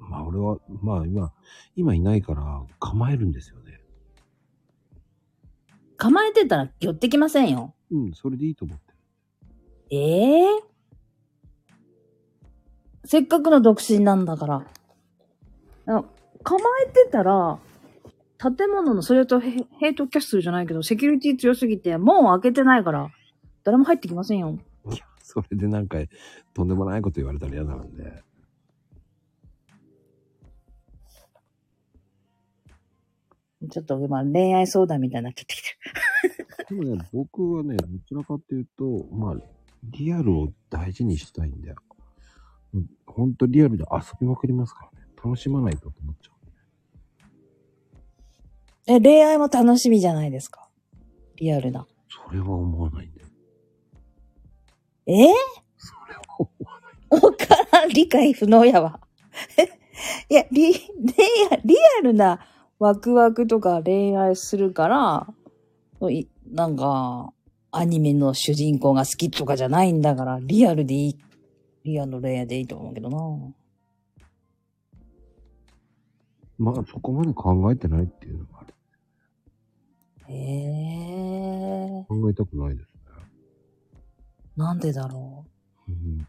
まあ俺は、まあ今、今いないから構えるんですよね。構えてたら寄ってきませんよ。うん、それでいいと思ってる。ええせっかくの独身なんだから。あ構えてたら、建物のそれとヘヘイトキャッスルじゃないけど、セキュリティ強すぎて、門を開けてないから、誰も入ってきませんよ。いや、それでなんか、とんでもないこと言われたら嫌なんで。ちょっと今恋愛相談みたいになっちゃってきてる。でもね、僕はね、どちらかっていうと、まあ、リアルを大事にしたいんだよ。ほんとリアルで遊びまくりますからね。楽しまないとと思っちゃえ、恋愛も楽しみじゃないですか？リアルな。う。それは思わないんだよ。え？それは思わ おからん、理解不能やわ。いや、リ、リアルなワクワクとか恋愛するから、いなんか、アニメの主人公が好きとかじゃないんだから、リアルでいい、リアルの恋愛でいいと思うけどな。まあそこまで考えてないっていうのがある。へえー、考えたくないですね。なんでだろうん、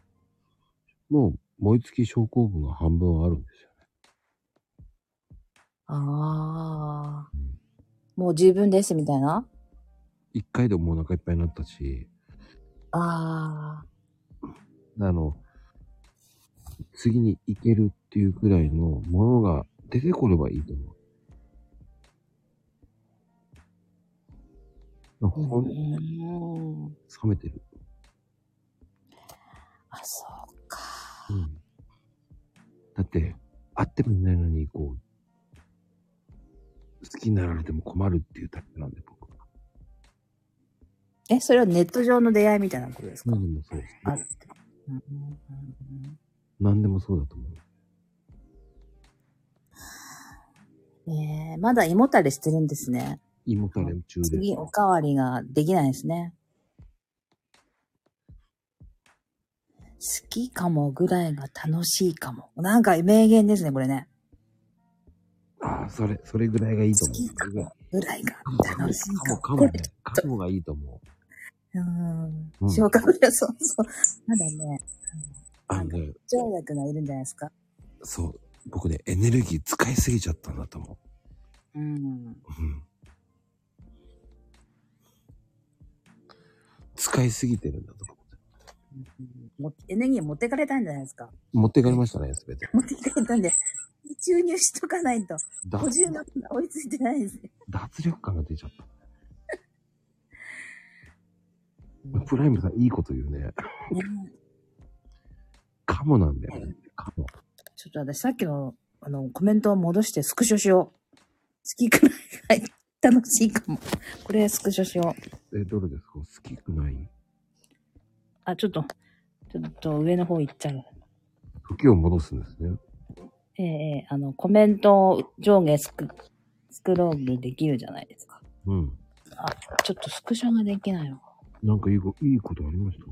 もう燃え尽き症候群が半分あるんです。ああ。もう十分ですみたいな？一回でもうお腹いっぱいになったし、ああ。あの、次に行けるっていうくらいのものが出てこればいいと思う。ほん、冷うん。めてる。あ、そうか。うん。だって、会ってもいないのに、こう、好きになられても困るっていうタイプなんで、僕は。え、それはネット上の出会いみたいなことですか、何でもそうです、あね。うんうん何でもそうだと思う。うんえー、まだ胃もたれしてるんですね。胃もたれ中で。次おかわりができないですね。好きかもぐらいが楽しいかも。なんか名言ですね、これね。ああ、それ、それぐらいがいいと好思う。きかもぐらいが楽しいかも。かも、かもね。かもがいいと思う。うんう。ん消化不良、そうそう。まだね、あのね、条約がいるんじゃないですか。そう。僕ね、エネルギー使いすぎちゃったんだと思うん。う。うん。使いすぎてるんだと思もエネルギー持ってかれたんじゃないですか。う。持ってかれましたね、すべて。持ってかれたんで、注入しとかないと、だ補充が追いついてないですね。脱力感が出ちゃった。プライムさん、いいこと言うね。ねカモなんだよね。カモ。ちょっと私さっきの、あの、コメントを戻してスクショしよう。好きくらいが楽しいかも。これスクショしよう。え、どれですか？好きくない？あ、ちょっと、ちょっと上の方行っちゃう。時を戻すんですね。ええええあの、コメントを上下スク、スクロールできるじゃないですか。うん。あ、ちょっとスクショができないの。なんかいいこいいことありました？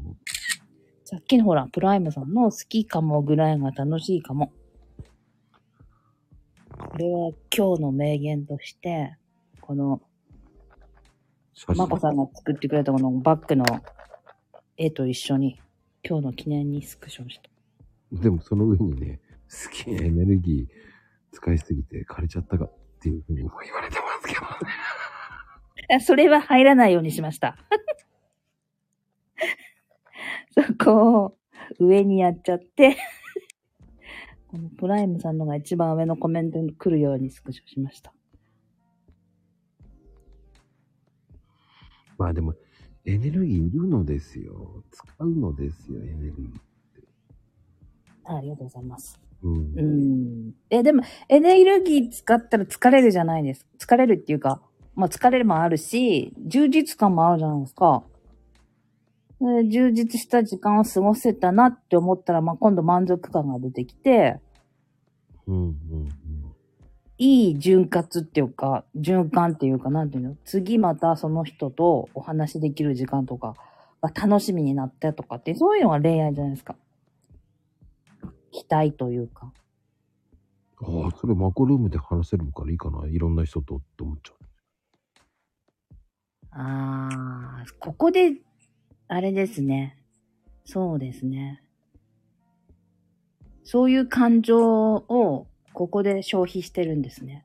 さっきのほら、プライムさんの好きかもぐらいが楽しいかも。これは今日の名言として、この、写真まこさんが作ってくれたこのバッグの絵と一緒に、今日の記念にスクショした。でもその上にね、好きなエネルギー使いすぎて枯れちゃったかっていうふうにも言われてますけどね。あそれは入らないようにしました。そこを上にやっちゃって、このプライムさんのが一番上のコメントに来るようにスクショしました。まあでも、エネルギーいるのですよ。使うのですよ、エネルギー。あありがとうございます。うん。うん。え、でも、エネルギー使ったら疲れるじゃないです。疲れるっていうか、まあ疲れるもあるし、充実感もあるじゃないですか。で充実した時間を過ごせたなって思ったら、まあ今度満足感が出てきて、うん、うん、いい潤滑っていうか、循環っていうか、なんていうの？次またその人とお話できる時間とかが楽しみになったとかって、そういうのが恋愛じゃないですか。期待というか。うん。ああ、それマコルームで話せるからいいかな。いろんな人とって思っちゃう。あー、ここで、あれですね。そうですね。そういう感情を、ここで消費してるんですね。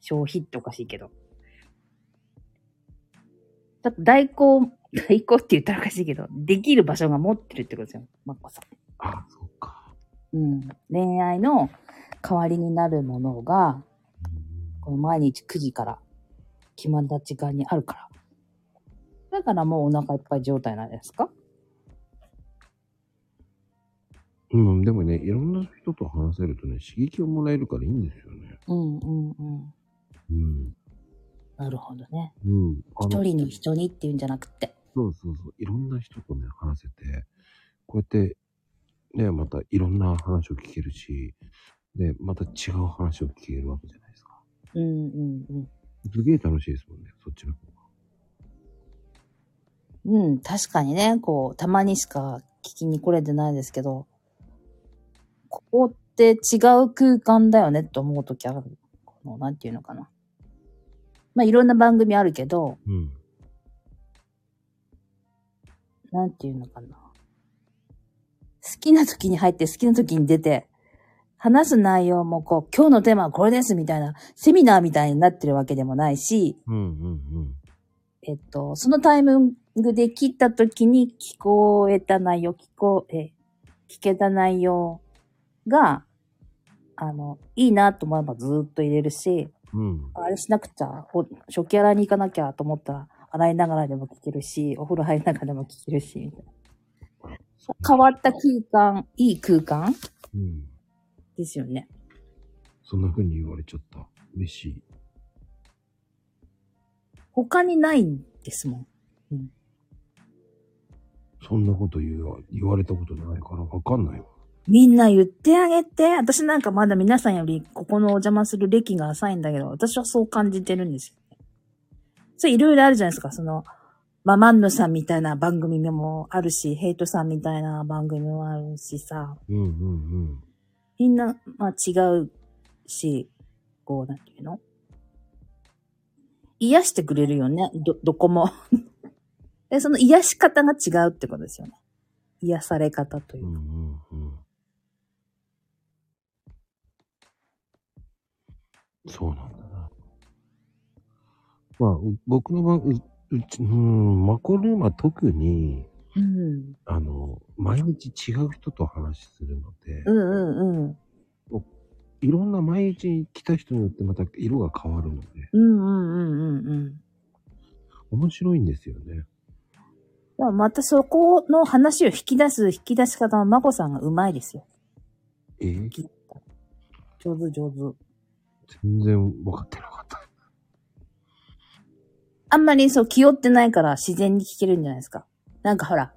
消費っておかしいけど。だって代行、代行って言ったらおかしいけど、できる場所が持ってるってことですよ。マッコさああ、そっか。ん。うん。恋愛の代わりになるものが、この毎日9時から決まった時間にあるから。だからもうお腹いっぱい状態なんですか？うん、でもね、いろんな人と話せるとね、刺激をもらえるからいいんですよね。うんうんうん。うん。なるほどね。うん。一人の人にっていうんじゃなくて。そうそうそう。いろんな人とね、話せて、こうやって、ね、またいろんな話を聞けるし、で、また違う話を聞けるわけじゃないですか。うんうんうん。すげえ楽しいですもんね、そっちの方が。うん、確かにね、こう、たまにしか聞きに来れてないですけど、ここって違う空間だよねって思うときある。この、なんていうのかな。まあ、いろんな番組あるけど、うん。なんていうのかな。好きな時に入って好きな時に出て、話す内容もこう、今日のテーマはこれですみたいな、セミナーみたいになってるわけでもないし、うんうんえっと、そのタイミングで切った時に聞こえた内容、聞こえ、聞けた内容が、あの、いいなと思えばずーっと入れるし、うん。うん。あれしなくちゃ、ほ食器洗いに行かなきゃと思ったら、洗いながらでも聞けるし、お風呂入りながらでも聞けるし、みたいな。変わった空間、いい空間？うん。ですよね。そんな風に言われちゃった。嬉しい。他にないんですもん。そんなこと言わ言われたことないからわかんないわ。みんな言ってあげて。私なんかまだ皆さんよりここのお邪魔する歴が浅いんだけど、私はそう感じてるんですよね。それいろいろあるじゃないですか。その、まあ、マンヌさんみたいな番組もあるし、ヘイトさんみたいな番組もあるしさ、うんうんうん。みんな、まあ違うし、こう、なんていうの？癒してくれるよね。ど、どこも。で、その癒し方が違うってことですよね。癒され方といううんか。うんうん。そうなんだな。まあ、う僕の番、う、うち、うん、マコルームは特に、うん。あの、毎日違う人と話するので、うんうんうん。いろんな毎日来た人によってまた色が変わるので、うんうんうんうんうん。面白いんですよね。でもまたそこの話を引き出す引き出し方はまこさんがうまいですよ。え？ー上手上手。全然分かってなかった。あんまりそう気負ってないから自然に聞けるんじゃないですか。なんかほら、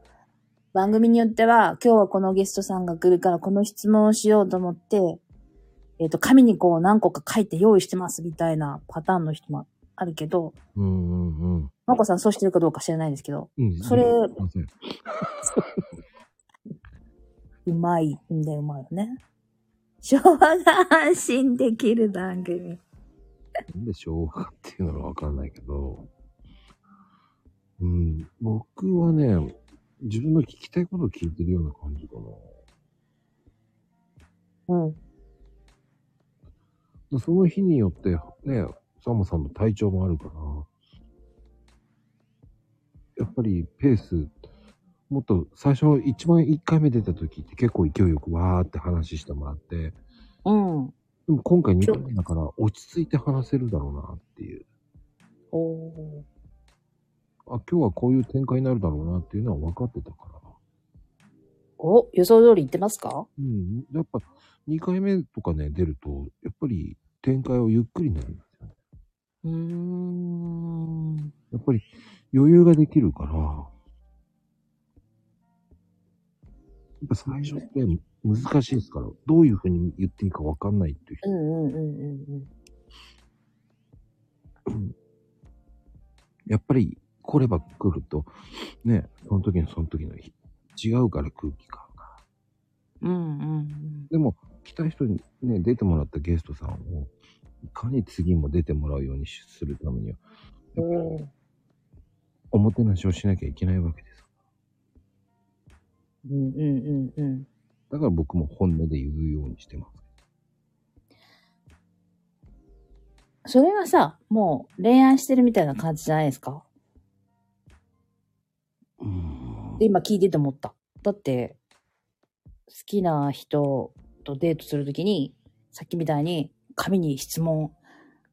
番組によっては今日はこのゲストさんが来るからこの質問をしようと思って、えっ、と、紙にこう何個か書いて用意してますみたいなパターンの人もあるけど、うんうんうん。まこさんそうしてるかどうか知らないですけど、うん、それすいません。うまいんだよ、うまいよね。昭和が安心できる番組。なんでしょうかっていうのがわかんないけど、うん、僕はね、自分の聞きたいことを聞いてるような感じかな。うん。でその日によって、ね、サモさんの体調もあるから、やっぱりペース、もっと最初、一番1回目出た時って結構勢いよくわーって話してもらって、うん。でも今回2回目だから落ち着いて話せるだろうなっていう。おー。あ、今日はこういう展開になるだろうなっていうのは分かってたから。お、予想通り言ってますか？うん。やっぱ2回目とかね、出ると、やっぱり展開をゆっくりになるんですよね。うーん。やっぱり余裕ができるから、やっぱ最初って難しいですから、どういうふうに言っていいか分かんないっていう人うんうんうんうんやっぱり来れば来ると、ね、その時のその時の日違うから空気感が。うん。うんうんでも、来た人にね、出てもらったゲストさんを、いかに次も出てもらうようにするためには、うん。おーおもてなしをしなきゃいけないわけです。うんうんうんうん。だから僕も本音で言うようにしてます。それはさ、もう恋愛してるみたいな感じじゃないですか？で今聞いてて思った。だって、好きな人とデートするときに、さっきみたいに紙に質問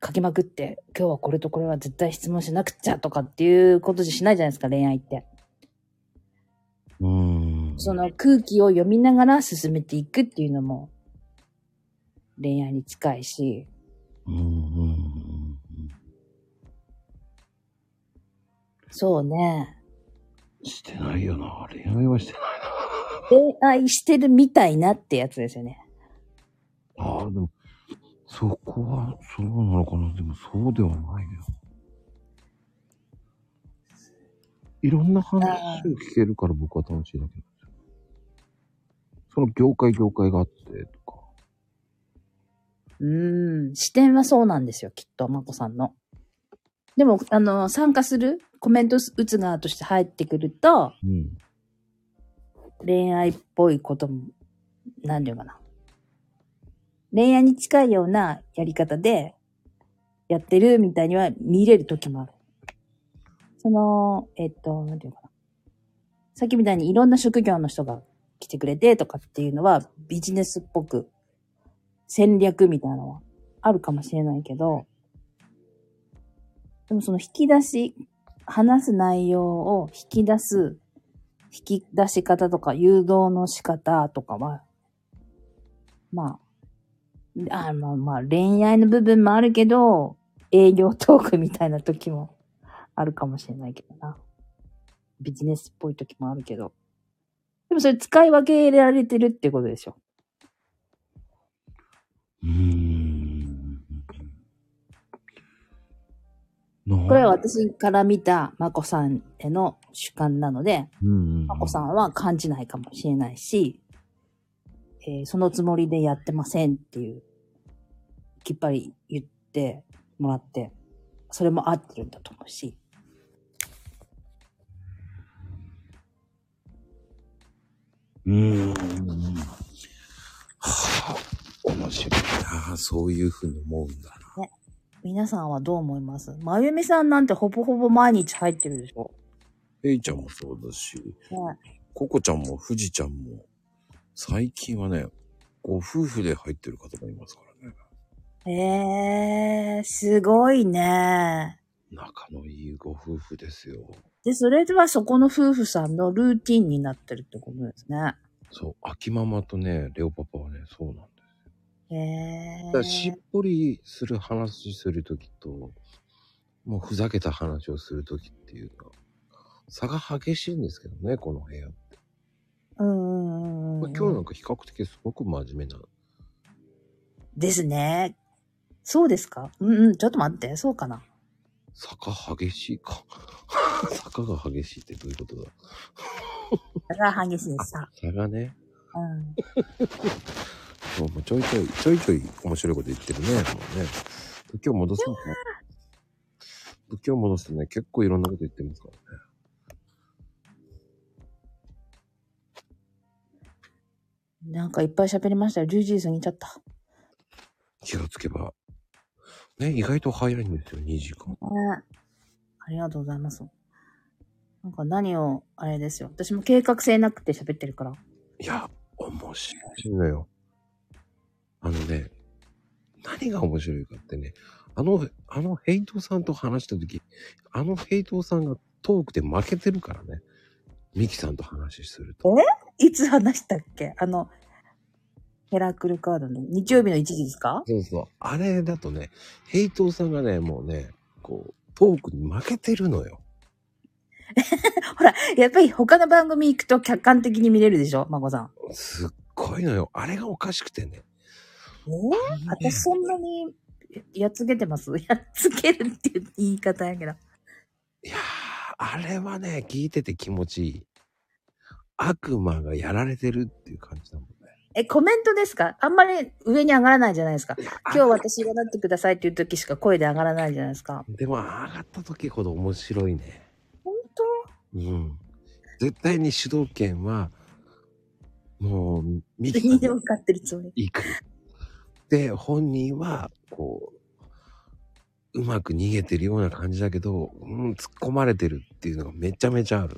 書きまくって、今日はこれとこれは絶対質問しなくちゃとかっていうことじゃしないじゃないですか、恋愛って。うーん。その空気を読みながら進めていくっていうのも恋愛に近いし、うそうね。うん。してないよな。恋愛はしてない恋愛してるみたいなってやつですよね。な。ああ、でも、そこは、そうなのかな。でも、そうではないよ。いろんな話を聞けるから僕は楽しいだけなんですよ。その業界業界があってとか。うーん、視点はそうなんですよ、きっと、まこさんの。でも、あの、参加する、コメント打つ側として入ってくると、うん。恋愛っぽいことも、なんていうかな。恋愛に近いようなやり方でやってるみたいには見れる時もある。その、えっと、なんていうかな。さっきみたいにいろんな職業の人が来てくれてとかっていうのはビジネスっぽく戦略みたいなのはあるかもしれないけど、でもその引き出し、話す内容を引き出す引き出し方とか誘導の仕方とかは、まあ、あまあまあ恋愛の部分もあるけど、営業トークみたいな時もあるかもしれないけどな。ビジネスっぽい時もあるけど。でもそれ使い分けられてるってことでしょ。うん。これは私から見たまこさんへの主観なので、うんうん。まこさんは感じないかもしれないし、えーそのつもりでやってませんっていう、きっぱり言ってもらって、それも合ってるんだと思うし。うーん。はあ、面白いな。そういうふうに思うんだな。皆さんはどう思います？まゆみさんなんてほぼほぼ毎日入ってるでしょ？えいちゃんもそうだし、ねココちゃんも富士ちゃんも、最近はね、ご夫婦で入ってる方がいますからね。えー、すごいね。仲のいいご夫婦ですよ。で、それではそこの夫婦さんのルーティンになってるってことですね。そう、秋ママとね、レオパパはね、そうなん。へだからしっー。ぽりする話するときと、もうふざけた話をするときっていうのは、差が激しいんですけどね、この部屋。うんうんうんうん。今日なんか比較的すごく真面目な。ですね。そうですか？うんうん、ちょっと待って、そうかな。坂激しいか。坂が激しいってどういうことだ？だから激しいさ。差がね。うん。そうもうちょいちょい、ちょいちょい面白いこと言ってるね。もうね。時を戻すと、時を戻すとね、結構いろんなこと言ってますからね。なんかいっぱい喋りましたよ。10時過ぎちゃった。気がつけば。ね、意外と早いんですよ、2時間。ねありがとうございます。なんか何を、あれですよ。私も計画性なくて喋ってるから。いや、面白いのよ。あのね、何が面白いかってね、あの、あのヘイトさんと話したとき、あのヘイトさんがトークで負けてるからね。ミキさんと話すると。いつ話したっけ？あの、ヘラクルカードの日曜日の1時ですか？そうそう。あれだとね、ヘイトさんがね、もうね、こう、トークに負けてるのよ。ほら、やっぱり他の番組行くと客観的に見れるでしょ？まこさん。すっごいのよ。あれがおかしくてね。えー、私そんなにやっつけてます？やっつけるっていう言い方やけど。いやー、あれはね、聞いてて気持ちいい。悪魔がやられてるっていう感じだもんね。え、コメントですか？あんまり上に上がらないじゃないですか。今日あ私がなってくださいっていう時しか声で上がらないじゃないですか。でも上がった時ほど面白いね。本当？うん。絶対に主導権は、もう、ミキさんにでも勝ってるつもり。行く。で、本人は、こう、うまく逃げてるような感じだけど、うん、突っ込まれてるっていうのがめちゃめちゃある。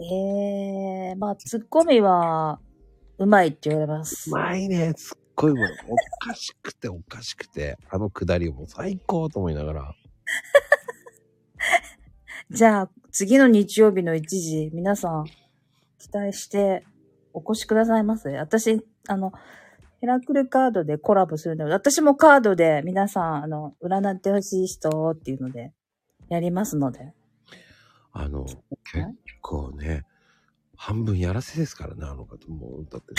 ええー、まあ、ツッコミは、うまいって言われます。うまいね、すっごいもう、おかしくておかしくて、あのくだりをもう最高と思いながら、じゃあ、次の日曜日の1時、皆さん、期待してお越しくださいませ。私、あの、ヘラクルカードでコラボするので、私もカードで皆さん、あの、占ってほしい人っていうので、やりますので。あの、結構ね、半分やらせですからね、あの方。もう、だって。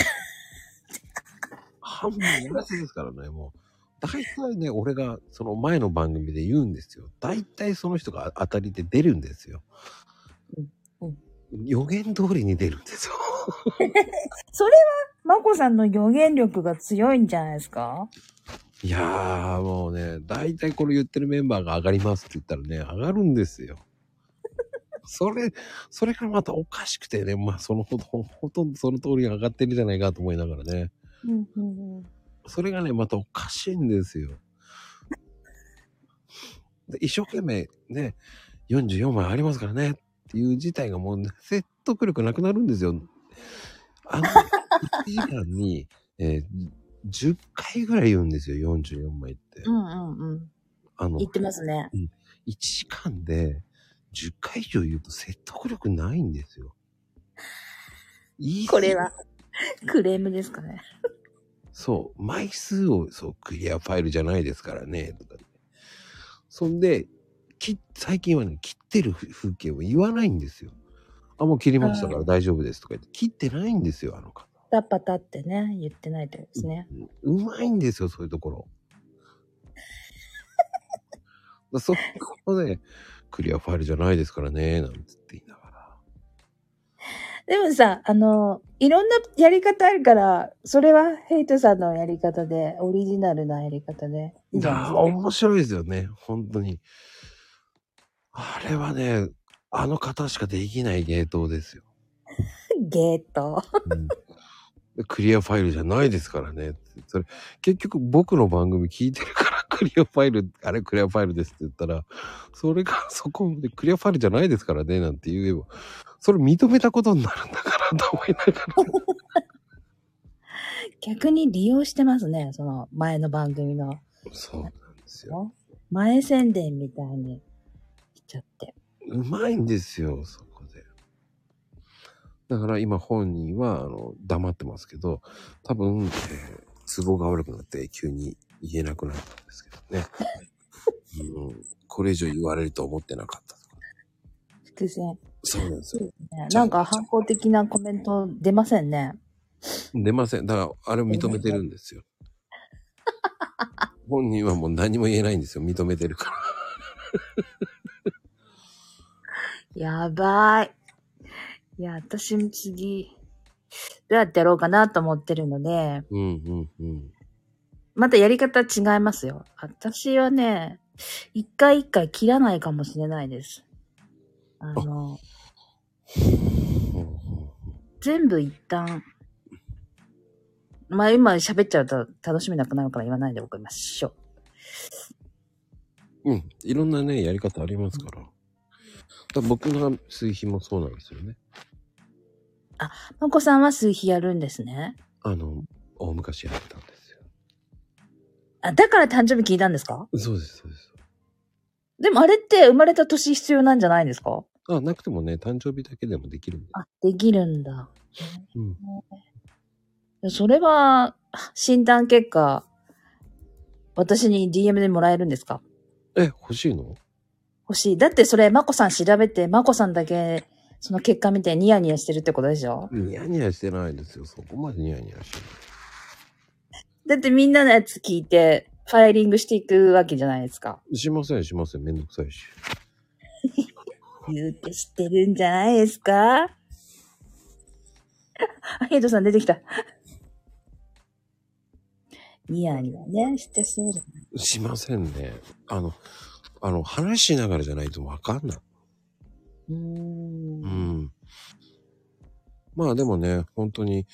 半分やらせですからね、もう。大体ね、俺がその前の番組で言うんですよ。大体その人が当たりで出るんですよ。うん予言通りに出るんですよ。それは、まこさんの予言力が強いんじゃないですか？いやー、もうね、大体これ言ってるメンバーが上がりますって言ったらね、上がるんですよ。それ、それがまたおかしくてね、まあそのほほほとんどその通りに上がってるじゃないかと思いながらね。うんうんうん。それがね、またおかしいんですよ。で一生懸命ね、44枚ありますからねっていう事態がもう、ね、説得力なくなるんですよ。あの、1時間に、えー10回ぐらい言うんですよ、44枚って。うんうんうん。あの言、ってますね。1時間で10回以上言うと説得力ないんですよ。いいこれは、クレームですかね。そう、枚数を、そう、クリアファイルじゃないですからね、とか、ね。そんで、き最近はね、切ってる風景を言わないんですよ。あ、もう切りましたから大丈夫ですとか言って、切ってないんですよ、あの方。パタパタってね、言ってないとですね。うんうまいんですよ、そういうところ。だそこで、クリアファイルじゃないですからね、なんつって言いながら。でもさ、あの、いろんなやり方あるから、それはヘイトさんのやり方で、オリジナルなやり方でだか。面白いですよね、本当に。あれはね、あの方しかできない芸当ですよ。ゲート。うんクリアファイルじゃないですからね。それ、結局僕の番組聞いてるから クリアファイル、あれクリアファイルですって言ったら、それがそこでクリアファイルじゃないですからね、なんて言えば、それ認めたことになるんだからと思いながら。逆に利用してますね、その前の番組の。そうなんですよ。前宣伝みたいにしちゃって。うまいんですよ、そ。だから今本人は、あの、黙ってますけど、多分、えー、都合が悪くなって急に言えなくなったんですけどね。うん、これ以上言われると思ってなかったとか。伏線。そうなんですよ。ねなんか反抗的なコメント出ませんね。出ません。だから、あれを認めてるんですよ。本人はもう何も言えないんですよ。認めてるから。やばい。いや、私も次、どうやってやろうかなと思ってるので、うんうんうん。またやり方違いますよ。私はね、一回一回切らないかもしれないです。あの、ほうほう全部一旦、まあ今喋っちゃうと楽しめなくなるから言わないでおきましょう。うん。いろんなね、やり方ありますから。だから僕の水肥もそうなんですよね。まこさんは数比やるんですね。あの、大昔やってたんですよ。あ、だから誕生日聞いたんですか？そうです、そうです。でもあれって生まれた年必要なんじゃないですか？あ、なくてもね、誕生日だけでもできるんで。あ、できるんだ。うん。それは、診断結果、私に DM でもらえるんですか？え、欲しいの？欲しい。だってそれ、まこさん調べて、まこさんだけ、その結果見てニヤニヤしてるってことでしょ？ニヤニヤしてないですよ。そこまでニヤニヤしてだってみんなのやつ聞いて、ファイリングしていくわけじゃないですか。ない。しません、しません。めんどくさいし。言うて知ってるんじゃないですか？あ、ヘイトさん出てきた。ニヤニヤね、してそうじゃない。しませんね。あの、あの、話しながらじゃないとわかんない。うんん。まあでもね、本当に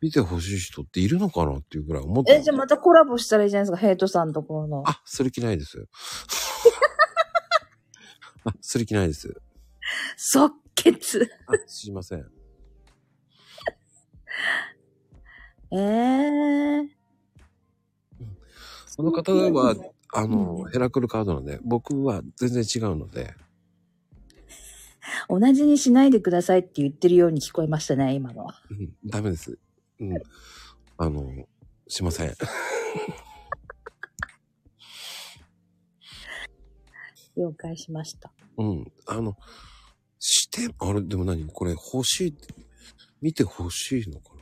見てほしい人っているのかなっていうぐらい思ってえ、じゃあまたコラボしたらいいじゃないですか、ヘイトさんのところの。あ、する気ないです。あ、する気ないです。即決。あ、すいません。えー。その方は、あの、ヘラクルカードなんで、僕は全然違うので、同じにしないでくださいって言ってるように聞こえましたね、今のは。うん、ダメです。うん。あの、しません。了解しました。うん。あの、して、あれ、でも何？これ欲しいって、見て欲しいのかな？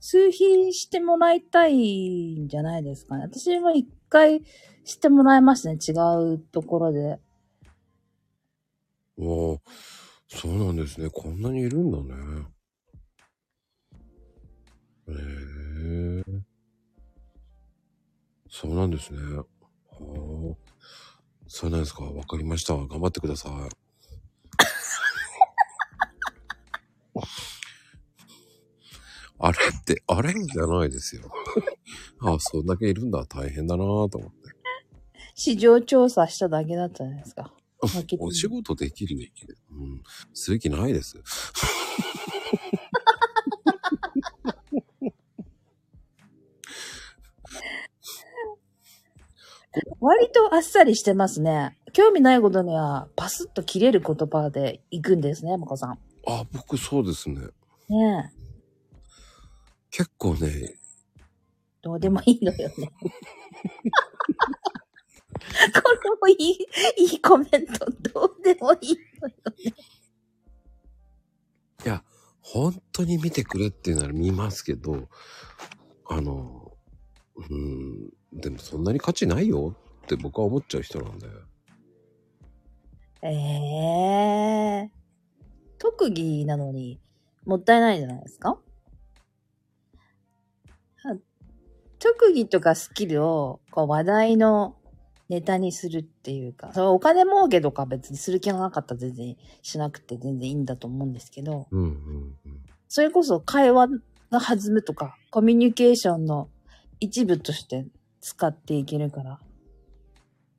数比してもらいたいんじゃないですかね。私も一回してもらいましたね。違うところで。おーそうなんですね。こんなにいるんだね。へえそうなんですね。はあ。そうなんですか。わかりました。頑張ってください。あれって、あれじゃないですよ。ああそんだけいるんだ。大変だなぁと思って。市場調査しただけだったじゃないですか。お仕事できるうん。する気ないです。割とあっさりしてますね。興味ないことにはパスッと切れる言葉で行くんですね、もこさん。あ、僕そうですね。ねえ。結構ね、どうでもいいのよね。これもいい、いいコメント。どうでもいいのよね。いや、本当に見てくれっていうなら見ますけど、あの、うん、でもそんなに価値ないよって僕は思っちゃう人なんで。ええ特技なのにもったいないじゃないですか？は特技とかスキルをこう話題のネタにするっていうか、それお金儲けとか別にする気がなかったら全然しなくて全然いいんだと思うんですけど、うんうんうん。それこそ会話が弾むとか、コミュニケーションの一部として使っていけるから、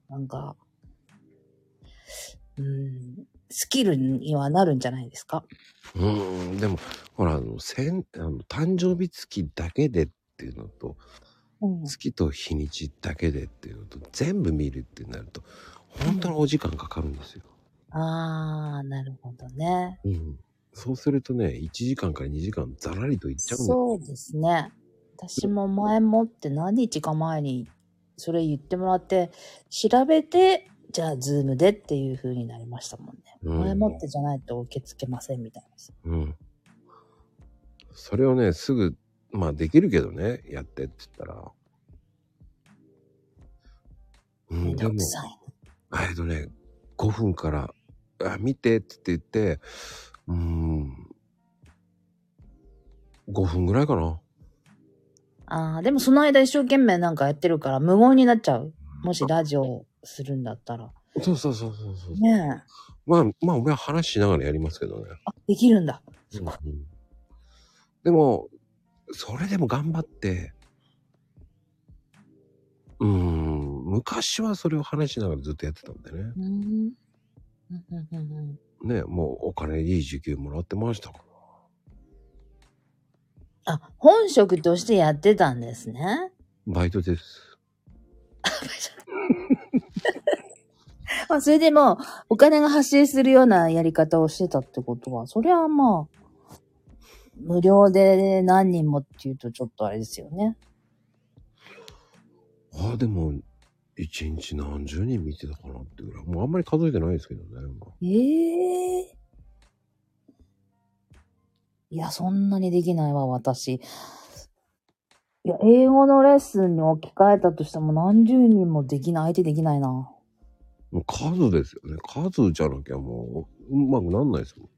なんか、うん、スキルにはなるんじゃないですか？うん、でも、ほら、あの、せんあの誕生日月だけでっていうのと、うん、月と日にちだけでっていうのと、全部見るってなると、本当にお時間かかるんですよ。あー、なるほどね。うん。そうするとね、1時間から2時間ざらりといっちゃうんだよ。そうですね。私も前もって何日か前にそれ言ってもらって、調べて、じゃあズームでっていう風になりましたもんね。うん前もってじゃないと受け付けませんみたいな。うん。それをね、すぐ、まあできるけどね、やってって言ったら。うん、でも。えっとね、5分から、あ、見てって言って、うーん、5分ぐらいかな。ああ、でもその間一生懸命なんかやってるから無言になっちゃう。もしラジオするんだったら。そうそうそうそうそう。ねえ。まあ、まあ、俺は話しながらやりますけどね。あ、できるんだ。うんでも、それでも頑張って、うーん、昔はそれを話しながらずっとやってたんでね。ね、もうお金いい時給もらってましたから。あ、本職としてやってたんですね。バイトです。まあ、それでも、お金が発生するようなやり方をしてたってことは、それはまあ、無料で何人もっていうとちょっとあれですよね。ああ、でも、一日何十人見てたかなっていうぐらい。もうあんまり数えてないですけどね。今ええいや、そんなにできないわ、私。いや、英語のレッスンに置き換えたとしても何十人もできない、相手できないな。もう数ですよね。数じゃなきゃもう、うまくなんないですもん。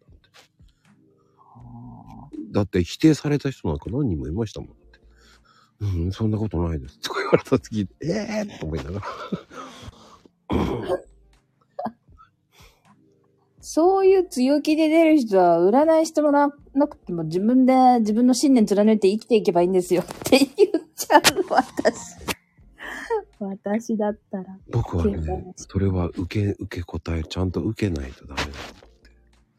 だって否定された人なんか何人もいましたもん。だってうん、そんなことないです。とか言われた時、ええー、と思いながら。そういう強気で出る人は、占いしてもらわなくても自分で自分の信念貫いて生きていけばいいんですよ って言っちゃう、私。私だったら。僕はねそれは受け、受け答え、ちゃんと受けないとダメだ。ああ、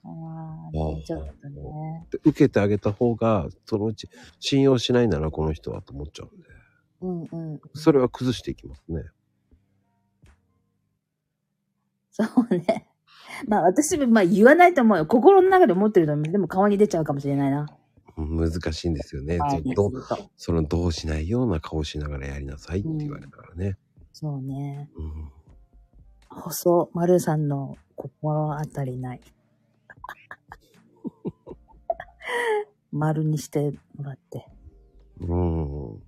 ああちょっとね。で受けてあげた方が、そのうち信用しないならこの人はと思っちゃうんで、うんうん。それは崩していきますね。そうね。まあ私もまあ言わないと思うよ。心の中で思ってると思う。でも顔に出ちゃうかもしれないな。難しいんですよね。はいどうそのどうしないような顔しながらやりなさいって言われたからね。そうね。うん。細、丸さんの心当たりない。丸にしてもらって。うん。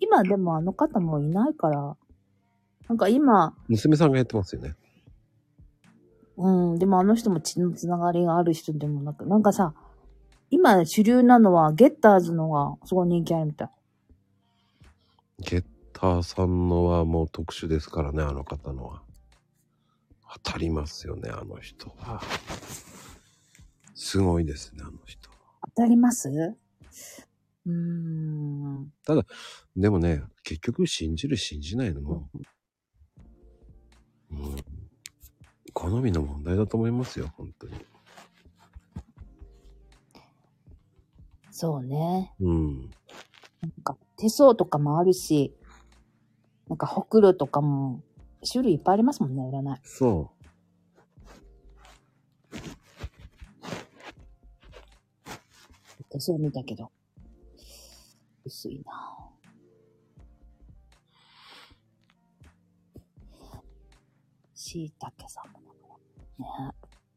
今でもあの方もいないから、なんか今、娘さんがやってますよね。うん、でもあの人も血のつながりがある人でもなく、なんかさ、今主流なのはゲッターズのがすごい人気あるみたい。ゲッターさんのはもう特殊ですからね、あの方のは。当たりますよね、あの人は。すごいですね、あの人。当たります？うーん。でもね、結局信じる信じないのも、うん、好みの問題だと思いますよ、本当に。そうね。うん。なんか手相とかもあるし、なんかほくろとかも種類いっぱいありますもんね、占い。そ手相見たけど。薄いなしいたけさんもね。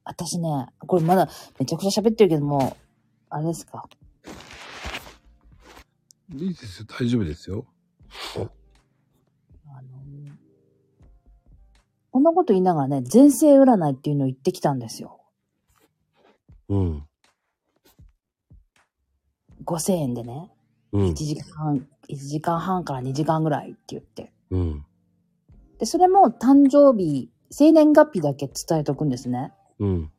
私ね、これまだめちゃくちゃ喋ってるけども、あれですか。う。いいですよ、大丈夫ですよ。あのこんなこと言いながらね、前世占いっていうのを言ってきたんですよ。うん。5000円でね。うん1。時間半、1時間半から2時間ぐらいって言って。うん。で、それも誕生日、生年月日だけ伝えとくんですね。うん。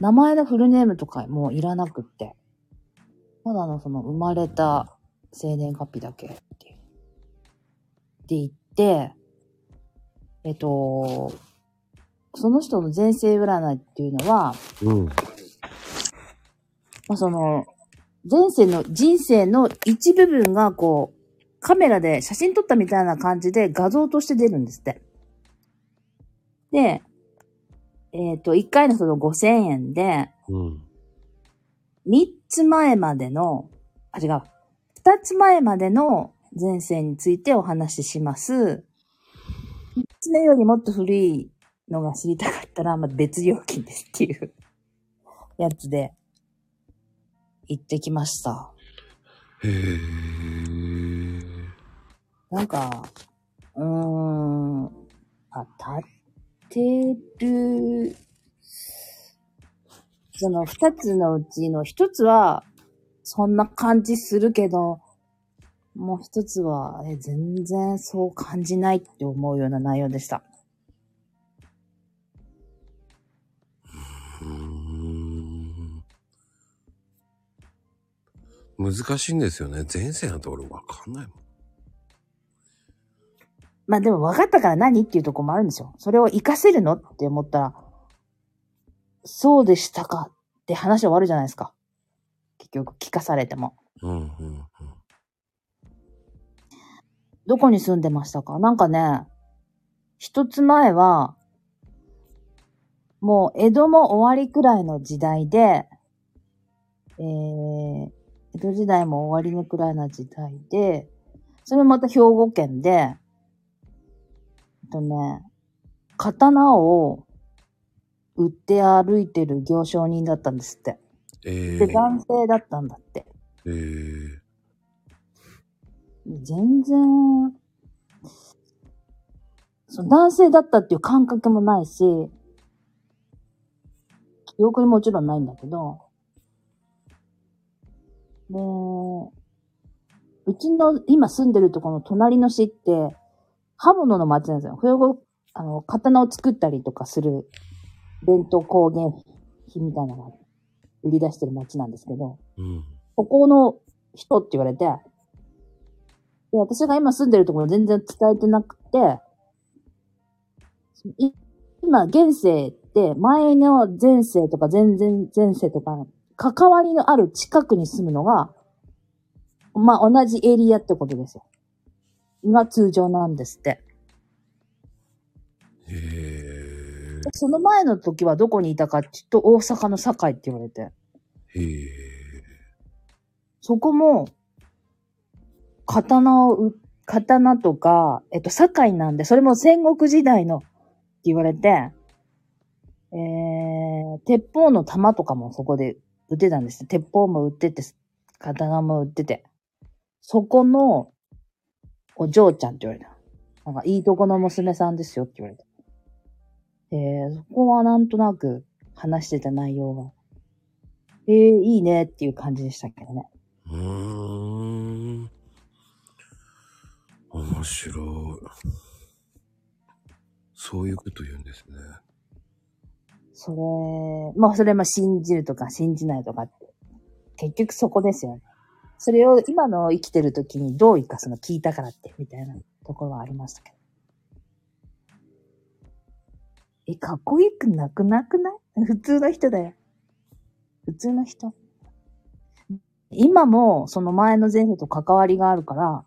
名前のフルネームとかもういらなくって。ただのその生まれた生年月日だけっていう。で言って、えっと、その人の前世占いっていうのは、うん。まあ、その、前世の人生の一部分がこう、カメラで写真撮ったみたいな感じで画像として出るんですって。で、えっ、と、1回のその5000円で、うん。3つ前までの、あ、違う。2つ前までの前世についてお話しします。3つ目よりもっと古いのが知りたかったら、まあ、別料金ですっていうやつで行ってきました。へえ。なんか、うーん、あ、立てる、その二つのうちの一つは、そんな感じするけど、もう一つは、え、全然そう感じないって思うような内容でした。難しいんですよね。前世なんて俺わかんないもん。まあでも分かったから何っていうところもあるんですよ。それを活かせるのって思ったら、そうでしたかって話終わるじゃないですか。結局聞かされても。うんうんうん。どこに住んでましたか？なんかね、一つ前は、もう江戸も終わりくらいの時代で、えー、江戸時代も終わりのくらいの時代で、それもまた兵庫県で、えっとね、刀を売って歩いてる行商人だったんですって。ええで、男性だったんだって。ええ全然、そう男性だったっていう感覚もないし、記憶にもちろんないんだけど、で、うちの今住んでるところの隣の市って、刃物の町なんですよ。冬後、あの、刀を作ったりとかする伝統工芸品みたいなのが売り出してる町なんですけど、うん。ここの人って言われて、で、私が今住んでるところ全然伝えてなくて、い今、現世って前の前世とか全然前世とか、関わりのある近くに住むのが、まあ同じエリアってことですよ。が通常なんですって。へえ。その前の時はどこにいたかって言うと、大阪の堺って言われて。へえ。そこも、刀をう、刀とか、えっと、堺なんで、それも戦国時代のって言われて、えー、鉄砲の弾とかもそこで売ってたんです。鉄砲も売ってて、刀も売ってて。そこの、お嬢ちゃんって言われた。なんか、いいとこの娘さんですよって言われた。えー、そこはなんとなく話してた内容が。えー、いいねっていう感じでしたけどね。うーん。面白い。そういうこと言うんですね。それ、まあそれも信じるとか信じないとかって、結局そこですよね。それを今の生きてる時にどう生かすの聞いたからって、みたいなところはありましたけど。え、かっこいいくなくなくない？普通の人だよ。普通の人。今もその前の前世と関わりがあるから、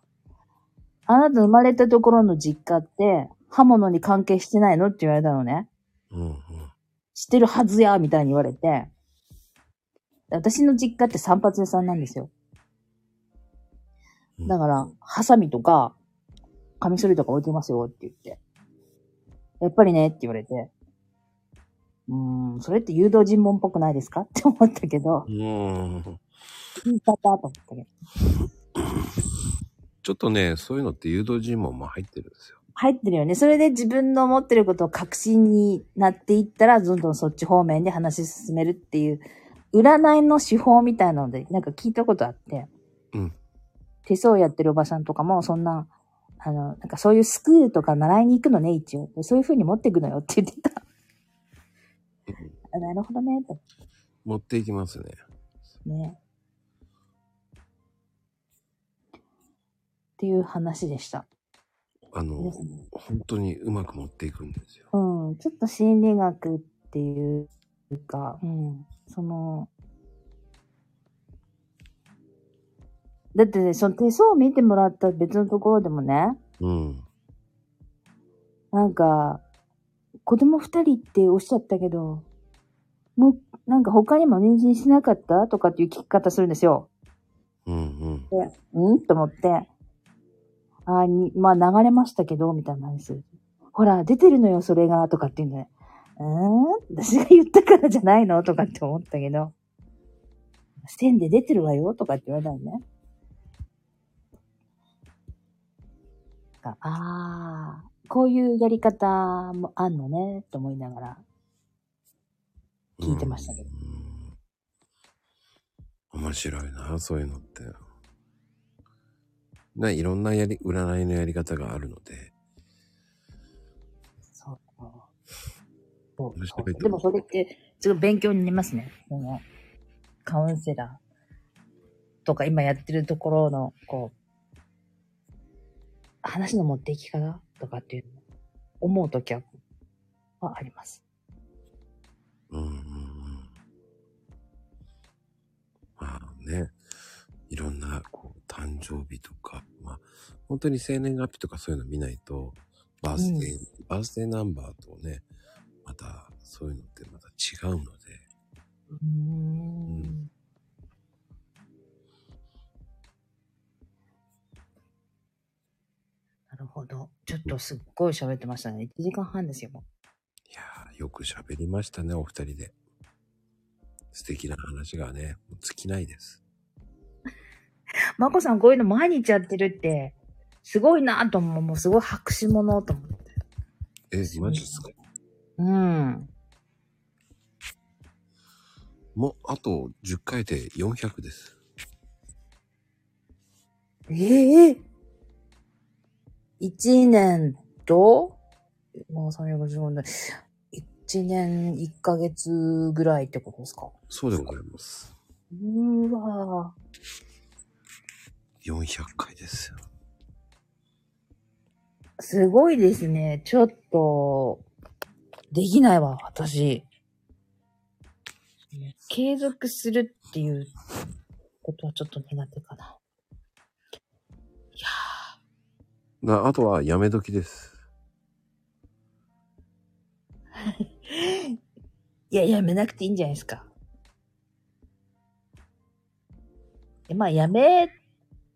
あなた生まれたところの実家って刃物に関係してないの？って言われたのね。うんうん。知ってるはずや、みたいに言われて、私の実家って散髪屋さんなんですよ。だから、ハサミとか、カミソリとか置いてますよって言って。やっぱりねって言われて、うーん、それって誘導尋問っぽくないですか？って思ったけど、うーん。言い方と思ったけど。ちょっとね、そういうのって誘導尋問も入ってるんですよ。入ってるよね。それで自分の思ってることを確信になっていったら、どんどんそっち方面で話し進めるっていう、占いの手法みたいなので、なんか聞いたことあって。うん。手相やってるおばさんとかも、そんな、あの、なんかそういうスクールとか習いに行くのね、一応。でそういう風に持っていくのよって言ってた。あなるほどね、と。持っていきますね。ね。っていう話でした。あの本当にうまく持っていくんですよ。うん、ちょっと心理学っていうか、うん、その、だってね、その手相を見てもらった別のところでもね、うん。なんか、子供二人っておっしゃったけど、もう、なんか他にも妊娠しなかったとかっていう聞き方するんですよ。うんうん。で、うん？と思って、あに、まあ流れましたけど、みたいな話。ほら、出てるのよ、それが、とかって言うんで、うーん私が言ったからじゃないの？とかって思ったけど、線で出てるわよ、とかって言われたのね。ああ、こういうやり方もあんのね、と思いながら聞いてましたけど。面白いな、そういうのって。ね、いろんなやり、占いのやり方があるので。そう。そうでもそれって、すごい勉強になりますね。その、カウンセラーとか今やってるところの、こう、話の持っていき方とかっていうの思うときは、はあります。うんうんうん。まあね、いろんな、こう、誕生日とか、まあ、本当に生年月日とかそういうの見ないと、バースデー、バースデーナンバーとね、また、そういうのってまた違うので、うーん。なるほど。ちょっとすっごい喋ってましたね。1時間半ですよ、もう。いやー、よく喋りましたね、お二人で。素敵な話がね、もう尽きないです。まこさんこういうの毎日やってるって、すごいなと思う。もうすごい拍手物と思って。え、マジですか？うん。もう、あと10回で400です。ええ一年と、もう355年、一年一ヶ月ぐらいってことですか？そうでございます。うーわ400回ですよ。すごいですね。ちょっと、できないわ、私。継続するっていうことはちょっと苦手かな。いやなあとはやめ時です。ー いや、やめなくていいんじゃないですか。えまあ、やめ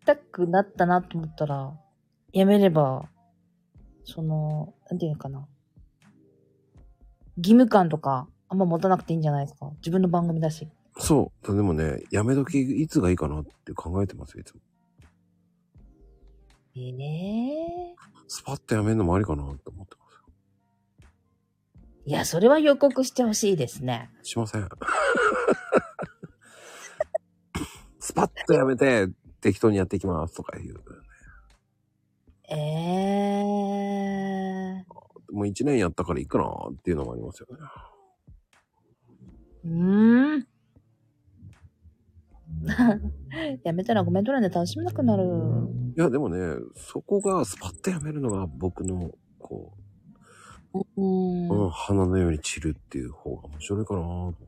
たくなったなと思ったら、やめれば、その、なんていうのかな。義務感とか、あんま持たなくていいんじゃないですか。自分の番組だし。そう。でもね、やめ時いつがいいかなって考えてますよ、いつも。ええスパッとやめるのもありかなって思ってますよ。いや、それは予告してほしいですね。しません。スパッとやめて、適当にやっていきますとか言う。ええもう一年やったからいいかなっていうのもありますよね。うーん。やめたらコメント欄で楽しめなくなる。いや、でもね、そこがスパッとやめるのが僕の、こうう、うんん、花のように散るっていう方が面白いかなと思って。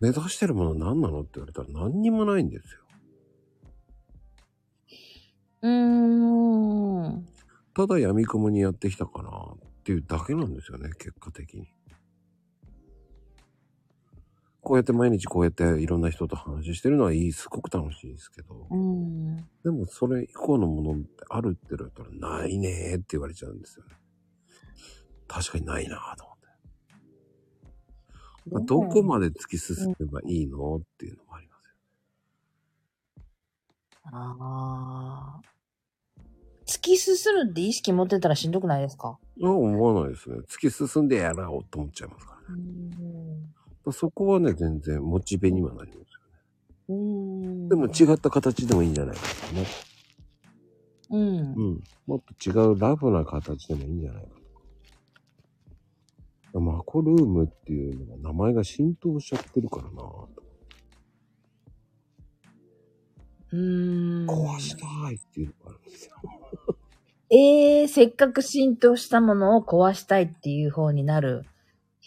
目指してるもの何なのって言われたら何にもないんですよ。うーん。ただ闇雲にやってきたかなっていうだけなんですよね、結果的に。こうやって毎日こうやっていろんな人と話してるのはいい、すごく楽しいですけど、うん。でもそれ以降のものってあるって言われたらないねーって言われちゃうんですよね。確かにないなぁと思って。どこまで突き進めばいいのっていうのもありますよ。ああ。突き進むって意識持ってたらしんどくないですか？あ思わないですね。突き進んでやろうと思っちゃいますからね。うん。そこはね、全然モチベにはなりますよね。うん。でも違った形でもいいんじゃないかとね。うんう。ん。もっと違うラフな形でもいいんじゃないかと。マコルームっていうのが名前が浸透しちゃってるからなぁと。うん。壊したいっていうのがあるんですよ。ええせっかく浸透したものを壊したいっていう方になる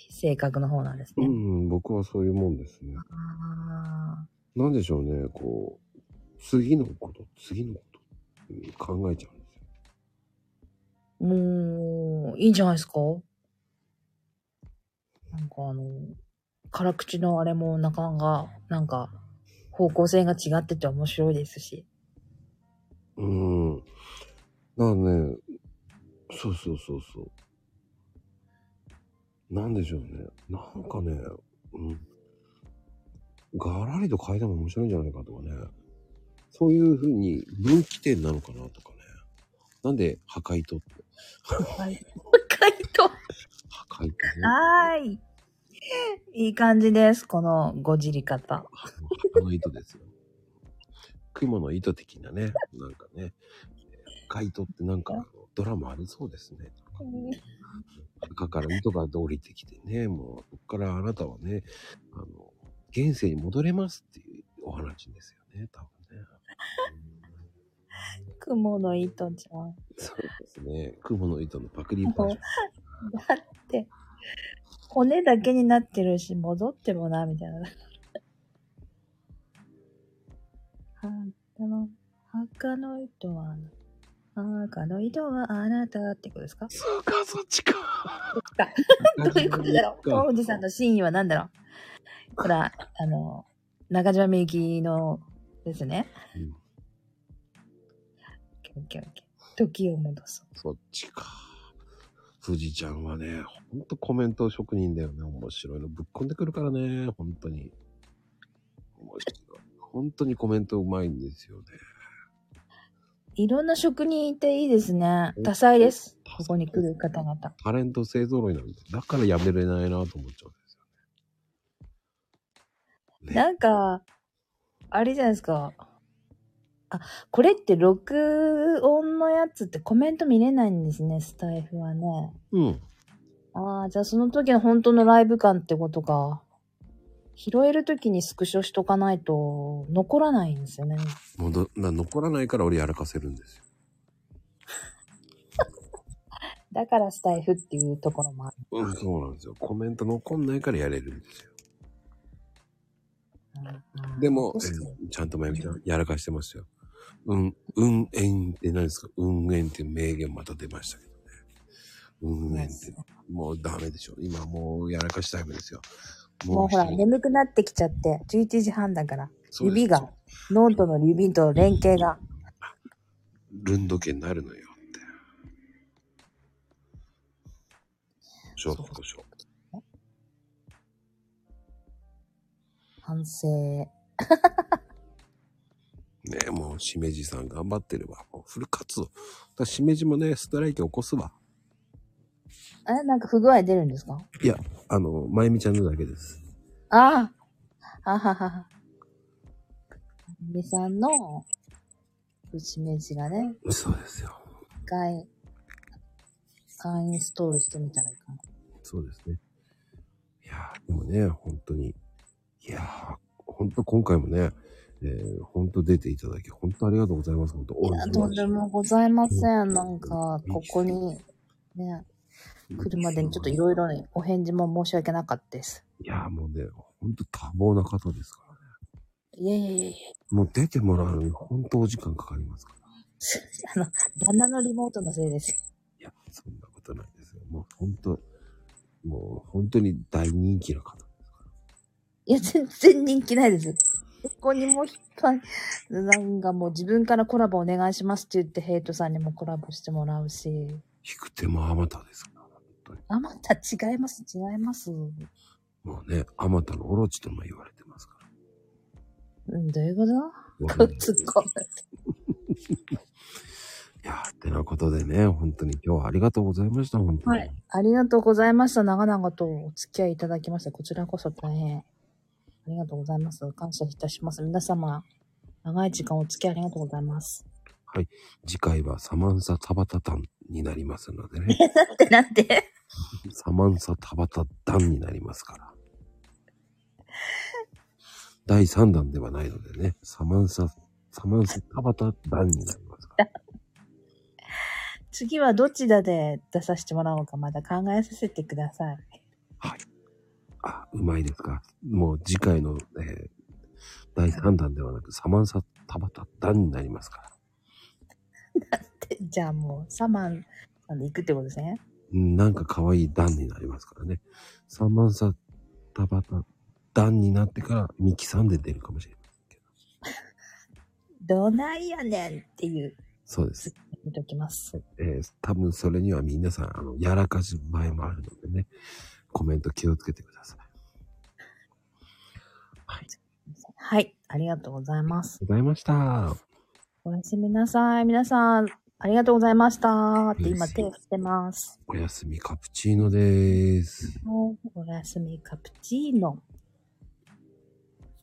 性格の方なんですね。うん、僕はそういうもんですね。あなんでしょうね、こう、次のこと、次のこと、うん考えちゃうんですよ。ーもう、いいんじゃないですか？なんかあの、辛口のあれもなかなか、なんか、方向性が違ってて面白いですし。うん。だからね、そうそうそうそう。なんでしょうね。なんかね、うん。ガラリと変えても面白いんじゃないかとかね。そういうふうに分岐点なのかなとかね。なんで破壊とって。はい。回答。破壊とね。はーい。いい感じです。このごじり方。あの糸ですよ。雲の糸的なね、なんかね、怪糸ってなんかドラマありそうですね。中から糸が降りてきてね、もう、そこからあなたはね、あの、現世に戻れますっていうお話ですよね、多分ね。雲の糸ちゃん。そうですね。雲の糸のパクリバージョン。だって、骨だけになってるし、戻ってもな、みたいな。はの、赤の糸は、赤の糸はあなたってことですか？そうか、そっちか。どういうことだろう？大藤さんの真意は何だろう？ほら、あの、中島みゆきのですね。うんオッケーオッケー時を戻そう。そっちか。富士ちゃんはね、ほんとコメント職人だよね。面白いのぶっ込んでくるからね、本当に。面白い。本当にコメントうまいんですよね。いろんな職人いていいですね。多彩です。ここに来る方々。タレント勢揃いなんで、だからやめれないなと思っちゃうんですよね。ねなんか、あれじゃないですか。あ、これって録音のやつってコメント見れないんですね、スタイフはね。うん。ああ、じゃあその時の本当のライブ感ってことか。拾える時にスクショしとかないと残らないんですよね。もうどな残らないから俺やらかせるんですよ。だからスタイフっていうところもある。うん、そうなんですよ。コメント残んないからやれるんですよ。うんでも、そうっすねえーちゃんとまゆみちゃんやらかしてますよ。うん、運縁って何ですか？運縁っていう名言また出ましたけどね。運縁って。もうダメでしょ。今もうやらかしタイムですよ。もうほら、ね、眠くなってきちゃって、11時半だから、指が、ノートの指と連携が。ルンド家になるのよって。ちょっとしょ。反省。ねえ、もう、しめじさん頑張ってるわ。もうフル活動。だしめじもね、ストライキ起こすわ。え、なんか不具合出るんですか？いや、あの、まゆみちゃんのだけです。ああ。はははは。みさんの、しめじがね、そうですよ。一回、アンインストールしてみたらいいかな。そうですね。いやーでもね、本当に、いやー本当今回もね、えー、本当出ていただき、本当ありがとうございます。本当、いや、とんでもございません。なんか、ここに、ね、来るまでにちょっといろいろね、お返事も申し訳なかったです。いやーもうね、本当多忙な方ですからね。いえいえいえ。もう出てもらうのに本当お時間かかりますから。あの、旦那のリモートのせいです。いや、そんなことないですよ。もう本当、もう本当に大人気な方。いや、全然人気ないです。どこにもいっぱい、なんかもう自分からコラボお願いしますって言ってヘイトさんにもコラボしてもらうし。引く手もあまたですから。あまた違います、違います。うもうね、あまたのオロチとも言われてますから。ん、どういうこと？わかんないやー、てなことでね、本当に今日はありがとうございました、本当に。はい。ありがとうございました。長々とお付き合いいただきまして、こちらこそ大変。ありがとうございます。感謝いたします。皆様、長い時間お付き合いありがとうございます。次回はサマンサタバタタンになりますのでね。なんてなんてサマンサタバタダンになりますから。第3弾ではないのでね、サマンサ、サマンサタバタダンになりますから。次はどちらで出させてもらおうかまだ考えさせてください。はい。あ、うまいですか。もう次回の、えー第3弾ではなく、サマンサタバタダンになりますから。でじゃあもう、サマンさんで行くってことですね。うんなんか可愛いダンになりますからね。サマンサタバタダンになってからミキさんで出るかもしれないけど。どないやねんっていう、そうです。見ときます。えー多分それには皆さん、あの、やらかす場合もあるのでね、コメント気をつけてください。はい。はい。ありがとうございます。ございました。おやすみなさい。皆さん、ありがとうございました。って今手振ってます。おやすみカプチーノです。おやすみカプチーノ。